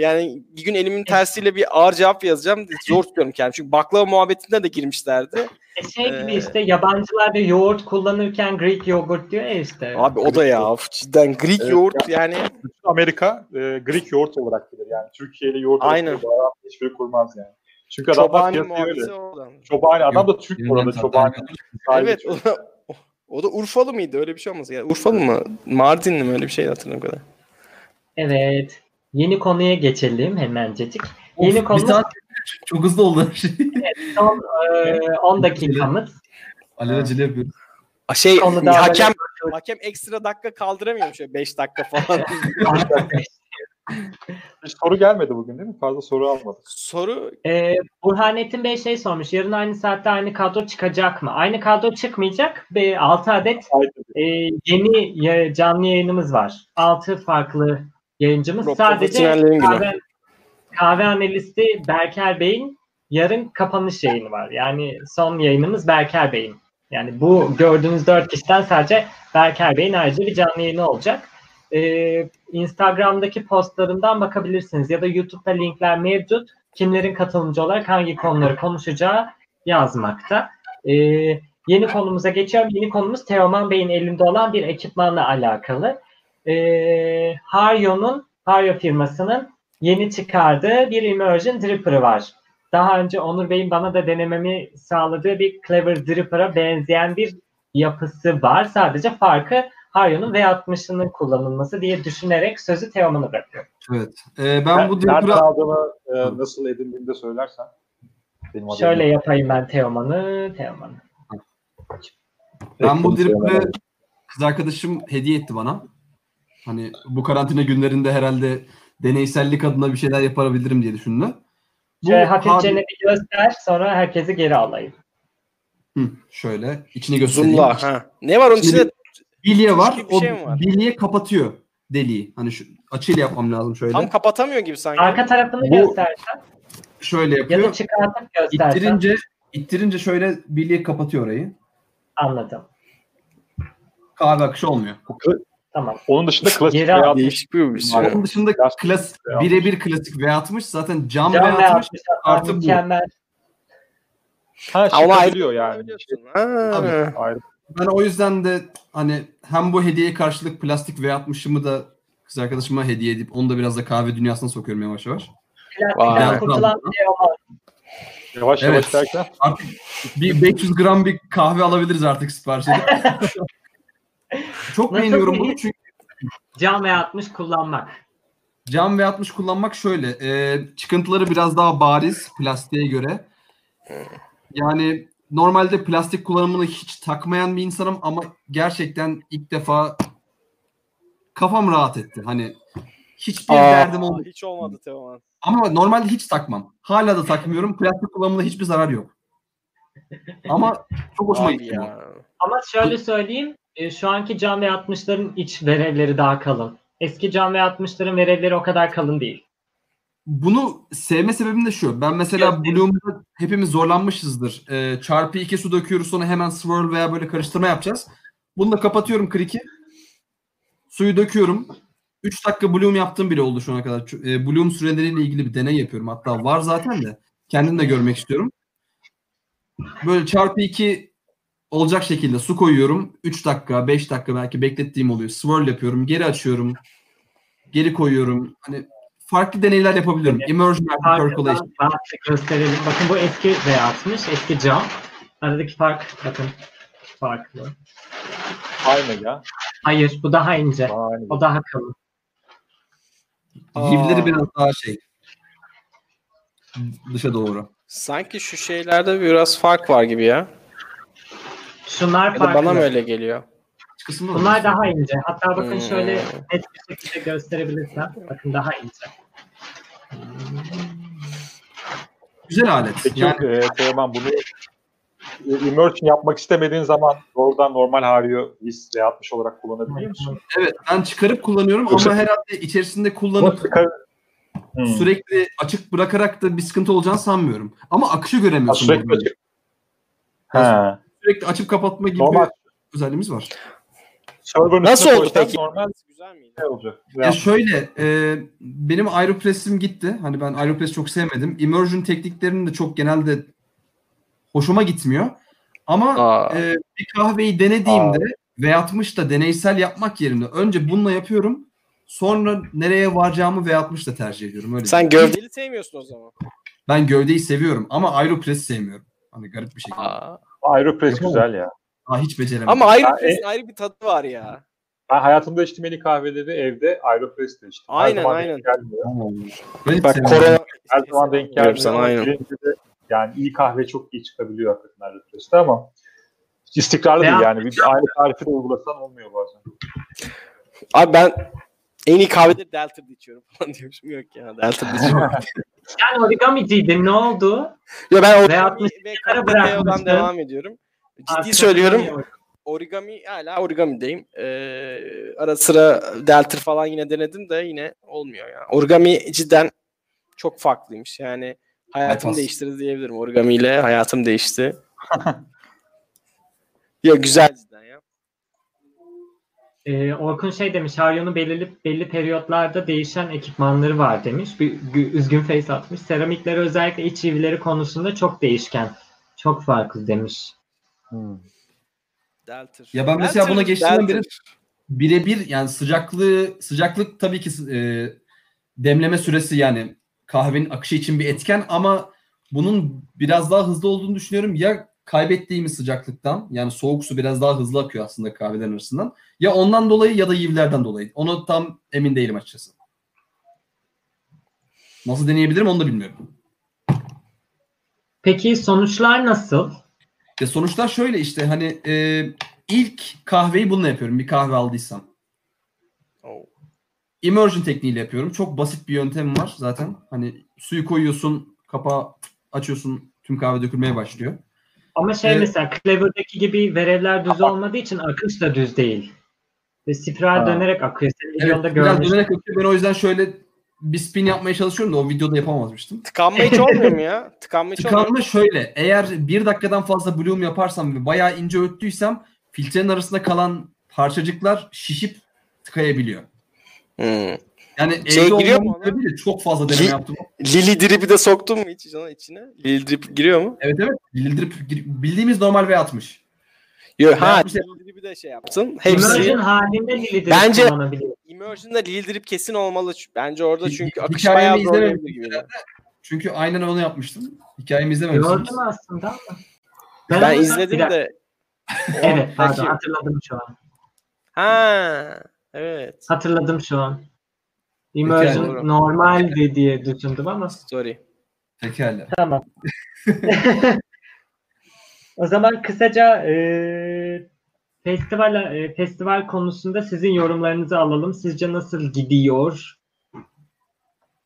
[SPEAKER 1] yani bir gün elimin tersiyle bir ağır cevap yazacağım. Zor tutuyorum kendimi. Çünkü baklava muhabbetinde de girmişlerdi.
[SPEAKER 2] E şey gibi
[SPEAKER 1] Ee,
[SPEAKER 2] işte yabancılar da yoğurt kullanırken Greek yogurt diyor ya işte.
[SPEAKER 1] Abi o da ya cidden Greek
[SPEAKER 3] Evet,
[SPEAKER 1] yoğurt yani
[SPEAKER 3] Bütün Amerika e, Greek yoğurt olarak bilir yani. Türkiye ile yoğurt
[SPEAKER 1] Aynen.
[SPEAKER 3] bayağı hiçbiri kurmaz yani. Çünkü adamlar
[SPEAKER 1] çobani
[SPEAKER 3] piyasayı öyle.
[SPEAKER 1] oradan.
[SPEAKER 3] Çobani adam da Türk bu arada çobani.
[SPEAKER 1] Evet o da, o da Urfalı mıydı? Öyle bir şey olmaz. Ya. Urfalı mı? Mardinli mi? Öyle bir şey hatırlamıyorum kadar.
[SPEAKER 2] Evet. Yeni konuya geçelim hemencecik.
[SPEAKER 4] Of,
[SPEAKER 2] Yeni
[SPEAKER 4] bir
[SPEAKER 2] konumuz
[SPEAKER 4] saat çok hızlı oldu her şey.
[SPEAKER 2] son e, 10 dakikamız.
[SPEAKER 4] Alelacele yapıyoruz.
[SPEAKER 1] Şey hakem hakem ekstra dakika kaldıramıyor şöyle 5 dakika falan.
[SPEAKER 3] Hiç soru gelmedi bugün değil mi? Fazla soru almadık.
[SPEAKER 1] Soru
[SPEAKER 2] e, Burhanettin Bey şey sormuş. Yarın aynı saatte aynı kadro çıkacak mı? Aynı kadro çıkmayacak. Ve 6 adet e, yeni canlı yayınımız var. 6 farklı yayıncımız.
[SPEAKER 1] Pro-
[SPEAKER 2] Sadece kahve, kahve analisti Berker Bey'in yarın kapanış yayını var. Yani son yayınımız Berker Bey'in. Yani bu gördüğünüz dört kişiden sadece Berker Bey'in ayrıca bir canlı yayını olacak. Ee, Instagram'daki postlarından bakabilirsiniz ya da YouTube'da linkler mevcut. Kimlerin katılımcı olarak hangi konuları konuşacağı yazmakta. Ee, yeni konumuza geçiyorum. Yeni konumuz Teoman Bey'in elinde olan bir ekipmanla alakalı. Ee, Haryo'nun, Haryo firmasının yeni çıkardığı bir immersion dripper'ı var. Daha önce Onur Bey'in bana da denememi sağladığı bir Clever Dripper'a benzeyen bir yapısı var. Sadece farkı Haryo'nun V60'ının kullanılması diye düşünerek sözü Teoman'a bırakıyorum.
[SPEAKER 4] Evet. Ee, ben bu
[SPEAKER 3] Nereden
[SPEAKER 4] Dripper'a
[SPEAKER 3] aldığını e, nasıl edindiğini de söylersen.
[SPEAKER 2] Şöyle yapayım ben Teoman'ı. Teoman'ı.
[SPEAKER 4] ben bu Dripper'ı kız arkadaşım hediye etti bana. Hani bu karantina günlerinde herhalde deneysellik adına bir şeyler yapabilirim diye düşündü. Bu
[SPEAKER 2] Şöyle hafifçe
[SPEAKER 4] Haryo-
[SPEAKER 2] bir göster sonra herkesi geri alayım.
[SPEAKER 4] Hı, şöyle içini göstereyim.
[SPEAKER 1] zoomla ha. Ne var onun
[SPEAKER 4] Şimdi
[SPEAKER 1] içinde?
[SPEAKER 4] Bilye var. O
[SPEAKER 1] şey var?
[SPEAKER 4] bilye kapatıyor deliği. Hani şu açıyla yapmam lazım şöyle.
[SPEAKER 1] Tam kapatamıyor gibi sanki.
[SPEAKER 2] Arka tarafını
[SPEAKER 4] Bu-
[SPEAKER 2] göstersen
[SPEAKER 4] Şöyle
[SPEAKER 2] ya
[SPEAKER 4] yapıyor.
[SPEAKER 2] da çıkartıp göstersen.
[SPEAKER 4] İttirince ittirince şöyle bilye kapatıyor orayı.
[SPEAKER 2] Anladım.
[SPEAKER 4] Kahve akışı olmuyor.
[SPEAKER 2] Tamam.
[SPEAKER 3] Onun dışında klasik
[SPEAKER 2] Geri al.
[SPEAKER 3] veya
[SPEAKER 1] Değişik bir şey.
[SPEAKER 4] Onun dışında
[SPEAKER 3] Biraz-
[SPEAKER 4] klas
[SPEAKER 3] V60.
[SPEAKER 4] birebir klasik V60 zaten cam
[SPEAKER 2] ve
[SPEAKER 4] V60
[SPEAKER 2] 60
[SPEAKER 4] artı bu.
[SPEAKER 2] mükemmel.
[SPEAKER 3] ha,
[SPEAKER 1] Ama
[SPEAKER 3] çıkabiliyor yani. Şey,
[SPEAKER 1] Ha.
[SPEAKER 4] Tabii.
[SPEAKER 3] ayrı.
[SPEAKER 4] Ben o yüzden de hani hem bu hediyeye karşılık plastik V60'ımı da kız arkadaşıma hediye edip onu da biraz da kahve dünyasına sokuyorum yavaş yavaş.
[SPEAKER 2] Plastikten kurtulan Teoman.
[SPEAKER 3] Yavaş
[SPEAKER 4] Evet.
[SPEAKER 3] yavaş derken
[SPEAKER 4] Artık bir 500 gram bir kahve alabiliriz artık sipariş edip. Çok
[SPEAKER 2] Nasıl
[SPEAKER 4] beğeniyorum bunu çünkü
[SPEAKER 2] Cam ve 60 kullanmak.
[SPEAKER 4] Cam V60 kullanmak şöyle. e, çıkıntıları biraz daha bariz plastiğe göre. Yani normalde plastik kullanımını hiç takmayan bir insanım ama gerçekten ilk defa kafam rahat etti. Hani hiçbir
[SPEAKER 1] Aa,
[SPEAKER 4] derdim olmadı.
[SPEAKER 1] Hiç olmadı Teoman.
[SPEAKER 4] Ama normalde hiç takmam. Hala da takmıyorum. Plastik kullanımında hiçbir zarar yok. Ama çok hoşuma
[SPEAKER 1] Abi
[SPEAKER 4] gitti.
[SPEAKER 1] ya.
[SPEAKER 2] Ama şöyle söyleyeyim. E, Şu anki cam ve 60'ların iç verevleri daha kalın. Eski cam ve 60'ların verevleri o kadar kalın değil.
[SPEAKER 4] Bunu sevme sebebim de şu. Ben mesela. Bloom'da hepimiz zorlanmışızdır. Ee, çarpı iki su döküyoruz sonra hemen swirl veya böyle karıştırma yapacağız. Bunu da kapatıyorum kriki. Suyu döküyorum. 3 dakika Bloom yaptığım bile oldu şu ana kadar. E, Bloom süreleriyle ilgili bir deney yapıyorum. Hatta var zaten de. Kendim de görmek istiyorum. Böyle çarpı 2 olacak şekilde su koyuyorum. 3 dakika, 5 dakika belki beklettiğim oluyor. Swirl yapıyorum. Geri açıyorum. Geri koyuyorum. Hani farklı deneyler yapabiliyorum. Immersion and percolation.
[SPEAKER 2] Rahatça gösterelim. Bakın bu eski V60, eski cam. Aradaki fark bakın farklı.
[SPEAKER 3] aynı ya.
[SPEAKER 2] Hayır bu daha ince.
[SPEAKER 3] Aynı.
[SPEAKER 2] O daha kalın.
[SPEAKER 4] Yivleri biraz daha şey. Dışa doğru.
[SPEAKER 1] Sanki şu şeylerde biraz fark var gibi ya.
[SPEAKER 2] Şunlar farklı.
[SPEAKER 1] bana mı öyle geliyor?
[SPEAKER 4] kısımda da
[SPEAKER 2] Bunlar daha ince. Hatta bakın
[SPEAKER 1] Hmm.
[SPEAKER 2] şöyle net bir şekilde gösterebilirsem. Bakın daha ince.
[SPEAKER 4] Güzel alet.
[SPEAKER 3] Peki
[SPEAKER 4] yani
[SPEAKER 3] e, Teoman bunu e, immersion yapmak istemediğin zaman doğrudan normal Hario VIS V60 olarak kullanabiliyor musun?
[SPEAKER 4] evet ben çıkarıp kullanıyorum
[SPEAKER 3] Yoksa-
[SPEAKER 4] ama herhalde içerisinde kullanıp
[SPEAKER 3] Hmm.
[SPEAKER 4] sürekli açık bırakarak da bir sıkıntı olacağını sanmıyorum. Ama akışı
[SPEAKER 3] Ha,
[SPEAKER 4] göremiyorsun.
[SPEAKER 3] sürekli açık. Ha.
[SPEAKER 4] Sürekli açıp kapatma gibi
[SPEAKER 3] Normal.
[SPEAKER 4] bir özelliğimiz var.
[SPEAKER 3] Server'ın
[SPEAKER 1] Nasıl oldu peki?
[SPEAKER 3] Normal
[SPEAKER 1] Güzel miydi?
[SPEAKER 3] ne olacak?
[SPEAKER 4] Ya şöyle, e, benim Aeropress'im gitti. Hani ben Aeropress çok sevmedim. Immersion tekniklerinin de çok genelde hoşuma gitmiyor. Ama
[SPEAKER 1] Aa.
[SPEAKER 4] e, bir kahveyi denediğimde V60'da deneysel yapmak yerine önce bununla yapıyorum. Sonra nereye varacağımı V60'da tercih ediyorum. Öyle
[SPEAKER 1] Sen gövdeli sevmiyorsun o zaman.
[SPEAKER 4] Ben gövdeyi seviyorum ama Aeropress sevmiyorum. Hani garip bir şekilde.
[SPEAKER 1] Aa.
[SPEAKER 3] Aeropress güzel ya.
[SPEAKER 4] Aa, hiç beceremedim.
[SPEAKER 1] Ama bir ayrı bir tadı var ya.
[SPEAKER 3] Ben hayatımda içtiğim en iyi kahveleri evde Aeropress'te içtim.
[SPEAKER 1] Aynen,
[SPEAKER 3] zaman
[SPEAKER 1] aynen.
[SPEAKER 3] Denk gelmiyor.
[SPEAKER 4] Ben
[SPEAKER 1] Bak korona
[SPEAKER 3] Her zaman denk gelmiyor
[SPEAKER 1] sana, aynen.
[SPEAKER 3] de yani iyi kahve çok iyi çıkabiliyor hakikaten Aeropress'te ama istikrarlı değil yani. Bir aynı tarifi de uygulasan olmuyor bazen.
[SPEAKER 1] Abi ben en iyi kahveleri Delta'da içiyorum falan diyormuşum. Yok ya Delta'da içiyorum.
[SPEAKER 2] Yani origamiciydin. Ne oldu?
[SPEAKER 1] Yo ben origami
[SPEAKER 2] 60
[SPEAKER 1] ve
[SPEAKER 2] bırakmıştın.
[SPEAKER 1] devam ediyorum. Ciddi
[SPEAKER 2] Artık
[SPEAKER 1] söylüyorum. Origami hala origamideyim. Ee, ara sıra Delta falan yine denedim de yine olmuyor ya. Origami cidden çok farklıymış. Yani hayatımı
[SPEAKER 4] Bypass.
[SPEAKER 1] değiştirdi diyebilirim. Origami ile hayatım değişti. ya güzel cidden ya.
[SPEAKER 2] Ee, Orkun şey demiş, Haryo'nun belirli belli periyotlarda değişen ekipmanları var demiş. Bir gü- üzgün face atmış. Seramikleri özellikle iç çivileri konusunda çok değişken. Çok farklı demiş.
[SPEAKER 1] Delta.
[SPEAKER 4] Ya ben mesela buna geçtiğimden beri- birebir yani sıcaklığı sıcaklık tabii ki e, demleme süresi yani kahvenin akışı için bir etken ama bunun biraz daha hızlı olduğunu düşünüyorum. Ya kaybettiğimiz sıcaklıktan yani soğuk su biraz daha hızlı akıyor aslında kahvelerin arasından. Ya ondan dolayı ya da yivlerden dolayı. Onu tam emin değilim açıkçası. Nasıl deneyebilirim onu da bilmiyorum.
[SPEAKER 2] Peki sonuçlar nasıl?
[SPEAKER 4] Ya sonuçlar şöyle işte hani e, ilk kahveyi bununla yapıyorum bir kahve aldıysam.
[SPEAKER 1] Oh.
[SPEAKER 4] Immersion tekniğiyle yapıyorum. Çok basit bir yöntem var zaten. Hani suyu koyuyorsun, kapağı açıyorsun, tüm kahve dökülmeye başlıyor.
[SPEAKER 2] Ama şey
[SPEAKER 4] Evet.
[SPEAKER 2] mesela Clever'daki gibi verevler düz olmadığı için akış da düz değil. Ve spiral
[SPEAKER 3] Ha.
[SPEAKER 2] dönerek akıyor. Senin
[SPEAKER 4] Evet,
[SPEAKER 2] videonda
[SPEAKER 4] biraz
[SPEAKER 2] görmüştüm.
[SPEAKER 4] dönerek akıyor. Ben o yüzden şöyle bir spin yapmaya çalışıyorum da o videoda yapamazmıştım.
[SPEAKER 1] Tıkanma hiç olmuyor mu ya? Tıkanma hiç olmuyor?
[SPEAKER 4] Tıkanma şöyle. Eğer bir dakikadan fazla bloom yaparsam ve bayağı ince öttüysem filtrenin arasında kalan parçacıklar şişip tıkayabiliyor.
[SPEAKER 1] Hmm.
[SPEAKER 4] Yani
[SPEAKER 1] Şey
[SPEAKER 4] evde
[SPEAKER 1] giriyor mu
[SPEAKER 4] sebebiyle çok fazla deneme
[SPEAKER 1] Li-
[SPEAKER 4] yaptım.
[SPEAKER 1] Lili drip'i de soktun mu hiç ona içine? Lili drip giriyor mu?
[SPEAKER 4] Evet evet. Bildirip, bildiğimiz normal V60.
[SPEAKER 1] Yok. Ha,
[SPEAKER 4] yapmış-
[SPEAKER 1] Lili drip'i de şey yaptın.
[SPEAKER 2] Immersion
[SPEAKER 1] Hepsi
[SPEAKER 2] halinde Lili drip
[SPEAKER 1] Bence-
[SPEAKER 2] kullanabiliyor.
[SPEAKER 1] Immersion'da Lili drip kesin olmalı. Bence orada
[SPEAKER 4] Hi-
[SPEAKER 1] çünkü
[SPEAKER 4] hi-
[SPEAKER 1] akış
[SPEAKER 4] hikayemi
[SPEAKER 1] bayağı zor
[SPEAKER 4] izlemedim
[SPEAKER 1] gibi.
[SPEAKER 4] Çünkü aynen onu yapmıştım. Hikayemi izlememişsiniz.
[SPEAKER 2] Gördüm aslında ama.
[SPEAKER 1] Ben
[SPEAKER 2] onu-
[SPEAKER 1] izledim
[SPEAKER 2] Bir dakika.
[SPEAKER 1] de.
[SPEAKER 2] Evet pardon hatırladım şu an.
[SPEAKER 1] Ha, evet.
[SPEAKER 2] Hatırladım şu an. Immersion
[SPEAKER 1] doğru.
[SPEAKER 2] normaldi diye düşündüm ama.
[SPEAKER 1] Sorry.
[SPEAKER 4] Pekala.
[SPEAKER 2] Tamam. o zaman kısaca e, festival e, festival konusunda sizin yorumlarınızı alalım. Sizce nasıl gidiyor?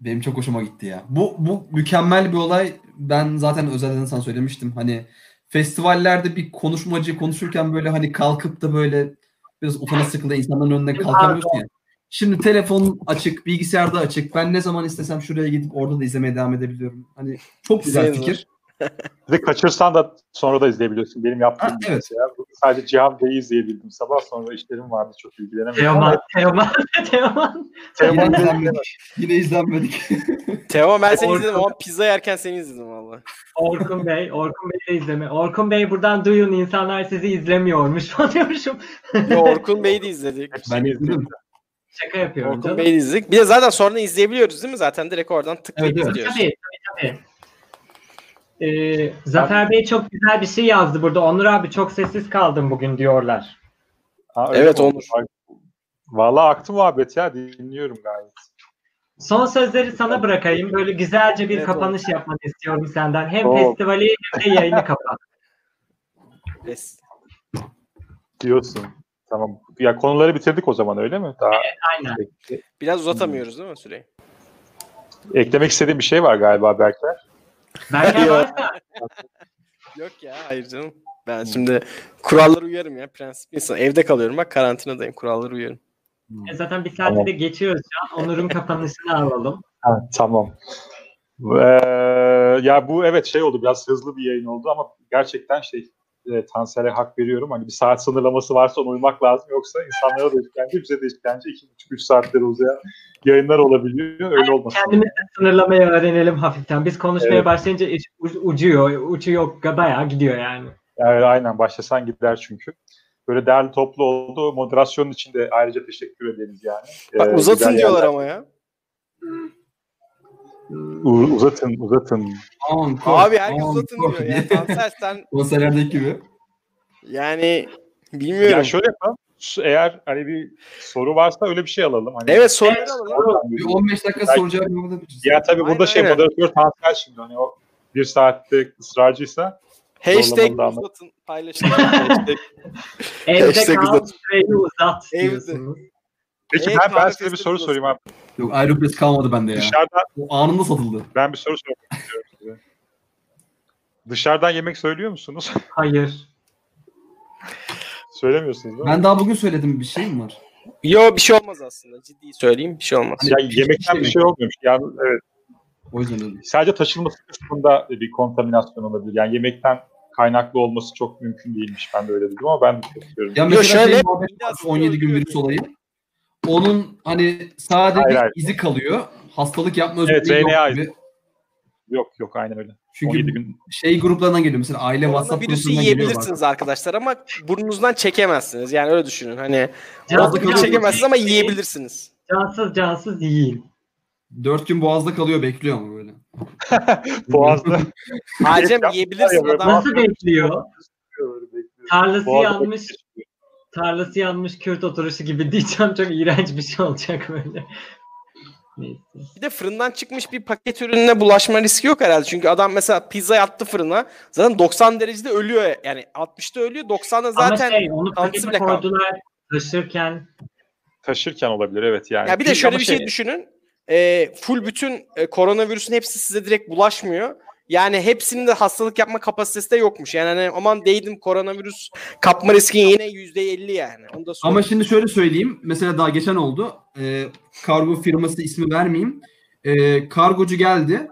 [SPEAKER 4] Benim çok hoşuma gitti ya. Bu bu mükemmel bir olay. Ben zaten özelden sana söylemiştim. Hani festivallerde bir konuşmacı konuşurken böyle hani kalkıp da böyle biraz utana sıkıldı insanların önüne kalkamıyorsun ya. Şimdi telefon açık, bilgisayarda açık. Ben ne zaman istesem şuraya gidip orada da izlemeye devam edebiliyorum. Hani çok güzel fikir.
[SPEAKER 3] De kaçırsan da sonra da izleyebiliyorsun. Benim yaptığım
[SPEAKER 4] Ha,
[SPEAKER 3] gibi
[SPEAKER 4] evet.
[SPEAKER 3] Bugün Sadece Cihan Bey'i izleyebildim. Sabah sonra işlerim vardı. Çok ilgilenemedim.
[SPEAKER 2] Teoman, Teoman, Teoman.
[SPEAKER 3] Teoman
[SPEAKER 4] Yine
[SPEAKER 3] Bey'i
[SPEAKER 4] izlenmedik. Yine izlenmedik.
[SPEAKER 1] Teo ben seni
[SPEAKER 2] Orkun-
[SPEAKER 1] izledim ama pizza yerken seni izledim valla.
[SPEAKER 2] Orkun Bey, Orkun Bey de izleme. Orkun Bey buradan duyun insanlar sizi izlemiyormuş falan diyormuşum.
[SPEAKER 1] Yo, Orkun Bey'i de izledik.
[SPEAKER 4] ben
[SPEAKER 3] izledim.
[SPEAKER 2] Şaka yapıyorum
[SPEAKER 1] Orkun
[SPEAKER 2] canım.
[SPEAKER 1] Bey'i izledik. Bir de zaten sonra izleyebiliyoruz değil mi? Zaten direkt oradan tıklayıp
[SPEAKER 4] Evet,
[SPEAKER 1] izliyoruz.
[SPEAKER 2] Tabii, tabii, tabii. Ee, Zafer Bey çok güzel bir şey yazdı burada. Onur abi çok sessiz kaldım bugün diyorlar.
[SPEAKER 3] Ha,
[SPEAKER 1] Evet? Onur.
[SPEAKER 3] Vallahi aktı muhabbet ya. Dinliyorum gayet.
[SPEAKER 2] Son sözleri sana bırakayım. Böyle güzelce bir
[SPEAKER 1] Evet,
[SPEAKER 2] kapanış yapmanı istiyorum senden. Hem
[SPEAKER 3] Oo.
[SPEAKER 2] festivali hem de yayını kapat.
[SPEAKER 3] Diyorsun. Tamam. Ya konuları bitirdik o zaman öyle mi? Daha
[SPEAKER 2] Aynen.
[SPEAKER 1] Biraz uzatamıyoruz değil mi süreyi?
[SPEAKER 3] eklemek istediğim bir şey var galiba Berker.
[SPEAKER 2] Berker
[SPEAKER 1] Yok.
[SPEAKER 2] varsa
[SPEAKER 1] Yok ya hayır canım. Ben şimdi kurallara uyarım ya prensip insan. Evde kalıyorum bak karantinadayım kurallara uyarım.
[SPEAKER 2] e, zaten bir saati
[SPEAKER 3] Tamam.
[SPEAKER 2] de geçiyoruz an. Onur'un kapanışını alalım.
[SPEAKER 3] Ha, tamam. Ee, ya bu evet şey oldu biraz hızlı bir yayın oldu ama gerçekten şey e, Tansel'e hak veriyorum. Hani bir saat sınırlaması varsa ona uymak lazım. Yoksa insanlara da işkence, bize de işkence. iki buçuk, üç saatler uzayan yayınlar olabiliyor. Öyle olmasın.
[SPEAKER 2] Kendimizi de sınırlamayı öğrenelim hafiften. Biz konuşmaya
[SPEAKER 3] Evet.
[SPEAKER 2] başlayınca iş ucuyor. Uçuyor. Bayağı gidiyor yani.
[SPEAKER 3] Yani aynen başlasan gider çünkü. Böyle değerli toplu oldu. Moderasyonun için de ayrıca teşekkür ederiz yani.
[SPEAKER 1] Bak
[SPEAKER 3] Ee,
[SPEAKER 1] uzatın diyorlar
[SPEAKER 3] yerler-
[SPEAKER 1] ama ya.
[SPEAKER 3] U- uzatın, uzatın.
[SPEAKER 4] Aman, kor,
[SPEAKER 1] Abi herkes
[SPEAKER 4] aman,
[SPEAKER 1] uzatın diyor
[SPEAKER 4] diye.
[SPEAKER 1] ya. Tansel sen
[SPEAKER 4] Konserlerdeki gibi.
[SPEAKER 1] yani bilmiyorum.
[SPEAKER 3] Ya şöyle yapalım. Eğer hani bir soru varsa öyle bir şey alalım. Hani
[SPEAKER 1] Evet soruları alalım.
[SPEAKER 4] Bir 15 dakika soru cevap yapabiliriz.
[SPEAKER 3] Ya tabii burada
[SPEAKER 1] Aynen,
[SPEAKER 3] şey moderatör Tansel şimdi hani o bir saatte ısrarcıysa
[SPEAKER 1] Hashtag uzatın paylaşın. Hashtag.
[SPEAKER 2] Evde kal
[SPEAKER 1] uzat. Evde.
[SPEAKER 2] diyorsunuz.
[SPEAKER 3] Peki
[SPEAKER 1] Evet,
[SPEAKER 3] ben, ben size bir soru sorayım abi.
[SPEAKER 4] Yok Aeropress kalmadı bende ya.
[SPEAKER 3] Dışarıdan
[SPEAKER 4] O anında satıldı.
[SPEAKER 3] ben bir soru sormak istiyorum size. Dışarıdan yemek söylüyor musunuz?
[SPEAKER 2] Hayır.
[SPEAKER 3] Söylemiyorsunuz değil mi?
[SPEAKER 4] Ben daha bugün söyledim bir şey mi var?
[SPEAKER 1] Yo bir şey olmaz aslında. Ciddi söyleyeyim bir şey olmaz.
[SPEAKER 3] Ya
[SPEAKER 4] pişmiş
[SPEAKER 3] yemekten bir şey olmuyormuş. Yani evet.
[SPEAKER 4] O yüzden dedim.
[SPEAKER 3] Sadece taşınması kısmında bir kontaminasyon olabilir. Yani yemekten kaynaklı olması çok mümkün değilmiş. Ben de öyle dedim ama ben de istiyorum.
[SPEAKER 4] Ya mesela
[SPEAKER 1] şöyle,
[SPEAKER 4] şey muhabbet
[SPEAKER 1] bir de
[SPEAKER 4] var,
[SPEAKER 1] aslında
[SPEAKER 4] 17 gün
[SPEAKER 1] öyle
[SPEAKER 4] virüs olayı. Onun hani sadece
[SPEAKER 3] Hayır, hayır.
[SPEAKER 4] izi kalıyor. Hastalık yapma
[SPEAKER 3] Evet,
[SPEAKER 4] özelliği yok
[SPEAKER 3] RNA
[SPEAKER 4] gibi.
[SPEAKER 3] Yok yok aynen öyle.
[SPEAKER 4] Çünkü
[SPEAKER 3] 17 gün.
[SPEAKER 4] şey gruplarından geliyor. Mesela aile WhatsApp
[SPEAKER 1] Koronavirüsü
[SPEAKER 4] gruplarından geliyor.
[SPEAKER 1] yiyebilirsiniz arkadaşlar ama burnunuzdan çekemezsiniz. Yani öyle düşünün. Hani
[SPEAKER 2] Cansız,
[SPEAKER 4] kalıyor.
[SPEAKER 1] bunu çekemezsiniz ama
[SPEAKER 2] cansız,
[SPEAKER 1] yiyebilirsiniz.
[SPEAKER 2] Cansız cansız yiyin.
[SPEAKER 4] 4 gün boğazda kalıyor bekliyor ama böyle.
[SPEAKER 3] Boğazda. Ya,
[SPEAKER 1] yiyebilirsin adam.
[SPEAKER 2] Nasıl bekliyor. Tarlası
[SPEAKER 3] Boğazda
[SPEAKER 2] yanmış, tarlası yanmış Kürt oturuşu gibi diyeceğim. Çok iğrenç bir şey olacak böyle. Neyse.
[SPEAKER 1] Bir de fırından çıkmış bir paket ürününe bulaşma riski yok herhalde. Çünkü adam mesela pizza attı fırına. Zaten 90 derecede ölüyor. Yani 60'ta ölüyor. 90'da zaten
[SPEAKER 2] Ama şey onu pakete
[SPEAKER 1] bile kaldı.
[SPEAKER 2] koydular taşırken.
[SPEAKER 3] Taşırken olabilir evet yani.
[SPEAKER 1] Ya bir de
[SPEAKER 3] Ama
[SPEAKER 1] şöyle bir şey düşünün. Ee, full bütün e, koronavirüsün hepsi size direkt bulaşmıyor. Yani hepsinin de hastalık yapma kapasitesi de yokmuş. Yani hani aman değdim koronavirüs kapma riskin yine %50 yani. Onu da
[SPEAKER 4] Ama şimdi şöyle söyleyeyim. Mesela daha geçen oldu. Ee, kargo firması ismi vermeyeyim. Ee, kargocu geldi.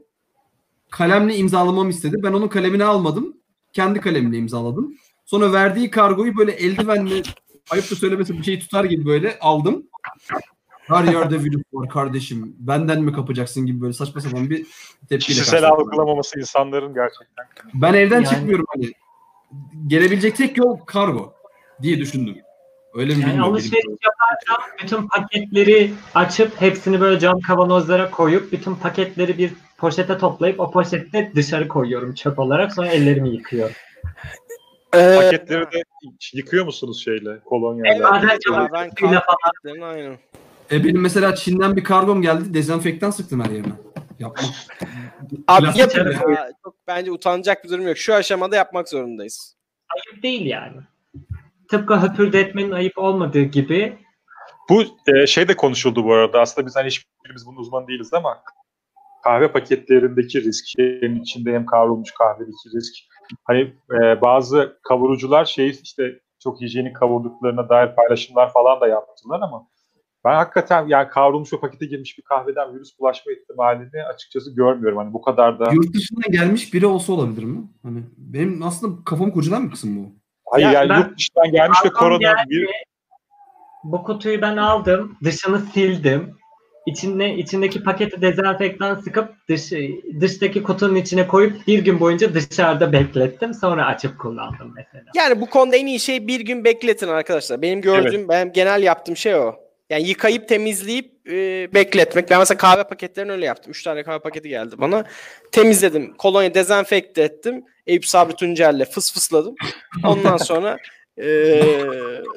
[SPEAKER 4] Kalemle imzalamamı istedi. Ben onun kalemini almadım. Kendi kalemle imzaladım. Sonra verdiği kargoyu böyle eldivenle ayıp da söylemesi bir şey tutar gibi böyle aldım. Her yerde virüs var kardeşim. Benden mi kapacaksın gibi böyle saçma sapan bir tepkiyle
[SPEAKER 3] Kişisel algılamaması insanların gerçekten.
[SPEAKER 4] Ben evden
[SPEAKER 2] Yani-
[SPEAKER 4] çıkmıyorum hani. Gelebilecek tek yol kargo diye düşündüm. Öyle mi
[SPEAKER 2] Yani
[SPEAKER 4] bilmiyorum.
[SPEAKER 2] alışveriş yaparsam bütün paketleri açıp hepsini böyle cam kavanozlara koyup bütün paketleri bir poşete toplayıp o poşette dışarı koyuyorum çöp olarak sonra ellerimi yıkıyorum.
[SPEAKER 1] Ee,
[SPEAKER 3] Paketleri de yıkıyor musunuz şeyle kolonyayla?
[SPEAKER 1] Evet, ben
[SPEAKER 2] suyuyla
[SPEAKER 1] kahve paketlerini aynen.
[SPEAKER 4] E benim mesela Çin'den bir kargom geldi. Dezenfektan sıktım her yerine. Yapma.
[SPEAKER 1] Abi
[SPEAKER 4] Plastik
[SPEAKER 1] yapın ya. Çok bence utanacak bir durum yok. Şu aşamada yapmak zorundayız.
[SPEAKER 2] Ayıp değil yani. Tıpkı höpürdetmenin ayıp olmadığı gibi
[SPEAKER 3] Bu e, şey de konuşuldu bu arada. Aslında biz hani hiçbirimiz bunun uzmanı değiliz ama kahve paketlerindeki risk, hem içinde hem kavrulmuş kahvedeki risk. Hani e, bazı kavurucular şey işte çok hijyenik kavurduklarına dair paylaşımlar falan da yaptılar ama ben hakikaten yani kavrulmuş ve pakete girmiş bir kahveden virüs bulaşma ihtimalini açıkçası görmüyorum. Hani bu kadar da
[SPEAKER 4] Yurt dışından gelmiş biri olsa olabilir mi? Hani benim aslında kafam kurcalan bir kısım bu.
[SPEAKER 3] hayır
[SPEAKER 1] Ya
[SPEAKER 3] yani
[SPEAKER 2] ben-
[SPEAKER 3] yurt dışından gelmiş ve korona bir
[SPEAKER 2] bu kutuyu ben aldım, dışını sildim. İçinde, içindeki paketi dezenfektan sıkıp dış, dıştaki kutunun içine koyup bir gün boyunca dışarıda beklettim. Sonra açıp kullandım mesela.
[SPEAKER 1] Yani bu konuda en iyi şey bir gün bekletin arkadaşlar. Benim gördüğüm, benim genel yaptığım şey o. Yani yıkayıp temizleyip e, bekletmek. Ben mesela kahve paketlerini öyle yaptım. Üç tane kahve paketi geldi bana. Temizledim. Kolonya dezenfekte ettim. Eyüp Sabri Tuncer'le fıs fısladım. Ondan sonra e,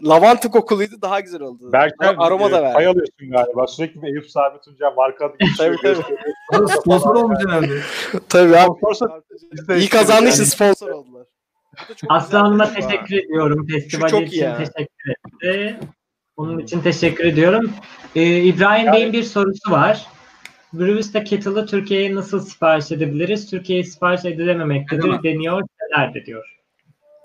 [SPEAKER 1] lavanta kokuluydu. Daha güzel oldu.
[SPEAKER 3] Berker
[SPEAKER 1] Aroma da
[SPEAKER 3] e,
[SPEAKER 1] verdi.
[SPEAKER 3] pay alıyorsun galiba. Sürekli bir Eyüp Sabit Tunca marka adı geçiyor.
[SPEAKER 1] Tabii, tabii.
[SPEAKER 4] Sponsor olmuş herhalde.
[SPEAKER 1] Tabii abi.
[SPEAKER 3] Sponsorsa
[SPEAKER 1] İyi kazandığı için sponsor oldular. Da
[SPEAKER 2] Aslı Hanım'a teşekkür ediyorum. Festival için teşekkür etti. Onun için teşekkür ediyorum. Ee, İbrahim Bey'in bir sorusu var. Brewista Kettle'ı Türkiye'ye nasıl sipariş edebiliriz? Türkiye'ye sipariş edilememektedir
[SPEAKER 4] Edemem.
[SPEAKER 2] deniyor. Neler diyor.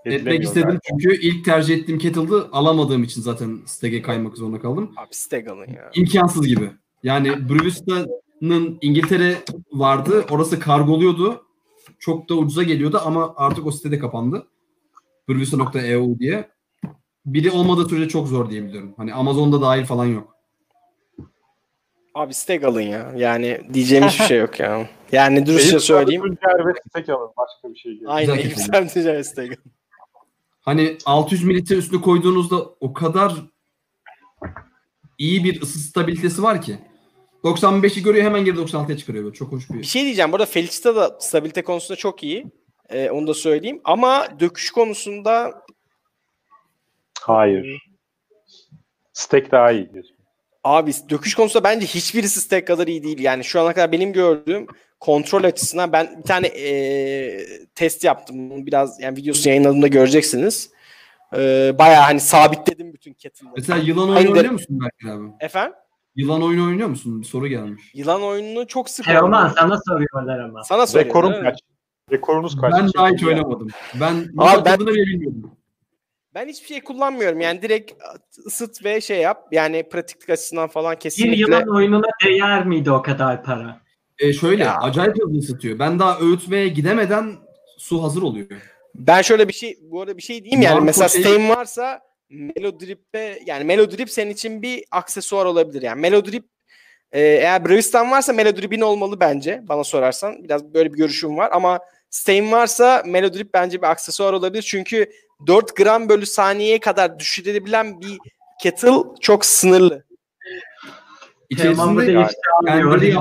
[SPEAKER 4] Etmek istedim çünkü ilk tercih ettiğim kettle'dı alamadığım için zaten Steg'e kaymak zorunda kaldım.
[SPEAKER 1] Abi Stegal'ın ya.
[SPEAKER 4] İmkansız gibi. Yani Brewista'nın İngiltere vardı. Orası kargoluyordu. Çok da ucuza geliyordu ama artık o site de kapandı. Brewista.eu diye. Biri olmadığı sürece çok zor diyebiliyorum. Hani Amazon'da dahil falan yok.
[SPEAKER 1] Abi Stegal'ın ya. Yani diyeceğim hiçbir şey yok ya. Yani dürüstçe söyleyeyim.
[SPEAKER 3] Tuncer ve Stek alın. Başka bir şey değil.
[SPEAKER 1] Aynen.
[SPEAKER 4] Güzel
[SPEAKER 1] İpsem Ticaret Stegal.
[SPEAKER 4] Hani 600 mililitre üstüne koyduğunuzda o kadar iyi bir ısı stabilitesi var ki. 95'i görüyor hemen geri 96'ya çıkarıyor. Böyle. Çok hoş
[SPEAKER 1] Bir
[SPEAKER 4] bir.
[SPEAKER 1] şey diyeceğim. Burada Felicita da stabilite konusunda çok iyi. Ee, onu da söyleyeyim. Ama döküş konusunda
[SPEAKER 3] Hayır. Stek daha iyi diyorsun.
[SPEAKER 1] abi döküş konusunda bence hiçbirisi Steg kadar iyi değil. Yani şu ana kadar benim gördüğüm kontrol açısından ben bir tane ee, test yaptım. Bunu Biraz yani videosunu yayınladığımda göreceksiniz. Ee, bayağı hani sabitledim bütün kettle'ları.
[SPEAKER 4] Mesela yılan oyunu
[SPEAKER 1] Aynı de-
[SPEAKER 4] oynuyor musun Berkin abi?
[SPEAKER 1] Efendim?
[SPEAKER 4] Yılan oyunu oynuyor musun? Bir soru gelmiş.
[SPEAKER 1] Yılan oyununu çok sık
[SPEAKER 2] Teoman
[SPEAKER 1] oynuyorum.
[SPEAKER 2] sana soruyorlar ama.
[SPEAKER 1] Sana soruyorum.
[SPEAKER 3] Rekorum kaç? Rekorunuz kaç?
[SPEAKER 4] Ben daha hiç oynamadım. Ben
[SPEAKER 1] Abi ben-
[SPEAKER 4] ben... bile bilmiyordum.
[SPEAKER 1] Ben hiçbir şey kullanmıyorum. Yani direkt ısıt ve şey yap. Yani pratiklik açısından falan
[SPEAKER 2] Bir
[SPEAKER 1] kesinlikle.
[SPEAKER 2] yılan oyununa değer miydi o kadar para?
[SPEAKER 4] E şöyle
[SPEAKER 1] Ya.
[SPEAKER 4] acayip hızlı ısıtıyor. Ben daha öğütmeye gidemeden su hazır oluyor.
[SPEAKER 1] Ben şöyle bir şey bu arada bir şey diyeyim yani
[SPEAKER 4] Marco
[SPEAKER 1] mesela
[SPEAKER 4] şey-
[SPEAKER 1] Steam varsa Melodrip'te yani Melodrip senin için bir aksesuar olabilir yani. Melodrip e, eğer Bravistan varsa Melodrip'in olmalı bence bana sorarsan. Biraz böyle bir görüşüm var ama Steam varsa Melodrip bence bir aksesuar olabilir. Çünkü 4 gram bölü saniyeye kadar düşürülebilen bir kettle çok sınırlı.
[SPEAKER 4] İçerisinde,
[SPEAKER 2] alıyor.
[SPEAKER 4] kendileri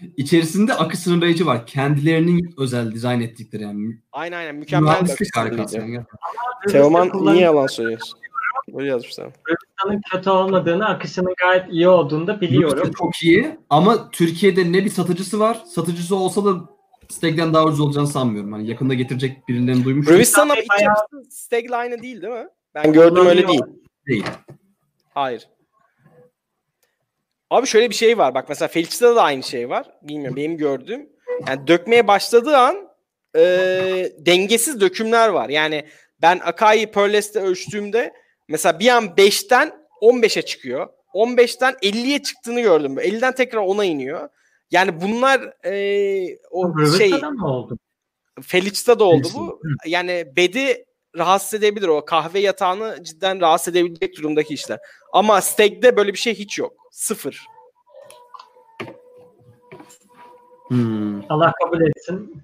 [SPEAKER 4] içerisinde akı sınırlayıcı var. Kendilerinin özel dizayn ettikleri yani.
[SPEAKER 1] Aynen aynen mükemmel bir
[SPEAKER 4] harikası. Yani.
[SPEAKER 1] Teoman niye yalan söylüyorsun? Böyle yazmışlar.
[SPEAKER 2] Brewista'nın kötü olmadığını, akışının gayet iyi olduğunu da biliyorum.
[SPEAKER 4] Brewster çok iyi ama Türkiye'de ne bir satıcısı var. Satıcısı olsa da Steg'den daha ucuz olacağını sanmıyorum. Hani yakında getirecek birilerini duymuştum.
[SPEAKER 1] Bravistan ama iç yapısı aynı değil değil mi? Ben gördüm öyle değil.
[SPEAKER 4] Değil.
[SPEAKER 1] Hayır. Abi şöyle bir şey var. Bak mesela Felix'te de aynı şey var. Bilmiyorum benim gördüğüm. Yani dökmeye başladığı an e, dengesiz dökümler var. Yani ben Akai Pearles'te ölçtüğümde mesela bir an 5'ten 15'e çıkıyor. 15'ten 50'ye çıktığını gördüm. 50'den tekrar 10'a iniyor. Yani bunlar e, o şey
[SPEAKER 2] Brewista'da mı oldu?
[SPEAKER 1] Felix'te de oldu bu. Yani bedi rahatsız edebilir o kahve yatağını cidden rahatsız edebilecek durumdaki işler. Ama Steg'de böyle bir şey hiç yok. Sıfır.
[SPEAKER 4] Hmm.
[SPEAKER 2] Allah kabul etsin.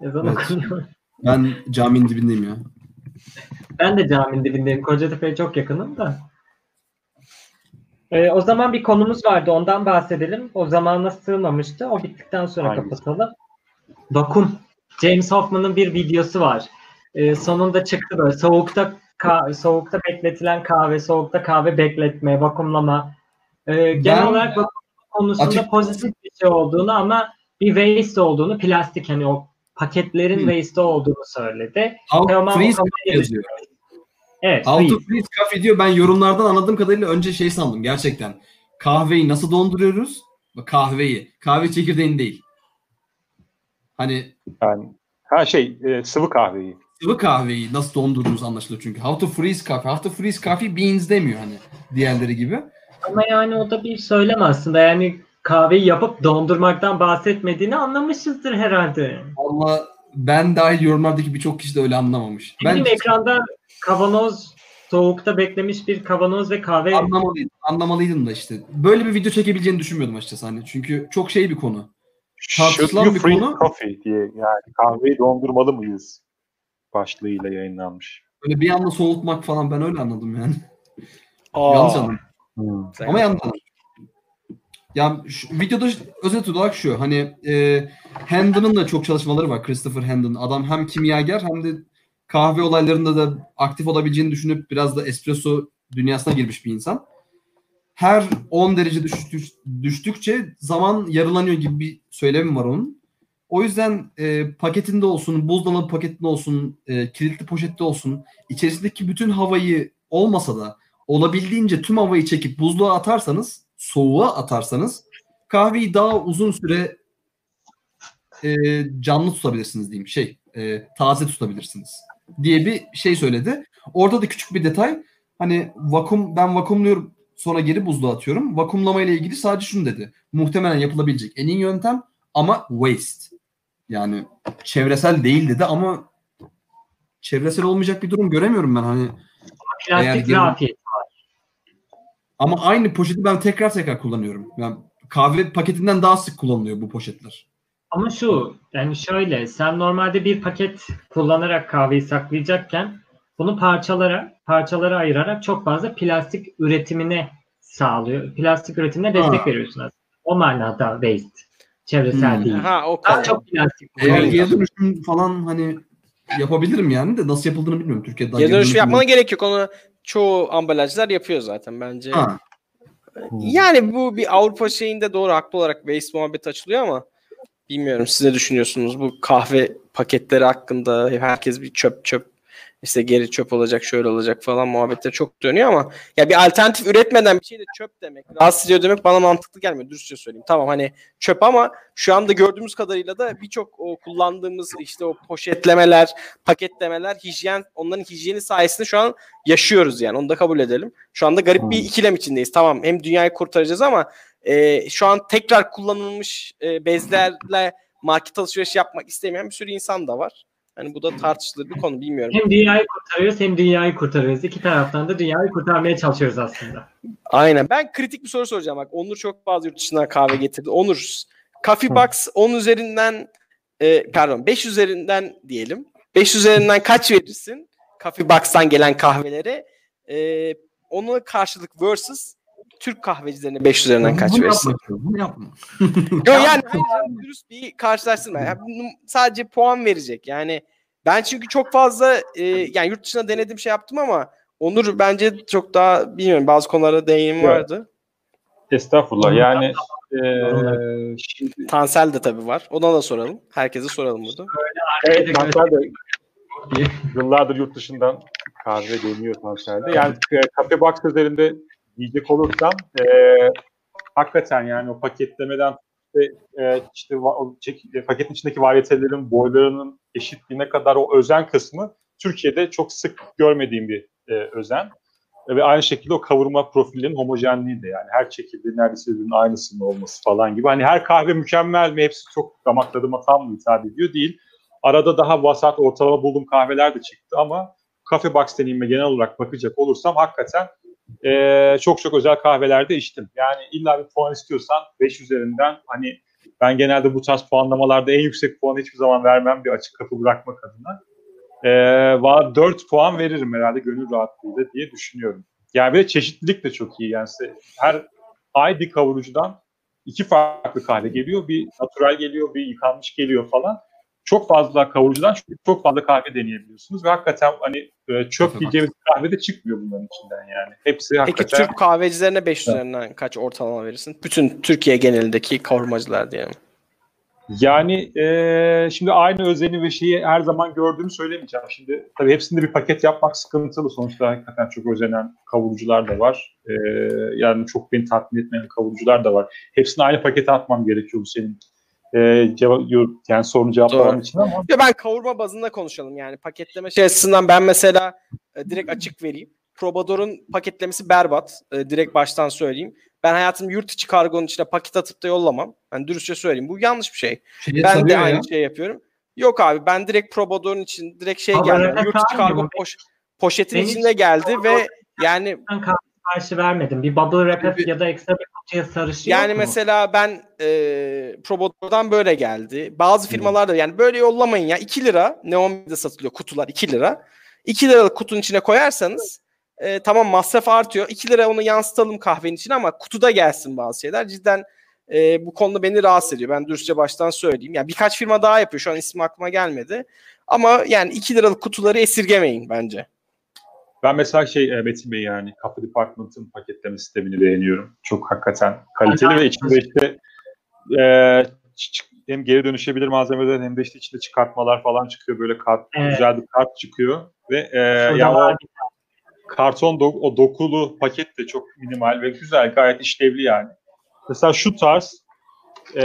[SPEAKER 2] Ezan
[SPEAKER 4] Evet.
[SPEAKER 2] okunuyor.
[SPEAKER 4] Ben caminin dibindeyim ya.
[SPEAKER 2] Ben de caminin dibindeyim. Kocatepe'ye çok yakınım da. Ee, o zaman bir konumuz vardı. Ondan bahsedelim. O zamana sığmamıştı. O bittikten sonra
[SPEAKER 3] Hangisi?
[SPEAKER 2] kapatalım. Vakum. James Hoffman'ın bir videosu var. Ee, sonunda çıktı böyle. Soğukta ka- soğukta bekletilen kahve, soğukta kahve bekletme, vakumlama. Ee, genel
[SPEAKER 4] Ben-
[SPEAKER 2] olarak vakum konusunda
[SPEAKER 4] Açık-
[SPEAKER 2] pozitif bir şey olduğunu ama bir waste olduğunu, plastik hani o paketlerin
[SPEAKER 4] Hmm.
[SPEAKER 2] waste olduğunu söyledi.
[SPEAKER 4] How
[SPEAKER 2] Teoman
[SPEAKER 4] yazıyor.
[SPEAKER 2] Evet.
[SPEAKER 4] How to
[SPEAKER 2] freeze.
[SPEAKER 4] coffee diyor. Ben yorumlardan anladığım kadarıyla önce şey sandım gerçekten. Kahveyi nasıl donduruyoruz? Kahveyi. Kahve çekirdeğini değil. Hani
[SPEAKER 3] Yani, ha şey e, sıvı kahveyi.
[SPEAKER 4] sıvı kahveyi nasıl dondurduğunuz anlaşılıyor çünkü. How to freeze coffee. How to freeze coffee beans demiyor hani diğerleri gibi.
[SPEAKER 2] Ama yani o da bir söylem aslında. Yani kahveyi yapıp dondurmaktan bahsetmediğini anlamışızdır herhalde.
[SPEAKER 4] Valla ben dahil yorumlardaki birçok kişi de öyle anlamamış.
[SPEAKER 2] Benim
[SPEAKER 4] Ben
[SPEAKER 2] ekranda kavanoz soğukta beklemiş bir kavanoz ve kahve
[SPEAKER 4] anlamalıydım, anlamalıydım da işte. Böyle bir video çekebileceğini düşünmüyordum açıkçası hani. Çünkü çok şey bir konu. Tartışılan bir konu.
[SPEAKER 3] coffee diye yani kahveyi dondurmalı mıyız? Başlığıyla yayınlanmış.
[SPEAKER 4] Böyle bir anda soğutmak falan ben öyle anladım yani.
[SPEAKER 1] Aa,
[SPEAKER 4] Yanlış anladım. Ama yanlış anladım. Ya şu, videoda özet olarak şu hani e, Hendon'ın da çok çalışmaları var. Christopher Hendon. Adam hem kimyager hem de kahve olaylarında da aktif olabileceğini düşünüp biraz da espresso dünyasına girmiş bir insan. Her 10 derece düştük, düştükçe zaman yarılanıyor gibi bir söylemim var onun. O yüzden e, paketinde olsun, buzdolabı paketinde olsun, e, kilitli poşette olsun, içerisindeki bütün havayı olmasa da olabildiğince tüm havayı çekip buzluğa atarsanız, soğuğa atarsanız kahveyi daha uzun süre e, canlı tutabilirsiniz diyeyim. Şey, e, taze tutabilirsiniz diye bir şey söyledi. Orada da küçük bir detay. Hani vakum ben vakumluyorum sonra geri buzluğa atıyorum. Vakumlama ile ilgili sadece şunu dedi. Muhtemelen yapılabilecek en iyi yöntem ama waste. Yani çevresel değil dedi ama çevresel olmayacak bir durum göremiyorum ben hani.
[SPEAKER 2] Plastik
[SPEAKER 4] Eğer-
[SPEAKER 2] rafiyet.
[SPEAKER 4] Ama aynı poşeti ben tekrar tekrar kullanıyorum. Yani kahve paketinden daha sık kullanılıyor bu poşetler.
[SPEAKER 2] Ama şu yani şöyle sen normalde bir paket kullanarak kahveyi saklayacakken bunu parçalara parçalara ayırarak çok fazla plastik üretimine sağlıyor. Plastik üretimine destek
[SPEAKER 4] Ha.
[SPEAKER 2] veriyorsun aslında. O manada waste. Çevresel
[SPEAKER 4] Hmm.
[SPEAKER 2] değil.
[SPEAKER 1] Ha o
[SPEAKER 2] Daha çok plastik
[SPEAKER 4] Eğer geri dönüşüm falan hani yapabilirim yani de nasıl yapıldığını bilmiyorum. Türkiye'de
[SPEAKER 1] Geri dönüşüm yapmana gerek yok. Onu çoğu ambalajlar yapıyor zaten bence.
[SPEAKER 4] Ha,
[SPEAKER 1] Yani bu bir Avrupa şeyinde doğru haklı olarak waste muhabbeti açılıyor ama bilmiyorum siz ne düşünüyorsunuz? Bu kahve paketleri hakkında herkes bir çöp çöp işte geri çöp olacak şöyle olacak falan muhabbetler çok dönüyor ama ya bir alternatif üretmeden bir şey de çöp demek rahatsız ediyor demek bana mantıklı gelmiyor. Dürüstçe söyleyeyim. Tamam hani çöp ama şu anda gördüğümüz kadarıyla da birçok o kullandığımız işte o poşetlemeler paketlemeler hijyen onların hijyeni sayesinde şu an yaşıyoruz yani. Onu da kabul edelim. Şu anda garip bir ikilem içindeyiz. Tamam hem dünyayı kurtaracağız ama e, şu an tekrar kullanılmış e, bezlerle market alışverişi yapmak istemeyen bir sürü insan da var. Hani bu da tartışılır bir konu bilmiyorum.
[SPEAKER 2] Hem dünyayı kurtarıyoruz hem dünyayı kurtarıyoruz. İki taraftan da dünyayı kurtarmaya çalışıyoruz aslında.
[SPEAKER 1] Aynen. Ben kritik bir soru soracağım bak. Onur çok fazla yurt dışından kahve getirdi. Onur, Coffee Box 10 üzerinden e, pardon 5 üzerinden diyelim. 5 üzerinden kaç verirsin? Coffee Box'tan gelen kahvelere. E, ona karşılık versus Türk kahvecilerine 5 üzerinden kaç
[SPEAKER 4] bunu
[SPEAKER 1] verirsin?
[SPEAKER 4] yapma. Bunu yapma.
[SPEAKER 1] Yo yani hayır dürüst bir karşılaştırma. Yani bunu sadece puan verecek. Yani ben çünkü çok fazla e, yani yurt dışında denediğim şey yaptım ama Onur bence çok daha bilmiyorum bazı konulara değinim
[SPEAKER 3] Evet.
[SPEAKER 1] vardı.
[SPEAKER 3] Estağfurullah. Yani eee şimdi
[SPEAKER 1] Tansel de tabii var. Ona da soralım. Herkese soralım burada.
[SPEAKER 3] Evet, Tansel de yıllardır yurt dışından kahve deniyor Tansel'de. Yani e, Cafe Box üzerinde diyecek olursam e, hakikaten yani o paketlemeden işte, e, işte çek- e, paketin içindeki varyetelerin boylarının eşitliğine kadar o özen kısmı Türkiye'de çok sık görmediğim bir e, özen. E, Ve aynı şekilde o kavurma profilinin homojenliği de yani her çekirdeğin neredeyse birbirinin aynısının olması falan gibi. Hani her kahve mükemmel mi? Hepsi çok damak tadıma tam mı hitap ediyor? Değil. Arada daha vasat ortalama bulduğum kahveler de çıktı ama Cafe Box deneyimime genel olarak bakacak olursam hakikaten eee, çok çok özel kahvelerde içtim. Yani illa bir puan istiyorsan 5 üzerinden hani ben genelde bu tarz puanlamalarda en yüksek puanı hiçbir zaman vermem bir açık kapı bırakmak adına. Eee 4 puan veririm herhalde gönül rahatlığıyla diye düşünüyorum. Yani bir de çeşitlilik de çok iyi. Yani her ay bir kavurucudan iki farklı kahve geliyor. Bir natural geliyor, bir yıkanmış geliyor falan. Çok fazla kavurucudan çok, çok fazla kahve deneyebiliyorsunuz ve hakikaten hani e, çöp diyeceğimiz kahve de çıkmıyor bunların içinden yani. Hepsi
[SPEAKER 1] Peki
[SPEAKER 3] hakikaten
[SPEAKER 1] Türk kahvecilerine 5 üzerinden kaç ortalama verirsin? Bütün Türkiye genelindeki kavurmacılar diyelim.
[SPEAKER 3] Yani e, şimdi aynı özeni ve şeyi her zaman gördüğümü söylemeyeceğim. Şimdi tabii hepsinde bir paket yapmak sıkıntılı. Sonuçta hakikaten çok özenen kavurucular da var. E, yani çok beni tatmin etmeyen kavurucular da var. Hepsini aynı pakete atmam gerekiyor bu senin e, cevap, yani sorunu cevaplaman
[SPEAKER 1] Doğru.
[SPEAKER 3] için ama
[SPEAKER 1] Ya ben kavurma bazında konuşalım yani paketleme şey açısından ben mesela e, direkt açık vereyim. Probador'un paketlemesi berbat. E, direkt baştan söyleyeyim. Ben hayatım yurt içi kargonun içine paket atıp da yollamam. Ben dürüstçe söyleyeyim. Bu yanlış bir şey.
[SPEAKER 4] Şeye
[SPEAKER 1] Ben de
[SPEAKER 4] sarıyor
[SPEAKER 1] aynı
[SPEAKER 4] ya.
[SPEAKER 1] şey yapıyorum. Yok abi ben direkt Probador'un için direkt şey geldi. Yurt içi kargo poş- poşetin
[SPEAKER 2] Ben
[SPEAKER 1] içinde geldi ve yani
[SPEAKER 2] Karşı vermedim. Bir bubble wrap ya da ekstra bir kutuya sarışı
[SPEAKER 1] Yani
[SPEAKER 2] yok mu?
[SPEAKER 1] mesela ben e, Probodor'dan böyle geldi. Bazı firmalarda yani böyle yollamayın ya 2 lira Neon satılıyor kutular 2 lira. 2 liralık kutunun içine koyarsanız e, tamam masraf artıyor. 2 lira onu yansıtalım kahvenin içine ama kutuda gelsin bazı şeyler. Cidden e, bu konuda beni rahatsız ediyor. Ben dürüstçe baştan söyleyeyim. Yani birkaç firma daha yapıyor. Şu an ismi aklıma gelmedi. Ama yani 2 liralık kutuları esirgemeyin bence.
[SPEAKER 3] Ben mesela şey e, Metin Bey yani Kapı Department'ın paketleme sistemini beğeniyorum. Çok hakikaten kaliteli ve içinde işte e, hem geri dönüşebilir malzemeden hem de işte içinde çıkartmalar falan çıkıyor. Böyle kart,
[SPEAKER 2] Evet.
[SPEAKER 3] güzel bir kart çıkıyor. Ve e, yani o karton do- o dokulu paket de çok minimal ve güzel gayet işlevli yani. Mesela şu tarz e,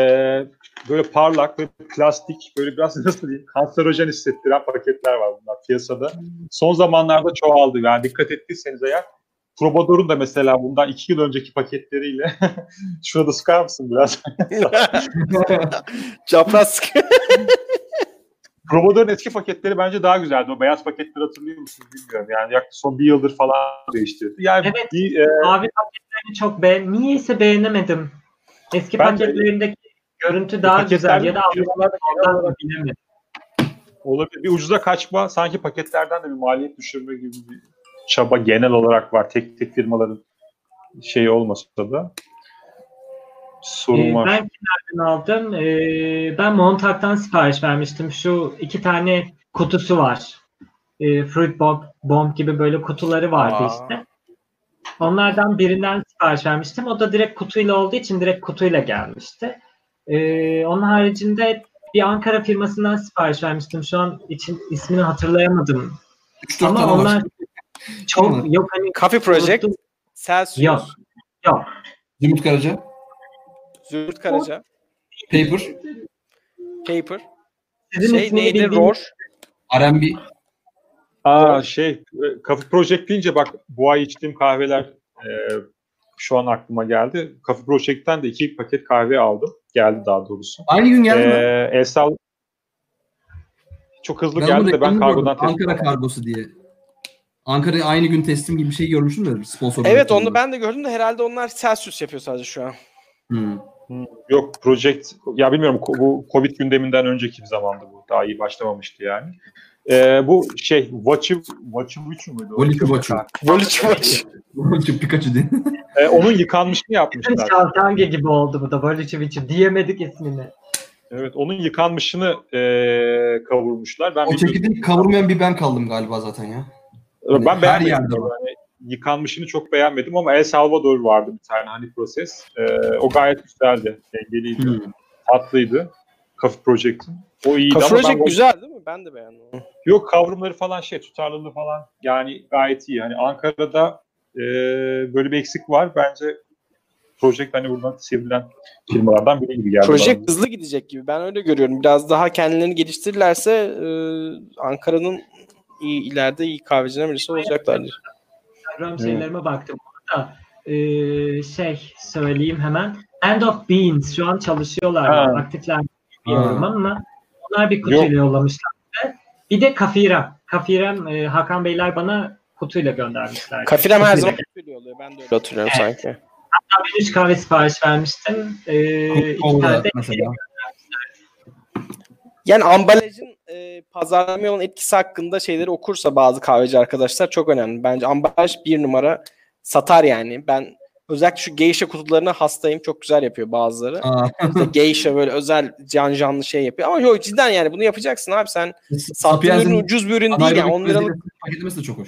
[SPEAKER 3] böyle parlak ve plastik böyle biraz nasıl diyeyim kanserojen hissettiren paketler var bunlar piyasada. Son zamanlarda çoğaldı. Yani dikkat ettiyseniz eğer Probador'un da mesela bundan iki yıl önceki paketleriyle şuna da sıkar mısın biraz?
[SPEAKER 1] Çapraz
[SPEAKER 3] Probador'un eski paketleri bence daha güzeldi. O beyaz paketleri hatırlıyor musunuz bilmiyorum. Yani yaklaşık son bir yıldır falan değiştirdi. Yani
[SPEAKER 2] Evet.
[SPEAKER 3] bir, e,
[SPEAKER 2] mavi paketlerini çok beğen. Niyeyse beğenemedim. Eski
[SPEAKER 3] Ben de-
[SPEAKER 2] paketlerindeki görüntü daha güzel ya da ondan bilemedim.
[SPEAKER 3] Olabilir. Bir ucuza kaçma sanki paketlerden de bir maliyet düşürme gibi bir çaba genel olarak var. Tek tek firmaların şeyi olmasa da sorun
[SPEAKER 2] Ee,
[SPEAKER 3] var.
[SPEAKER 2] ben kimlerden aldım? Ee, ben Montag'dan sipariş vermiştim. Şu iki tane kutusu var. Ee, Fruit Bomb, Bomb gibi böyle kutuları vardı
[SPEAKER 1] Aa.
[SPEAKER 2] işte. Onlardan birinden sipariş vermiştim. O da direkt kutuyla olduğu için direkt kutuyla gelmişti. Ee, onun haricinde bir Ankara firmasından sipariş vermiştim. Şu an için ismini hatırlayamadım.
[SPEAKER 4] 3-4
[SPEAKER 2] Ama
[SPEAKER 4] tane
[SPEAKER 2] onlar
[SPEAKER 4] var.
[SPEAKER 2] çok
[SPEAKER 4] Değil
[SPEAKER 2] yok hani
[SPEAKER 1] Coffee Project,
[SPEAKER 2] unuttum.
[SPEAKER 1] Celsius,
[SPEAKER 2] Yok. Yok.
[SPEAKER 4] Zümrüt Karaca.
[SPEAKER 1] Zümrüt Karaca,
[SPEAKER 4] Paper.
[SPEAKER 1] Paper,
[SPEAKER 2] Sizin
[SPEAKER 1] şey
[SPEAKER 2] ismini
[SPEAKER 1] neydi?
[SPEAKER 2] bildiğiniz-
[SPEAKER 1] Roar.
[SPEAKER 4] R&B.
[SPEAKER 3] Aa şey e, Coffee Project deyince bak bu ay içtiğim kahveler e, şu an aklıma geldi. Coffee Project'ten de iki paket kahve aldım. Geldi daha doğrusu.
[SPEAKER 4] Aynı gün geldi mi?
[SPEAKER 3] Ee, Esal çok hızlı
[SPEAKER 4] Ben
[SPEAKER 3] geldi de ben kargodan teslim
[SPEAKER 4] Ankara kargosu diye. Ankara'ya aynı gün teslim gibi bir şey görmüştüm de sponsor.
[SPEAKER 1] Evet onu ben de gördüm de herhalde onlar Celsius yapıyor sadece şu an.
[SPEAKER 4] Hmm.
[SPEAKER 3] Yok Project ya bilmiyorum bu Covid gündeminden önceki bir zamandı bu. Daha iyi başlamamıştı yani. Ee, bu şey Watch Watch muydu? o?
[SPEAKER 4] Voliki Watch'u.
[SPEAKER 1] Voliç maç.
[SPEAKER 4] Çok Pikachu diye.
[SPEAKER 3] Ee, onun yıkanmışını yapmışlar.
[SPEAKER 2] Şaltange gibi oldu bu da. Barışeviç'i diyemedik ismini.
[SPEAKER 3] Evet onun yıkanmışını ee, kavurmuşlar. Ben
[SPEAKER 4] o çekirdeği kavurmayan bir ben kaldım galiba zaten ya. Hani
[SPEAKER 3] ben
[SPEAKER 4] her
[SPEAKER 3] beğenmedim.
[SPEAKER 4] yerde.
[SPEAKER 3] Yani yıkanmışını çok beğenmedim ama El Salvador vardı bir tane hani proses. Ee, o gayet güzeldi. Dengeliydi.
[SPEAKER 4] Hmm.
[SPEAKER 3] Tatlıydı. Coffee Project'in. O iyiydi
[SPEAKER 1] Coffee
[SPEAKER 3] ben
[SPEAKER 1] Project
[SPEAKER 3] o-
[SPEAKER 1] güzel değil mi? Ben de beğendim.
[SPEAKER 3] Yok kavrumları falan şey tutarlılığı falan yani gayet iyi. Hani Ankara'da e, böyle bir eksik var. Bence Project hani buradan sevilen firmalardan biri gibi geldi.
[SPEAKER 1] Project
[SPEAKER 3] bana.
[SPEAKER 1] hızlı gidecek gibi. Ben öyle görüyorum. Biraz daha kendilerini geliştirirlerse e, Ankara'nın iyi, ileride iyi kahvecilerin birisi olacaklardır.
[SPEAKER 2] Instagram şeylerime baktım. Burada e, şey söyleyeyim hemen. End of Beans şu an çalışıyorlar.
[SPEAKER 3] Ha.
[SPEAKER 2] Aktifler bilmiyorum
[SPEAKER 4] Ha.
[SPEAKER 2] ama onlar bir kutuyla yollamışlar. Bir de Kafirem. Kafirem e, Hakan Beyler bana kutuyla göndermişler.
[SPEAKER 1] Kafirem her
[SPEAKER 2] Kutuyla.
[SPEAKER 1] zaman böyle oluyor. Ben de öyle hatırlıyorum
[SPEAKER 2] Evet.
[SPEAKER 1] sanki.
[SPEAKER 2] Ben 3 kahve sipariş vermiştim. E, iki tane
[SPEAKER 4] Coca-Cola
[SPEAKER 2] de
[SPEAKER 4] mesela.
[SPEAKER 1] Yani ambalajın e, pazarlamaya olan etkisi hakkında şeyleri okursa bazı kahveci arkadaşlar çok önemli. Bence ambalaj bir numara satar yani. Ben özellikle şu geisha kutularına hastayım. Çok güzel yapıyor bazıları. İşte geisha böyle özel can canlı şey yapıyor. Ama yok cidden yani bunu yapacaksın abi sen. Sattığın ürün ucuz bir ürün değil yani. 10 liralık
[SPEAKER 4] paketlemesi de çok hoş.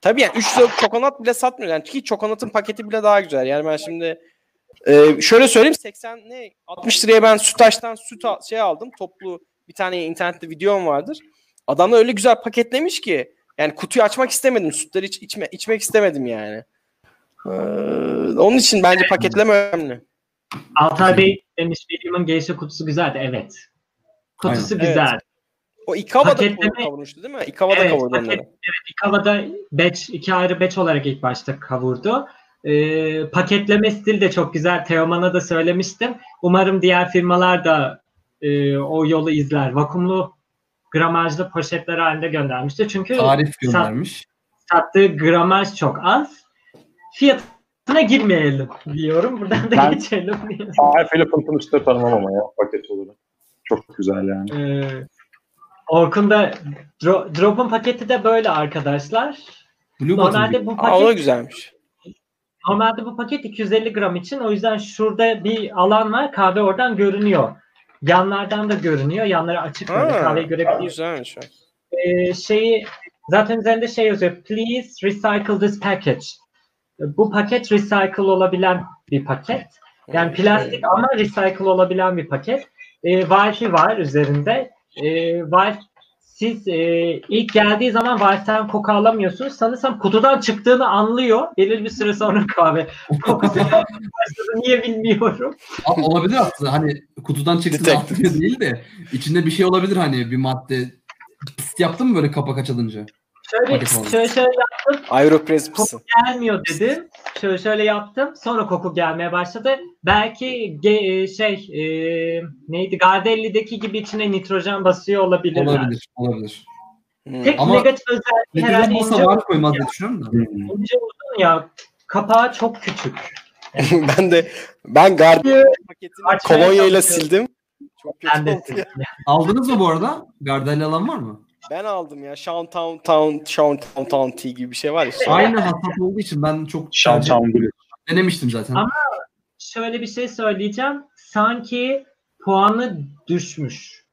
[SPEAKER 1] Tabii yani 3 liralık çokonat bile satmıyor. Yani ki çokonatın paketi bile daha güzel. Yani ben şimdi e, şöyle söyleyeyim 80 ne 60 liraya ben Sütaş'tan süt al- şey aldım. Toplu bir tane internette videom vardır. Adam da öyle güzel paketlemiş ki yani kutuyu açmak istemedim. Sütleri iç, içme, içmek istemedim yani. Ee, onun için bence paketleme önemli.
[SPEAKER 2] Altay Bey demiş William'ın Geisha kutusu güzeldi. Evet. Kutusu
[SPEAKER 1] Aynen.
[SPEAKER 2] güzel.
[SPEAKER 1] O Ikava'da
[SPEAKER 2] Paketleme-
[SPEAKER 1] kavurmuştu değil mi? Ikava'da
[SPEAKER 2] Evet,
[SPEAKER 1] kavurdu
[SPEAKER 2] paket-
[SPEAKER 1] onları.
[SPEAKER 2] Ikava'da batch, iki ayrı batch olarak ilk başta kavurdu. Ee, paketleme stil de çok güzel. Teoman'a da söylemiştim. Umarım diğer firmalar da e, o yolu izler. Vakumlu gramajlı poşetler halinde göndermişti. Çünkü
[SPEAKER 4] Tarif göndermiş.
[SPEAKER 2] sattığı gramaj çok az. Fiyatına girmeyelim diyorum. Buradan da
[SPEAKER 3] Ben-
[SPEAKER 2] geçelim.
[SPEAKER 3] Tarif ile pıntını da tanımam ama ya paket olarak. Çok güzel yani.
[SPEAKER 2] Ee, Orkun'da Dro- Drop'un paketi de böyle arkadaşlar.
[SPEAKER 4] Blue
[SPEAKER 2] Normalde bu
[SPEAKER 1] Aa, o da
[SPEAKER 2] paket
[SPEAKER 1] güzelmiş.
[SPEAKER 2] Normalde bu paket 250 gram için. O yüzden şurada bir alan var. Kahve oradan görünüyor. Yanlardan da görünüyor. Yanları açık böyle
[SPEAKER 1] Ha,
[SPEAKER 2] kahveyi görebiliyorsun.
[SPEAKER 1] güzelmiş. o.
[SPEAKER 2] Ee, şeyi zaten üzerinde şey yazıyor. Please recycle this package. Bu paket recycle olabilen bir paket. Yani plastik ama recycle olabilen bir paket. e, Wi-Fi var üzerinde. E, Wi siz e, ilk geldiği zaman Wi-Fi'den koku alamıyorsunuz. Sanırsam kutudan çıktığını anlıyor. Belirli bir süre sonra kahve kokusu başladı. Niye bilmiyorum.
[SPEAKER 4] Abi olabilir aslında hani kutudan çıktı
[SPEAKER 1] Detective.
[SPEAKER 4] atlıyor değil de içinde bir şey olabilir hani bir madde pıst yaptın mı böyle kapak açılınca?
[SPEAKER 2] Şöyle şöyle şöyle
[SPEAKER 1] Aeropress mısın?
[SPEAKER 2] gelmiyor dedim. Şöyle şöyle yaptım. Sonra koku gelmeye başladı. Belki ge- e, şey e, neydi? Gardelli'deki gibi içine nitrojen basıyor olabilirler.
[SPEAKER 4] Olabilir, olabilir.
[SPEAKER 1] Hmm.
[SPEAKER 2] Tek
[SPEAKER 4] Ama
[SPEAKER 2] negatif özelliği herhalde ince,
[SPEAKER 4] var koymaz diye düşünüyorum da.
[SPEAKER 2] ince uzun ya. Kapağı çok küçük.
[SPEAKER 1] ben de ben Guardian paketini kolonyayla
[SPEAKER 2] çalışıyorum.
[SPEAKER 1] sildim. Çok kötü oldu.
[SPEAKER 4] Aldınız mı bu arada? Gardel alan var mı?
[SPEAKER 1] Ben aldım ya. Town Town Town Town Tea gibi bir şey var ya. işte.
[SPEAKER 4] Aynı hassas olduğu için ben çok
[SPEAKER 3] Şan Blue.
[SPEAKER 4] denemiştim zaten.
[SPEAKER 2] Ama- Şöyle bir şey söyleyeceğim. Sanki puanı düşmüş.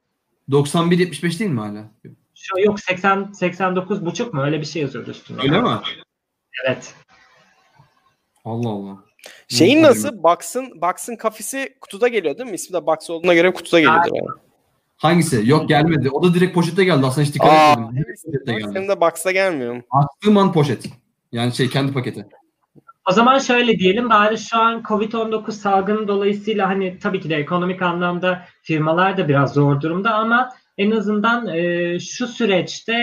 [SPEAKER 4] 91-75 değil mi hala?
[SPEAKER 2] Şu yok 80 89 buçuk mu? Öyle bir şey yazıyordu üstünde.
[SPEAKER 4] Öyle mi?
[SPEAKER 2] Evet.
[SPEAKER 4] Allah Allah.
[SPEAKER 1] Şeyin nasıl? Box'ın Box'ın kafesi kutuda geliyor değil mi? İsmi de Box olduğuna göre kutuda geliyordur yani.
[SPEAKER 4] Hangisi? Yok gelmedi. O da direkt poşette geldi. Aslında hiç dikkat
[SPEAKER 1] Aa,
[SPEAKER 4] etmedim. Direkt poşette
[SPEAKER 1] Box
[SPEAKER 4] geldi.
[SPEAKER 1] Senin de Box'ta gelmiyor mu?
[SPEAKER 4] Açtığım an poşet. Yani şey kendi paketi.
[SPEAKER 2] O zaman şöyle diyelim bari şu an Covid-19 salgını dolayısıyla hani tabii ki de ekonomik anlamda firmalar da biraz zor durumda ama en azından e, şu süreçte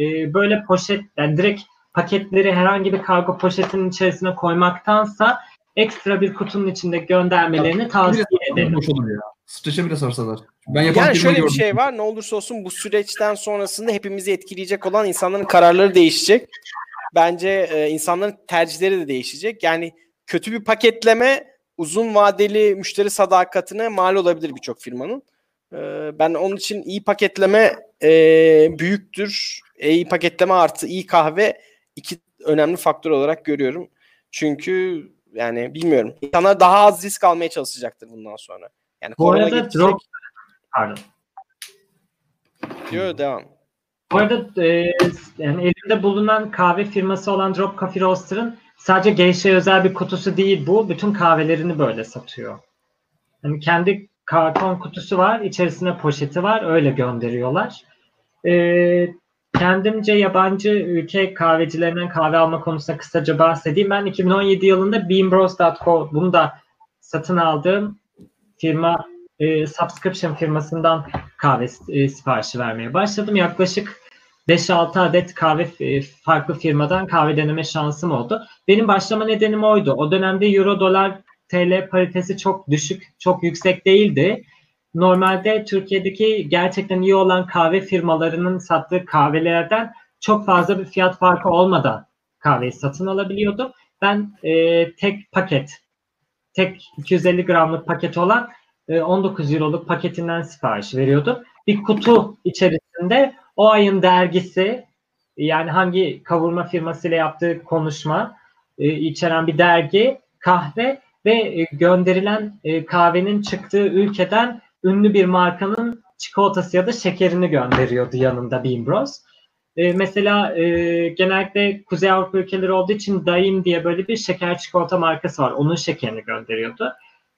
[SPEAKER 2] e, böyle poşet yani direkt paketleri herhangi bir kargo poşetinin içerisine koymaktansa ekstra bir kutunun içinde göndermelerini tavsiye ederim.
[SPEAKER 4] Boş olur ya. Streçe bile sarsalar. Ben yapan
[SPEAKER 1] Yani şöyle bir
[SPEAKER 4] gördüm.
[SPEAKER 1] şey var. Ne olursa olsun bu süreçten sonrasında hepimizi etkileyecek olan insanların kararları değişecek. Bence e, insanların tercihleri de değişecek. Yani kötü bir paketleme uzun vadeli müşteri sadakatine mal olabilir birçok firmanın. E, ben onun için iyi paketleme e, büyüktür. E, iyi paketleme artı iyi kahve iki önemli faktör olarak görüyorum. Çünkü yani bilmiyorum. İnsanlar daha az risk almaya çalışacaktır bundan sonra. Yani
[SPEAKER 2] Bu
[SPEAKER 1] korona
[SPEAKER 2] arada
[SPEAKER 1] getirecek.
[SPEAKER 2] drop pardon.
[SPEAKER 1] Diyor devam.
[SPEAKER 2] Bu arada e, yani elimde bulunan kahve firması olan Drop Coffee Roaster'ın sadece Geisha özel bir kutusu değil bu. Bütün kahvelerini böyle satıyor. Yani kendi karton kutusu var, içerisine poşeti var, öyle gönderiyorlar. E, kendimce yabancı ülke kahvecilerinden kahve alma konusunda kısaca bahsedeyim. Ben 2017 yılında beanbros.co bunu da satın aldığım firma e, subscription firmasından kahve e, siparişi vermeye başladım. Yaklaşık 5-6 adet kahve e, farklı firmadan kahve deneme şansım oldu. Benim başlama nedenim oydu. O dönemde euro dolar TL paritesi çok düşük, çok yüksek değildi. Normalde Türkiye'deki gerçekten iyi olan kahve firmalarının sattığı kahvelerden çok fazla bir fiyat farkı olmadan kahveyi satın alabiliyordum. Ben e, tek paket, tek 250 gramlık paket olan 19 euroluk paketinden sipariş veriyordum. Bir kutu içerisinde o ayın dergisi yani hangi kavurma firmasıyla yaptığı konuşma e, içeren bir dergi, kahve ve e, gönderilen e, kahvenin çıktığı ülkeden ünlü bir markanın çikolatası ya da şekerini gönderiyordu yanında Bean Bros. E, mesela e, genellikle Kuzey Avrupa ülkeleri olduğu için Daim diye böyle bir şeker çikolata markası var. Onun şekerini gönderiyordu.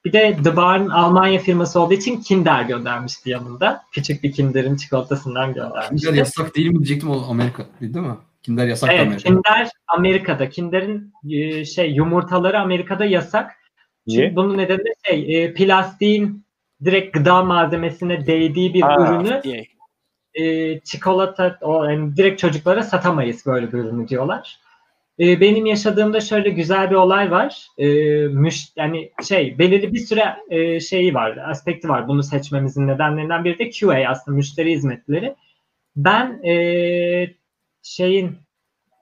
[SPEAKER 2] Bir de The Barn Almanya firması olduğu için Kinder göndermişti yanında. Küçük bir Kinder'in çikolatasından göndermişti.
[SPEAKER 4] Kinder yasak değil mi diyecektim o Amerika değil mi? Kinder yasak
[SPEAKER 2] Evet,
[SPEAKER 4] Amerika.
[SPEAKER 2] Kinder Amerika'da. Kinder'in e, şey yumurtaları Amerika'da yasak. Çünkü
[SPEAKER 3] Niye?
[SPEAKER 2] bunun nedeni de şey e, plastiğin direkt gıda malzemesine değdiği bir
[SPEAKER 3] Ha.
[SPEAKER 2] ürünü e, çikolata o yani direkt çocuklara satamayız böyle bir ürünü diyorlar. E, benim yaşadığımda şöyle güzel bir olay var. E, müş, yani şey belirli bir süre e, şeyi var, aspekti var. Bunu seçmemizin nedenlerinden biri de QA aslında müşteri hizmetleri. Ben e, şeyin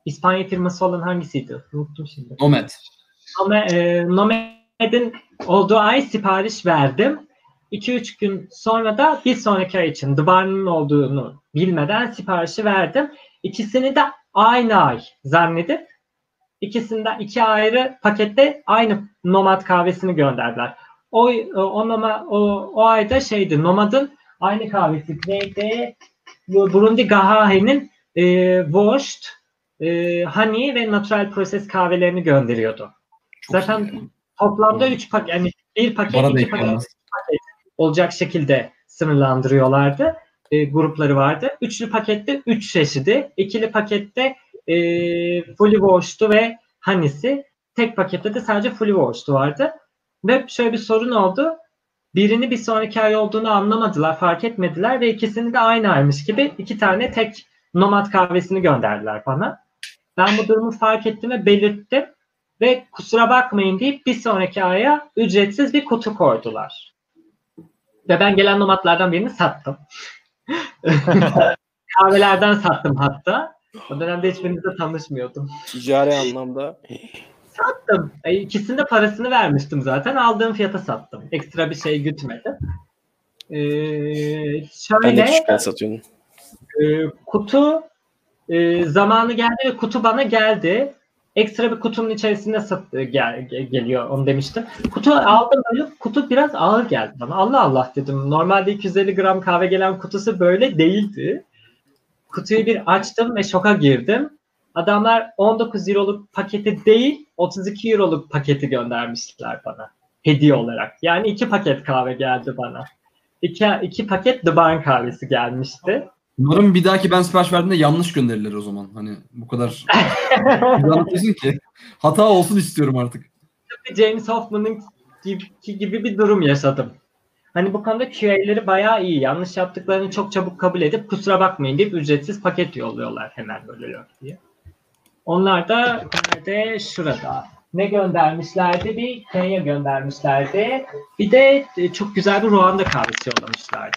[SPEAKER 2] İspanya firması olan hangisiydi? Unuttum şimdi.
[SPEAKER 4] Nomad.
[SPEAKER 2] Nome, e, Nomad'in olduğu ay sipariş verdim. 2-3 gün sonra da bir sonraki ay için The Barn'ın olduğunu bilmeden siparişi verdim. İkisini de aynı ay zannedip ikisinden iki ayrı pakette aynı Nomad kahvesini gönderdiler. O o, Noma- o, o ayda şeydi Nomad'ın aynı kahvesi neydi? Bu Burundi Gahahe'nin e, washed, e, honey ve natural process kahvelerini gönderiyordu.
[SPEAKER 4] Çok
[SPEAKER 2] Zaten
[SPEAKER 4] iyi.
[SPEAKER 2] Toplamda
[SPEAKER 4] Hmm.
[SPEAKER 2] 3 paket yani bir paket
[SPEAKER 4] Bana
[SPEAKER 2] iki paket
[SPEAKER 4] eklenmez.
[SPEAKER 2] olacak şekilde sınırlandırıyorlardı. E, grupları vardı. Üçlü pakette 3 çeşidi. ikili pakette e, Fully Washed'u ve Honey'si. Tek pakette de sadece Fully Washed'u vardı. Ve şöyle bir sorun oldu. Birini bir sonraki ay olduğunu anlamadılar, fark etmediler ve ikisini de aynı aymış gibi iki tane tek nomad kahvesini gönderdiler bana. Ben bu durumu fark ettim ve belirttim ve kusura bakmayın deyip bir sonraki aya ücretsiz bir kutu koydular. Ve ben gelen nomadlardan birini sattım. Kahvelerden sattım hatta. O dönemde hiçbirinizle tanışmıyordum.
[SPEAKER 1] Ticari anlamda.
[SPEAKER 2] Sattım. E, İkisinin de parasını vermiştim zaten. Aldığım fiyata sattım. Ekstra bir şey gütmedim. Ee,
[SPEAKER 1] Ben de
[SPEAKER 2] şöyle
[SPEAKER 1] küçükken satıyordum.
[SPEAKER 2] e, kutu e, zamanı geldi ve kutu bana geldi. Ekstra bir kutunun içerisinde sat, e, gel, ge- geliyor onu demiştim. Kutu aldım böyle kutu biraz ağır geldi bana. Allah Allah dedim. Normalde 250 gram kahve gelen kutusu böyle değildi. Kutuyu bir açtım ve şoka girdim. Adamlar 19 euroluk paketi değil 32 euroluk paketi göndermişler bana. Hediye olarak. Yani iki paket kahve geldi bana. İki, iki paket The Barn kahvesi gelmişti.
[SPEAKER 4] Umarım bir dahaki ben sipariş verdiğimde yanlış gönderirler o zaman. Hani bu kadar anlatıyorsun ki. Hata olsun istiyorum artık.
[SPEAKER 2] James Hoffman'ın gibi, gibi bir durum yaşadım. Hani bu konuda QA'leri bayağı iyi. Yanlış yaptıklarını çok çabuk kabul edip kusura bakmayın deyip ücretsiz paket yolluyorlar hemen böyle diye. Onlar da nerede? Şurada. Ne göndermişlerdi? Bir Kenya göndermişlerdi. Bir de e, çok güzel bir Ruanda kahvesi yollamışlardı.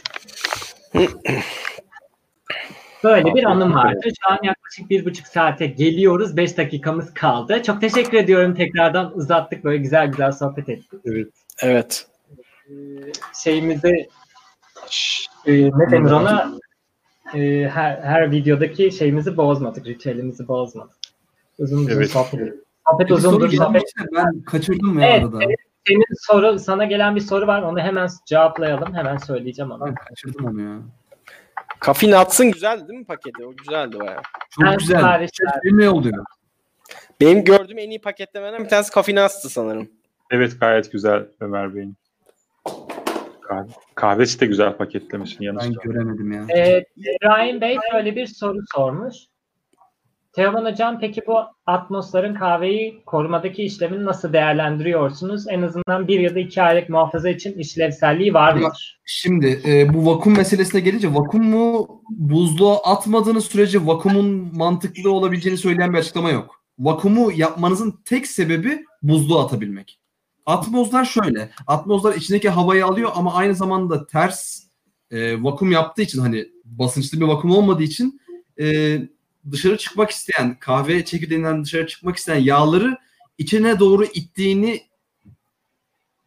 [SPEAKER 2] Böyle bir anım vardı. Şu an yaklaşık bir buçuk saate geliyoruz. Beş dakikamız kaldı. Çok teşekkür ediyorum. Tekrardan uzattık. Böyle güzel güzel sohbet ettik.
[SPEAKER 1] Evet.
[SPEAKER 2] Ee, şeyimizi e, ne denir ona e, her, her videodaki şeyimizi bozmadık. Ritüelimizi bozmadık. Uzun uzun
[SPEAKER 3] Evet.
[SPEAKER 2] sohbet Sohbet uzundur. Sohbet.
[SPEAKER 4] ben kaçırdım ya
[SPEAKER 2] Evet,
[SPEAKER 4] arada.
[SPEAKER 2] evet. Senin soru, sana gelen bir soru var. Onu hemen cevaplayalım. Hemen söyleyeceğim onu.
[SPEAKER 4] Ben kaçırdım onu ya.
[SPEAKER 1] Kafin atsın güzeldi değil mi paketi? O güzeldi baya.
[SPEAKER 4] Çok
[SPEAKER 2] Ben
[SPEAKER 4] güzel.
[SPEAKER 2] sipariş
[SPEAKER 4] Şey, ne oluyor?
[SPEAKER 1] Benim gördüğüm en iyi paketlemeden bir tanesi Kafin Astı sanırım.
[SPEAKER 3] Evet gayet güzel Ömer Bey'in. Kahve, kahvesi de güzel paketlemişsin yanı
[SPEAKER 4] Ben göremedim ya.
[SPEAKER 2] Ee, Ryan Bey şöyle bir soru sormuş. Teoman Hocam peki bu atmosların kahveyi korumadaki işlemini nasıl değerlendiriyorsunuz? En azından bir ya da iki aylık muhafaza için işlevselliği var mıdır?
[SPEAKER 4] Şimdi e, bu vakum meselesine gelince vakumu buzluğa atmadığınız sürece vakumun mantıklı olabileceğini söyleyen bir açıklama yok. Vakumu yapmanızın tek sebebi buzluğa atabilmek. Atmozlar şöyle. Atmozlar içindeki havayı alıyor ama aynı zamanda ters e, vakum yaptığı için hani basınçlı bir vakum olmadığı için e, dışarı çıkmak isteyen kahve çekirdeğinden dışarı çıkmak isteyen yağları içine doğru ittiğini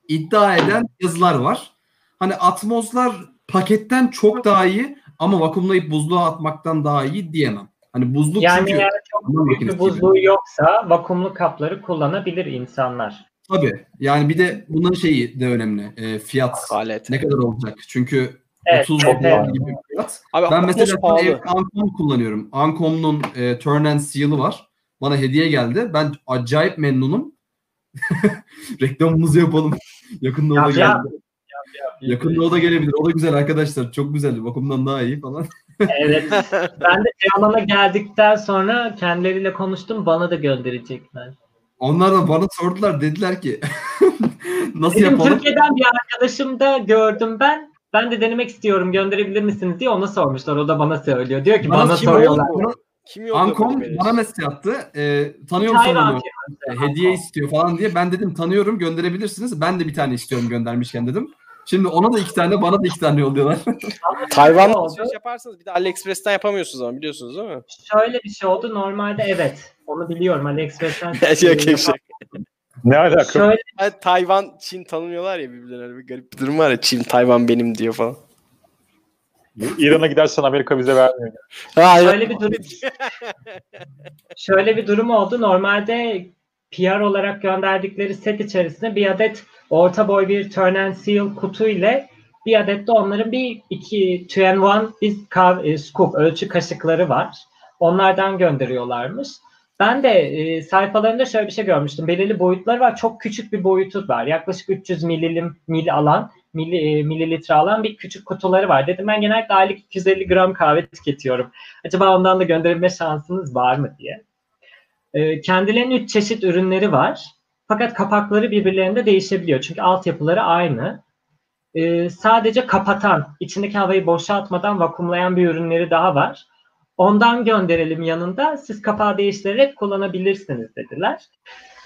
[SPEAKER 4] iddia eden yazılar var. Hani atmozlar paketten çok daha iyi ama vakumlayıp buzluğa atmaktan daha iyi diyemem. Hani buzluk
[SPEAKER 2] Yani
[SPEAKER 4] çünkü
[SPEAKER 2] eğer çok büyük bir
[SPEAKER 4] makinesi gibi.
[SPEAKER 2] buzluğu yoksa vakumlu kapları kullanabilir insanlar.
[SPEAKER 4] Tabii. Yani bir de bunların şeyi de önemli. E, fiyat
[SPEAKER 1] Alet.
[SPEAKER 4] ne kadar olacak? Çünkü
[SPEAKER 2] Evet,
[SPEAKER 4] 30
[SPEAKER 2] çok
[SPEAKER 4] dolar
[SPEAKER 2] pahalı.
[SPEAKER 4] gibi bir fiyat.
[SPEAKER 1] Abi
[SPEAKER 4] Ben mesela
[SPEAKER 1] pahalı.
[SPEAKER 4] ev Ancom kullanıyorum. Ancom'un e, Turn and Seal'ı var. Bana hediye geldi. Ben acayip memnunum. Reklamımızı yapalım. Yakında o da geldi. Yakında o da gelebilir. O da güzel arkadaşlar. Çok güzel. Vakumdan daha iyi falan.
[SPEAKER 2] Evet. ben de Teoman'a geldikten sonra kendileriyle konuştum. Bana da gönderecekler.
[SPEAKER 4] Onlar da bana sordular. Dediler ki nasıl
[SPEAKER 2] Bizim
[SPEAKER 4] yapalım?
[SPEAKER 2] Türkiye'den bir arkadaşım da gördüm ben. Ben de denemek istiyorum gönderebilir misiniz diye ona sormuşlar. O da bana söylüyor. Diyor ki
[SPEAKER 4] Bana
[SPEAKER 2] bana
[SPEAKER 4] kim
[SPEAKER 2] soruyorlar.
[SPEAKER 4] oldu? Bana-
[SPEAKER 1] Kim bir
[SPEAKER 4] bana
[SPEAKER 1] şey?
[SPEAKER 4] mesaj attı. E, tanıyor musun onu?
[SPEAKER 2] firması.
[SPEAKER 4] E, hediye istiyor falan diye. Ben dedim tanıyorum gönderebilirsiniz. Ben de bir tane istiyorum göndermişken dedim. Şimdi ona da iki tane bana da iki tane yolluyorlar.
[SPEAKER 1] Tayvan'da
[SPEAKER 2] oldu?
[SPEAKER 1] alışveriş yaparsanız bir de AliExpress'ten yapamıyorsunuz ama biliyorsunuz değil mi?
[SPEAKER 2] Şöyle bir şey oldu. Normalde evet. Onu biliyorum. AliExpress'ten.
[SPEAKER 1] Yok, yok, yok.
[SPEAKER 3] Ne alaka?
[SPEAKER 2] Şöyle
[SPEAKER 1] Tayvan, Çin tanımıyorlar ya birbirlerine. Bir garip bir durum var ya. Çin, Tayvan benim diyor falan.
[SPEAKER 3] İran'a gidersen Amerika vize vermiyor.
[SPEAKER 1] Ha,
[SPEAKER 2] Şöyle bir durum. Şöyle bir durum oldu. Normalde PR olarak gönderdikleri set içerisinde bir adet orta boy bir turn and seal kutu ile bir adet de onların bir iki two and one bir kav- e, scoop ölçü kaşıkları var. Onlardan gönderiyorlarmış. Ben de e, sayfalarında şöyle bir şey görmüştüm. Belirli boyutları var. Çok küçük bir boyutu var. Yaklaşık 300 mililim mil alan mili, e, mililitre alan bir küçük kutuları var. Dedim ben genellikle aylık 250 gram kahve tüketiyorum. Acaba ondan da gönderilme şansınız var mı diye. E, kendilerinin 3 çeşit ürünleri var. Fakat kapakları birbirlerinde değişebiliyor. Çünkü altyapıları aynı. E, sadece kapatan, içindeki havayı boşaltmadan vakumlayan bir ürünleri daha var. Ondan gönderelim yanında. Siz kapağı değiştirerek kullanabilirsiniz dediler.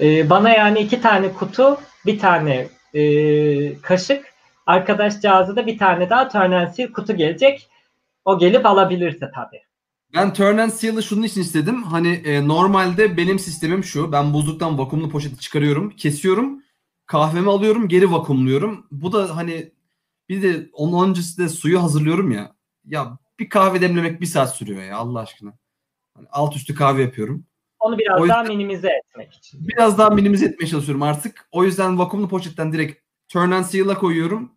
[SPEAKER 2] E, bana yani iki tane kutu, bir tane e, kaşık, arkadaşcağızı da bir tane daha turn and seal kutu gelecek. O gelip alabilirse tabii.
[SPEAKER 4] Ben Turn and Seal'ı şunun için istedim. Hani e, normalde benim sistemim şu. Ben buzluktan vakumlu poşeti çıkarıyorum, kesiyorum, kahvemi alıyorum, geri vakumluyorum. Bu da hani bir de onun öncesi de suyu hazırlıyorum ya. Ya bir kahve demlemek bir saat sürüyor ya Allah aşkına. Hani alt üstü kahve yapıyorum.
[SPEAKER 2] Onu biraz
[SPEAKER 4] O
[SPEAKER 2] daha minimize etmek için.
[SPEAKER 4] Biraz daha minimize etmeye çalışıyorum artık. O yüzden vakumlu poşetten direkt Turn and Seal'a koyuyorum.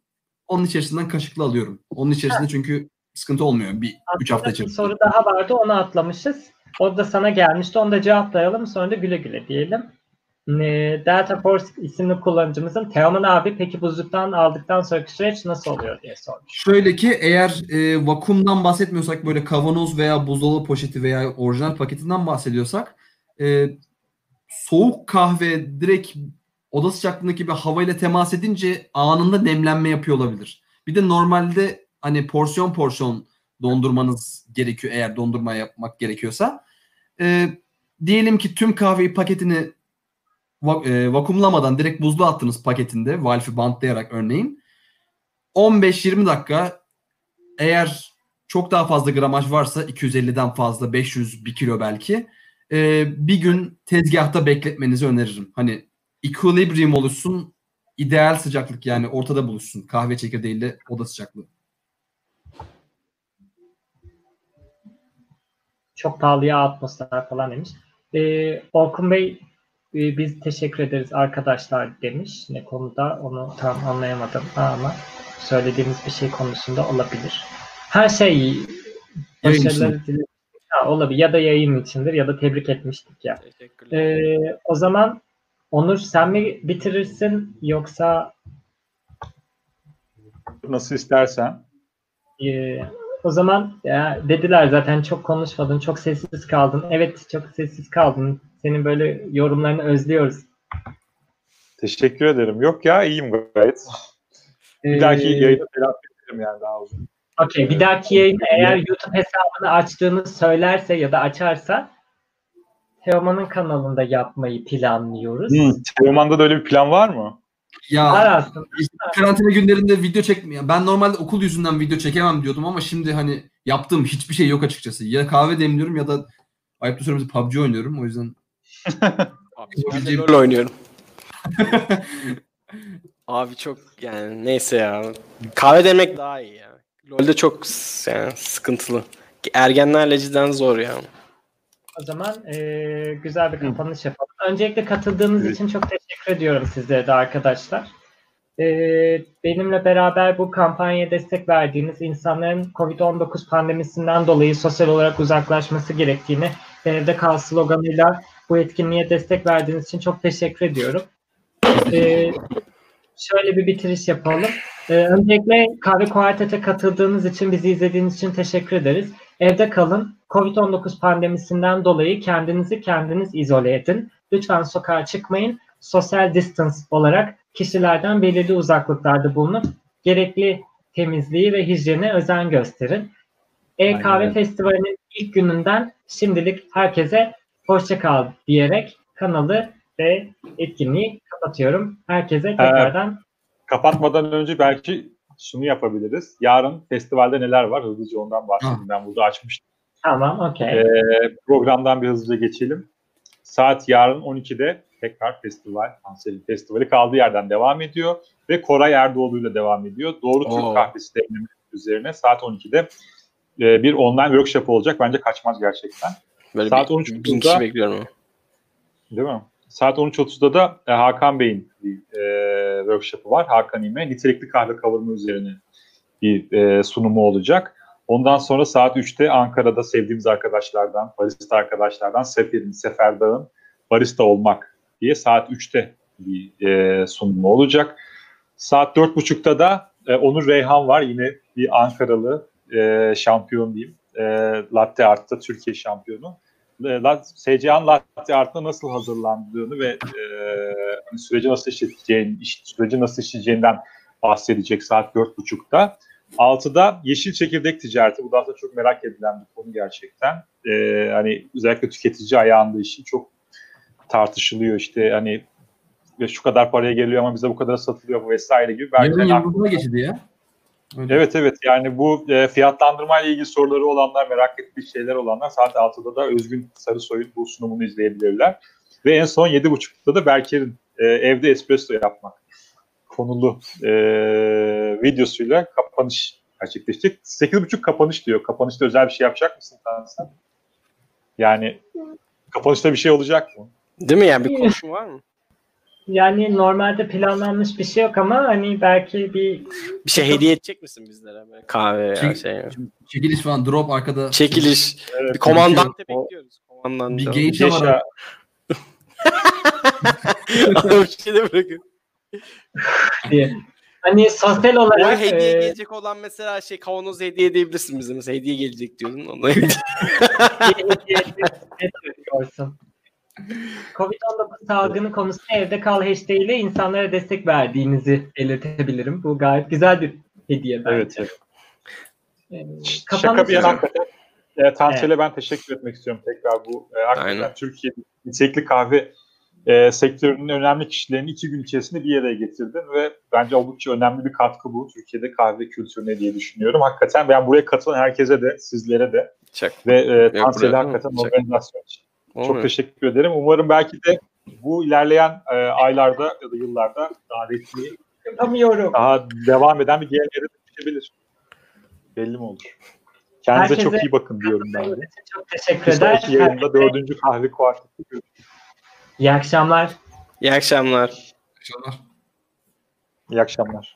[SPEAKER 4] Onun içerisinden kaşıkla alıyorum. Onun içerisinde çünkü sıkıntı olmuyor bir 3 hafta
[SPEAKER 2] Aslında
[SPEAKER 4] için.
[SPEAKER 2] bir soru daha vardı onu atlamışız. O da sana gelmişti. Onu da cevaplayalım. Sonra da güle güle diyelim. Ee, Delta Force isimli kullanıcımızın Teoman abi peki buzluktan aldıktan sonraki süreç nasıl oluyor diye sormuş.
[SPEAKER 4] Şöyle ki eğer e, vakumdan bahsetmiyorsak böyle kavanoz veya buzdolabı poşeti veya orijinal paketinden bahsediyorsak e, soğuk kahve direkt oda sıcaklığındaki bir havayla temas edince anında nemlenme yapıyor olabilir. Bir de normalde hani porsiyon porsiyon dondurmanız gerekiyor eğer dondurma yapmak gerekiyorsa. E, diyelim ki tüm kahveyi paketini vakumlamadan direkt buzluğa attınız paketinde valfi bantlayarak örneğin. 15-20 dakika eğer çok daha fazla gramaj varsa 250'den fazla 500 1 kilo belki e, bir gün tezgahta bekletmenizi öneririm. Hani equilibrium oluşsun ideal sıcaklık yani ortada buluşsun kahve çekirdeğiyle oda sıcaklığı.
[SPEAKER 2] Çok pahalıya atmosfer falan demiş. Ee, Orkun Bey e, biz teşekkür ederiz arkadaşlar demiş. Ne konuda onu tam anlayamadım ama söylediğimiz bir şey konusunda olabilir. Her şey. Ha, olabilir. Ya da yayın içindir ya da tebrik etmiştik ya. Ee, o zaman Onur sen mi bitirirsin yoksa
[SPEAKER 3] Nasıl istersen.
[SPEAKER 2] e, o zaman ya dediler zaten çok konuşmadın, çok sessiz kaldın. Evet çok sessiz kaldın. Senin böyle yorumlarını özlüyoruz.
[SPEAKER 3] Teşekkür ederim. Yok ya iyiyim gayet. Bir dahaki
[SPEAKER 2] Ee,
[SPEAKER 3] yayında telafi ederim yani daha uzun.
[SPEAKER 2] Okey, bir dahaki yayında eğer YouTube hesabını açtığını söylerse ya da açarsa Teoman'ın kanalında yapmayı planlıyoruz.
[SPEAKER 3] Hmm, Teoman'da da öyle bir plan var mı?
[SPEAKER 4] Ya işte karantina günlerinde video çekmiyor. Ben normalde okul yüzünden video çekemem diyordum ama şimdi hani yaptığım hiçbir şey yok açıkçası. Ya kahve demliyorum ya da ayıptır söylemesi PUBG oynuyorum. O yüzden
[SPEAKER 1] Abi, ben de LoL oynuyorum. Abi çok yani neyse ya. Kahve demek daha iyi ya. LoL'de çok yani sıkıntılı. Ergenlerle cidden zor ya.
[SPEAKER 2] O zaman eee, güzel bir kapanış yapalım. Öncelikle katıldığınız için çok teşekkür ediyorum sizlere de arkadaşlar. Eee, benimle beraber bu kampanyaya destek verdiğiniz insanların COVID-19 pandemisinden dolayı sosyal olarak uzaklaşması gerektiğini evde kal sloganıyla bu etkinliğe destek verdiğiniz için çok teşekkür ediyorum. Eee, şöyle bir bitiriş yapalım. Eee, öncelikle Kahve Kuartet'e katıldığınız için, bizi izlediğiniz için teşekkür ederiz. Evde kalın. Covid-19 pandemisinden dolayı kendinizi kendiniz izole edin. Lütfen sokağa çıkmayın. Sosyal distance olarak kişilerden belirli uzaklıklarda bulunup gerekli temizliği ve hijyene özen gösterin. E-Kahve
[SPEAKER 3] Aynen.
[SPEAKER 2] Festivali'nin ilk gününden şimdilik herkese hoşça kal diyerek kanalı ve etkinliği kapatıyorum. Herkese tekrardan
[SPEAKER 3] Kapatmadan önce belki şunu yapabiliriz. Yarın festivalde neler var? Hızlıca ondan bahsedeyim. Ben burada açmıştım.
[SPEAKER 2] tamam okey.
[SPEAKER 3] Ee, programdan bir hızlıca geçelim. Saat yarın 12'de tekrar festival, Ansel'in festivali kaldığı yerden devam ediyor. Ve Koray Erdoğdu ile devam ediyor. Doğru Türk kahvesi demleme üzerine saat 12'de e, bir online workshop olacak. Bence kaçmaz gerçekten.
[SPEAKER 1] Böyle
[SPEAKER 3] Saat
[SPEAKER 1] bir,
[SPEAKER 3] 13.30'da
[SPEAKER 1] bin kişi bekliyorum.
[SPEAKER 3] Değil mi? Saat 13.30'da da e, Hakan Bey'in bir e, workshop'ı var. Hakan İme. Nitelikli kahve kavurma üzerine bir e, sunumu olacak. Ondan sonra saat 3'te Ankara'da sevdiğimiz arkadaşlardan, barista arkadaşlardan Sefer'in, Sefer Dağ'ın barista olmak diye saat 3'te bir e, sunumu olacak. Saat 4.30'da da e, Onur Reyhan var. Yine bir Ankaralı e, şampiyon diyeyim. E, latte art'ta Türkiye şampiyonu. SCA'nın latte art'ta nasıl hazırlandığını ve e, hani süreci nasıl işleteceğini, iş, süreci nasıl işleyeceğinden bahsedecek saat 4.30'da. 6'da yeşil çekirdek ticareti. Bu da aslında çok merak edilen bir konu gerçekten. E, hani özellikle tüketici ayağında işi çok tartışılıyor işte hani ve şu kadar paraya geliyor ama bize bu kadar satılıyor bu vesaire gibi. Belki
[SPEAKER 4] Yarın yıldızına geçti ya. Öyle.
[SPEAKER 3] Evet evet yani bu e, fiyatlandırma ile ilgili soruları olanlar, merak ettiği şeyler olanlar saat 6'da da Özgün Sarısoy'un bu sunumunu izleyebilirler. Ve en son 7.30'da da Berker'in e, evde espresso yapmak konulu e, videosuyla kapanış gerçekleşecek. 8.30 kapanış diyor. Kapanışta özel bir şey yapacak mısın sen? Yani kapanışta bir şey olacak mı?
[SPEAKER 1] Değil mi yani bir konuşma var mı?
[SPEAKER 2] Yani normalde planlanmış bir şey yok ama hani belki bir
[SPEAKER 1] Bir şey hediye edecek misin bizlere? Böyle kahve veya
[SPEAKER 4] Çek-
[SPEAKER 1] şey.
[SPEAKER 4] Çekiliş falan drop arkada.
[SPEAKER 1] Çekiliş.
[SPEAKER 3] Evet,
[SPEAKER 1] Bir komandante
[SPEAKER 3] o-
[SPEAKER 1] bekliyoruz. Komandante.
[SPEAKER 4] Bir
[SPEAKER 3] Yaşa,
[SPEAKER 4] var.
[SPEAKER 1] bir şey de bırakın.
[SPEAKER 2] diye. Hani sosyal
[SPEAKER 1] O
[SPEAKER 2] olarak
[SPEAKER 1] hediye
[SPEAKER 2] e,
[SPEAKER 1] gelecek olan mesela şey kavanoz hediye edebilirsin bize. Mesela hediye gelecek diyordun. Ona hediye.
[SPEAKER 2] ne söylüyorsun? Covid-19 salgını konusunda evde kal hashtag ile insanlara destek verdiğinizi belirtebilirim. Bu gayet güzel bir hediye bence.
[SPEAKER 3] Evet, evet.
[SPEAKER 2] Ee,
[SPEAKER 3] Şaka bir yana hakikaten e, Tansel'e ben teşekkür etmek istiyorum tekrar bu e, hakikaten
[SPEAKER 1] Aynen.
[SPEAKER 3] Türkiye nitelikli kahve e, sektörünün önemli kişilerini iki gün içerisinde bir yere getirdin ve bence oldukça önemli bir katkı bu Türkiye'de kahve kültürüne diye düşünüyorum. Hakikaten ben buraya katılan herkese de sizlere de
[SPEAKER 1] Çak.
[SPEAKER 3] ve e, Tansel'e hakikaten
[SPEAKER 1] Çak.
[SPEAKER 3] organizasyon için çok
[SPEAKER 1] Olmuyor.
[SPEAKER 3] teşekkür ederim. Umarım belki de bu ilerleyen e, aylarda ya da yıllarda daha resmi,
[SPEAKER 2] Yapamıyorum.
[SPEAKER 3] daha devam eden bir geleneğe dönüşebilir. Belli mi olur? Kendinize
[SPEAKER 2] Herkese-
[SPEAKER 3] çok iyi bakın diyorum ben de.
[SPEAKER 2] Çok teşekkür
[SPEAKER 3] Bir
[SPEAKER 2] eder.
[SPEAKER 3] sonraki yayında dördüncü kahve görüşürüz.
[SPEAKER 2] İyi akşamlar.
[SPEAKER 1] İyi akşamlar.
[SPEAKER 4] Akşamlar.
[SPEAKER 3] İyi akşamlar.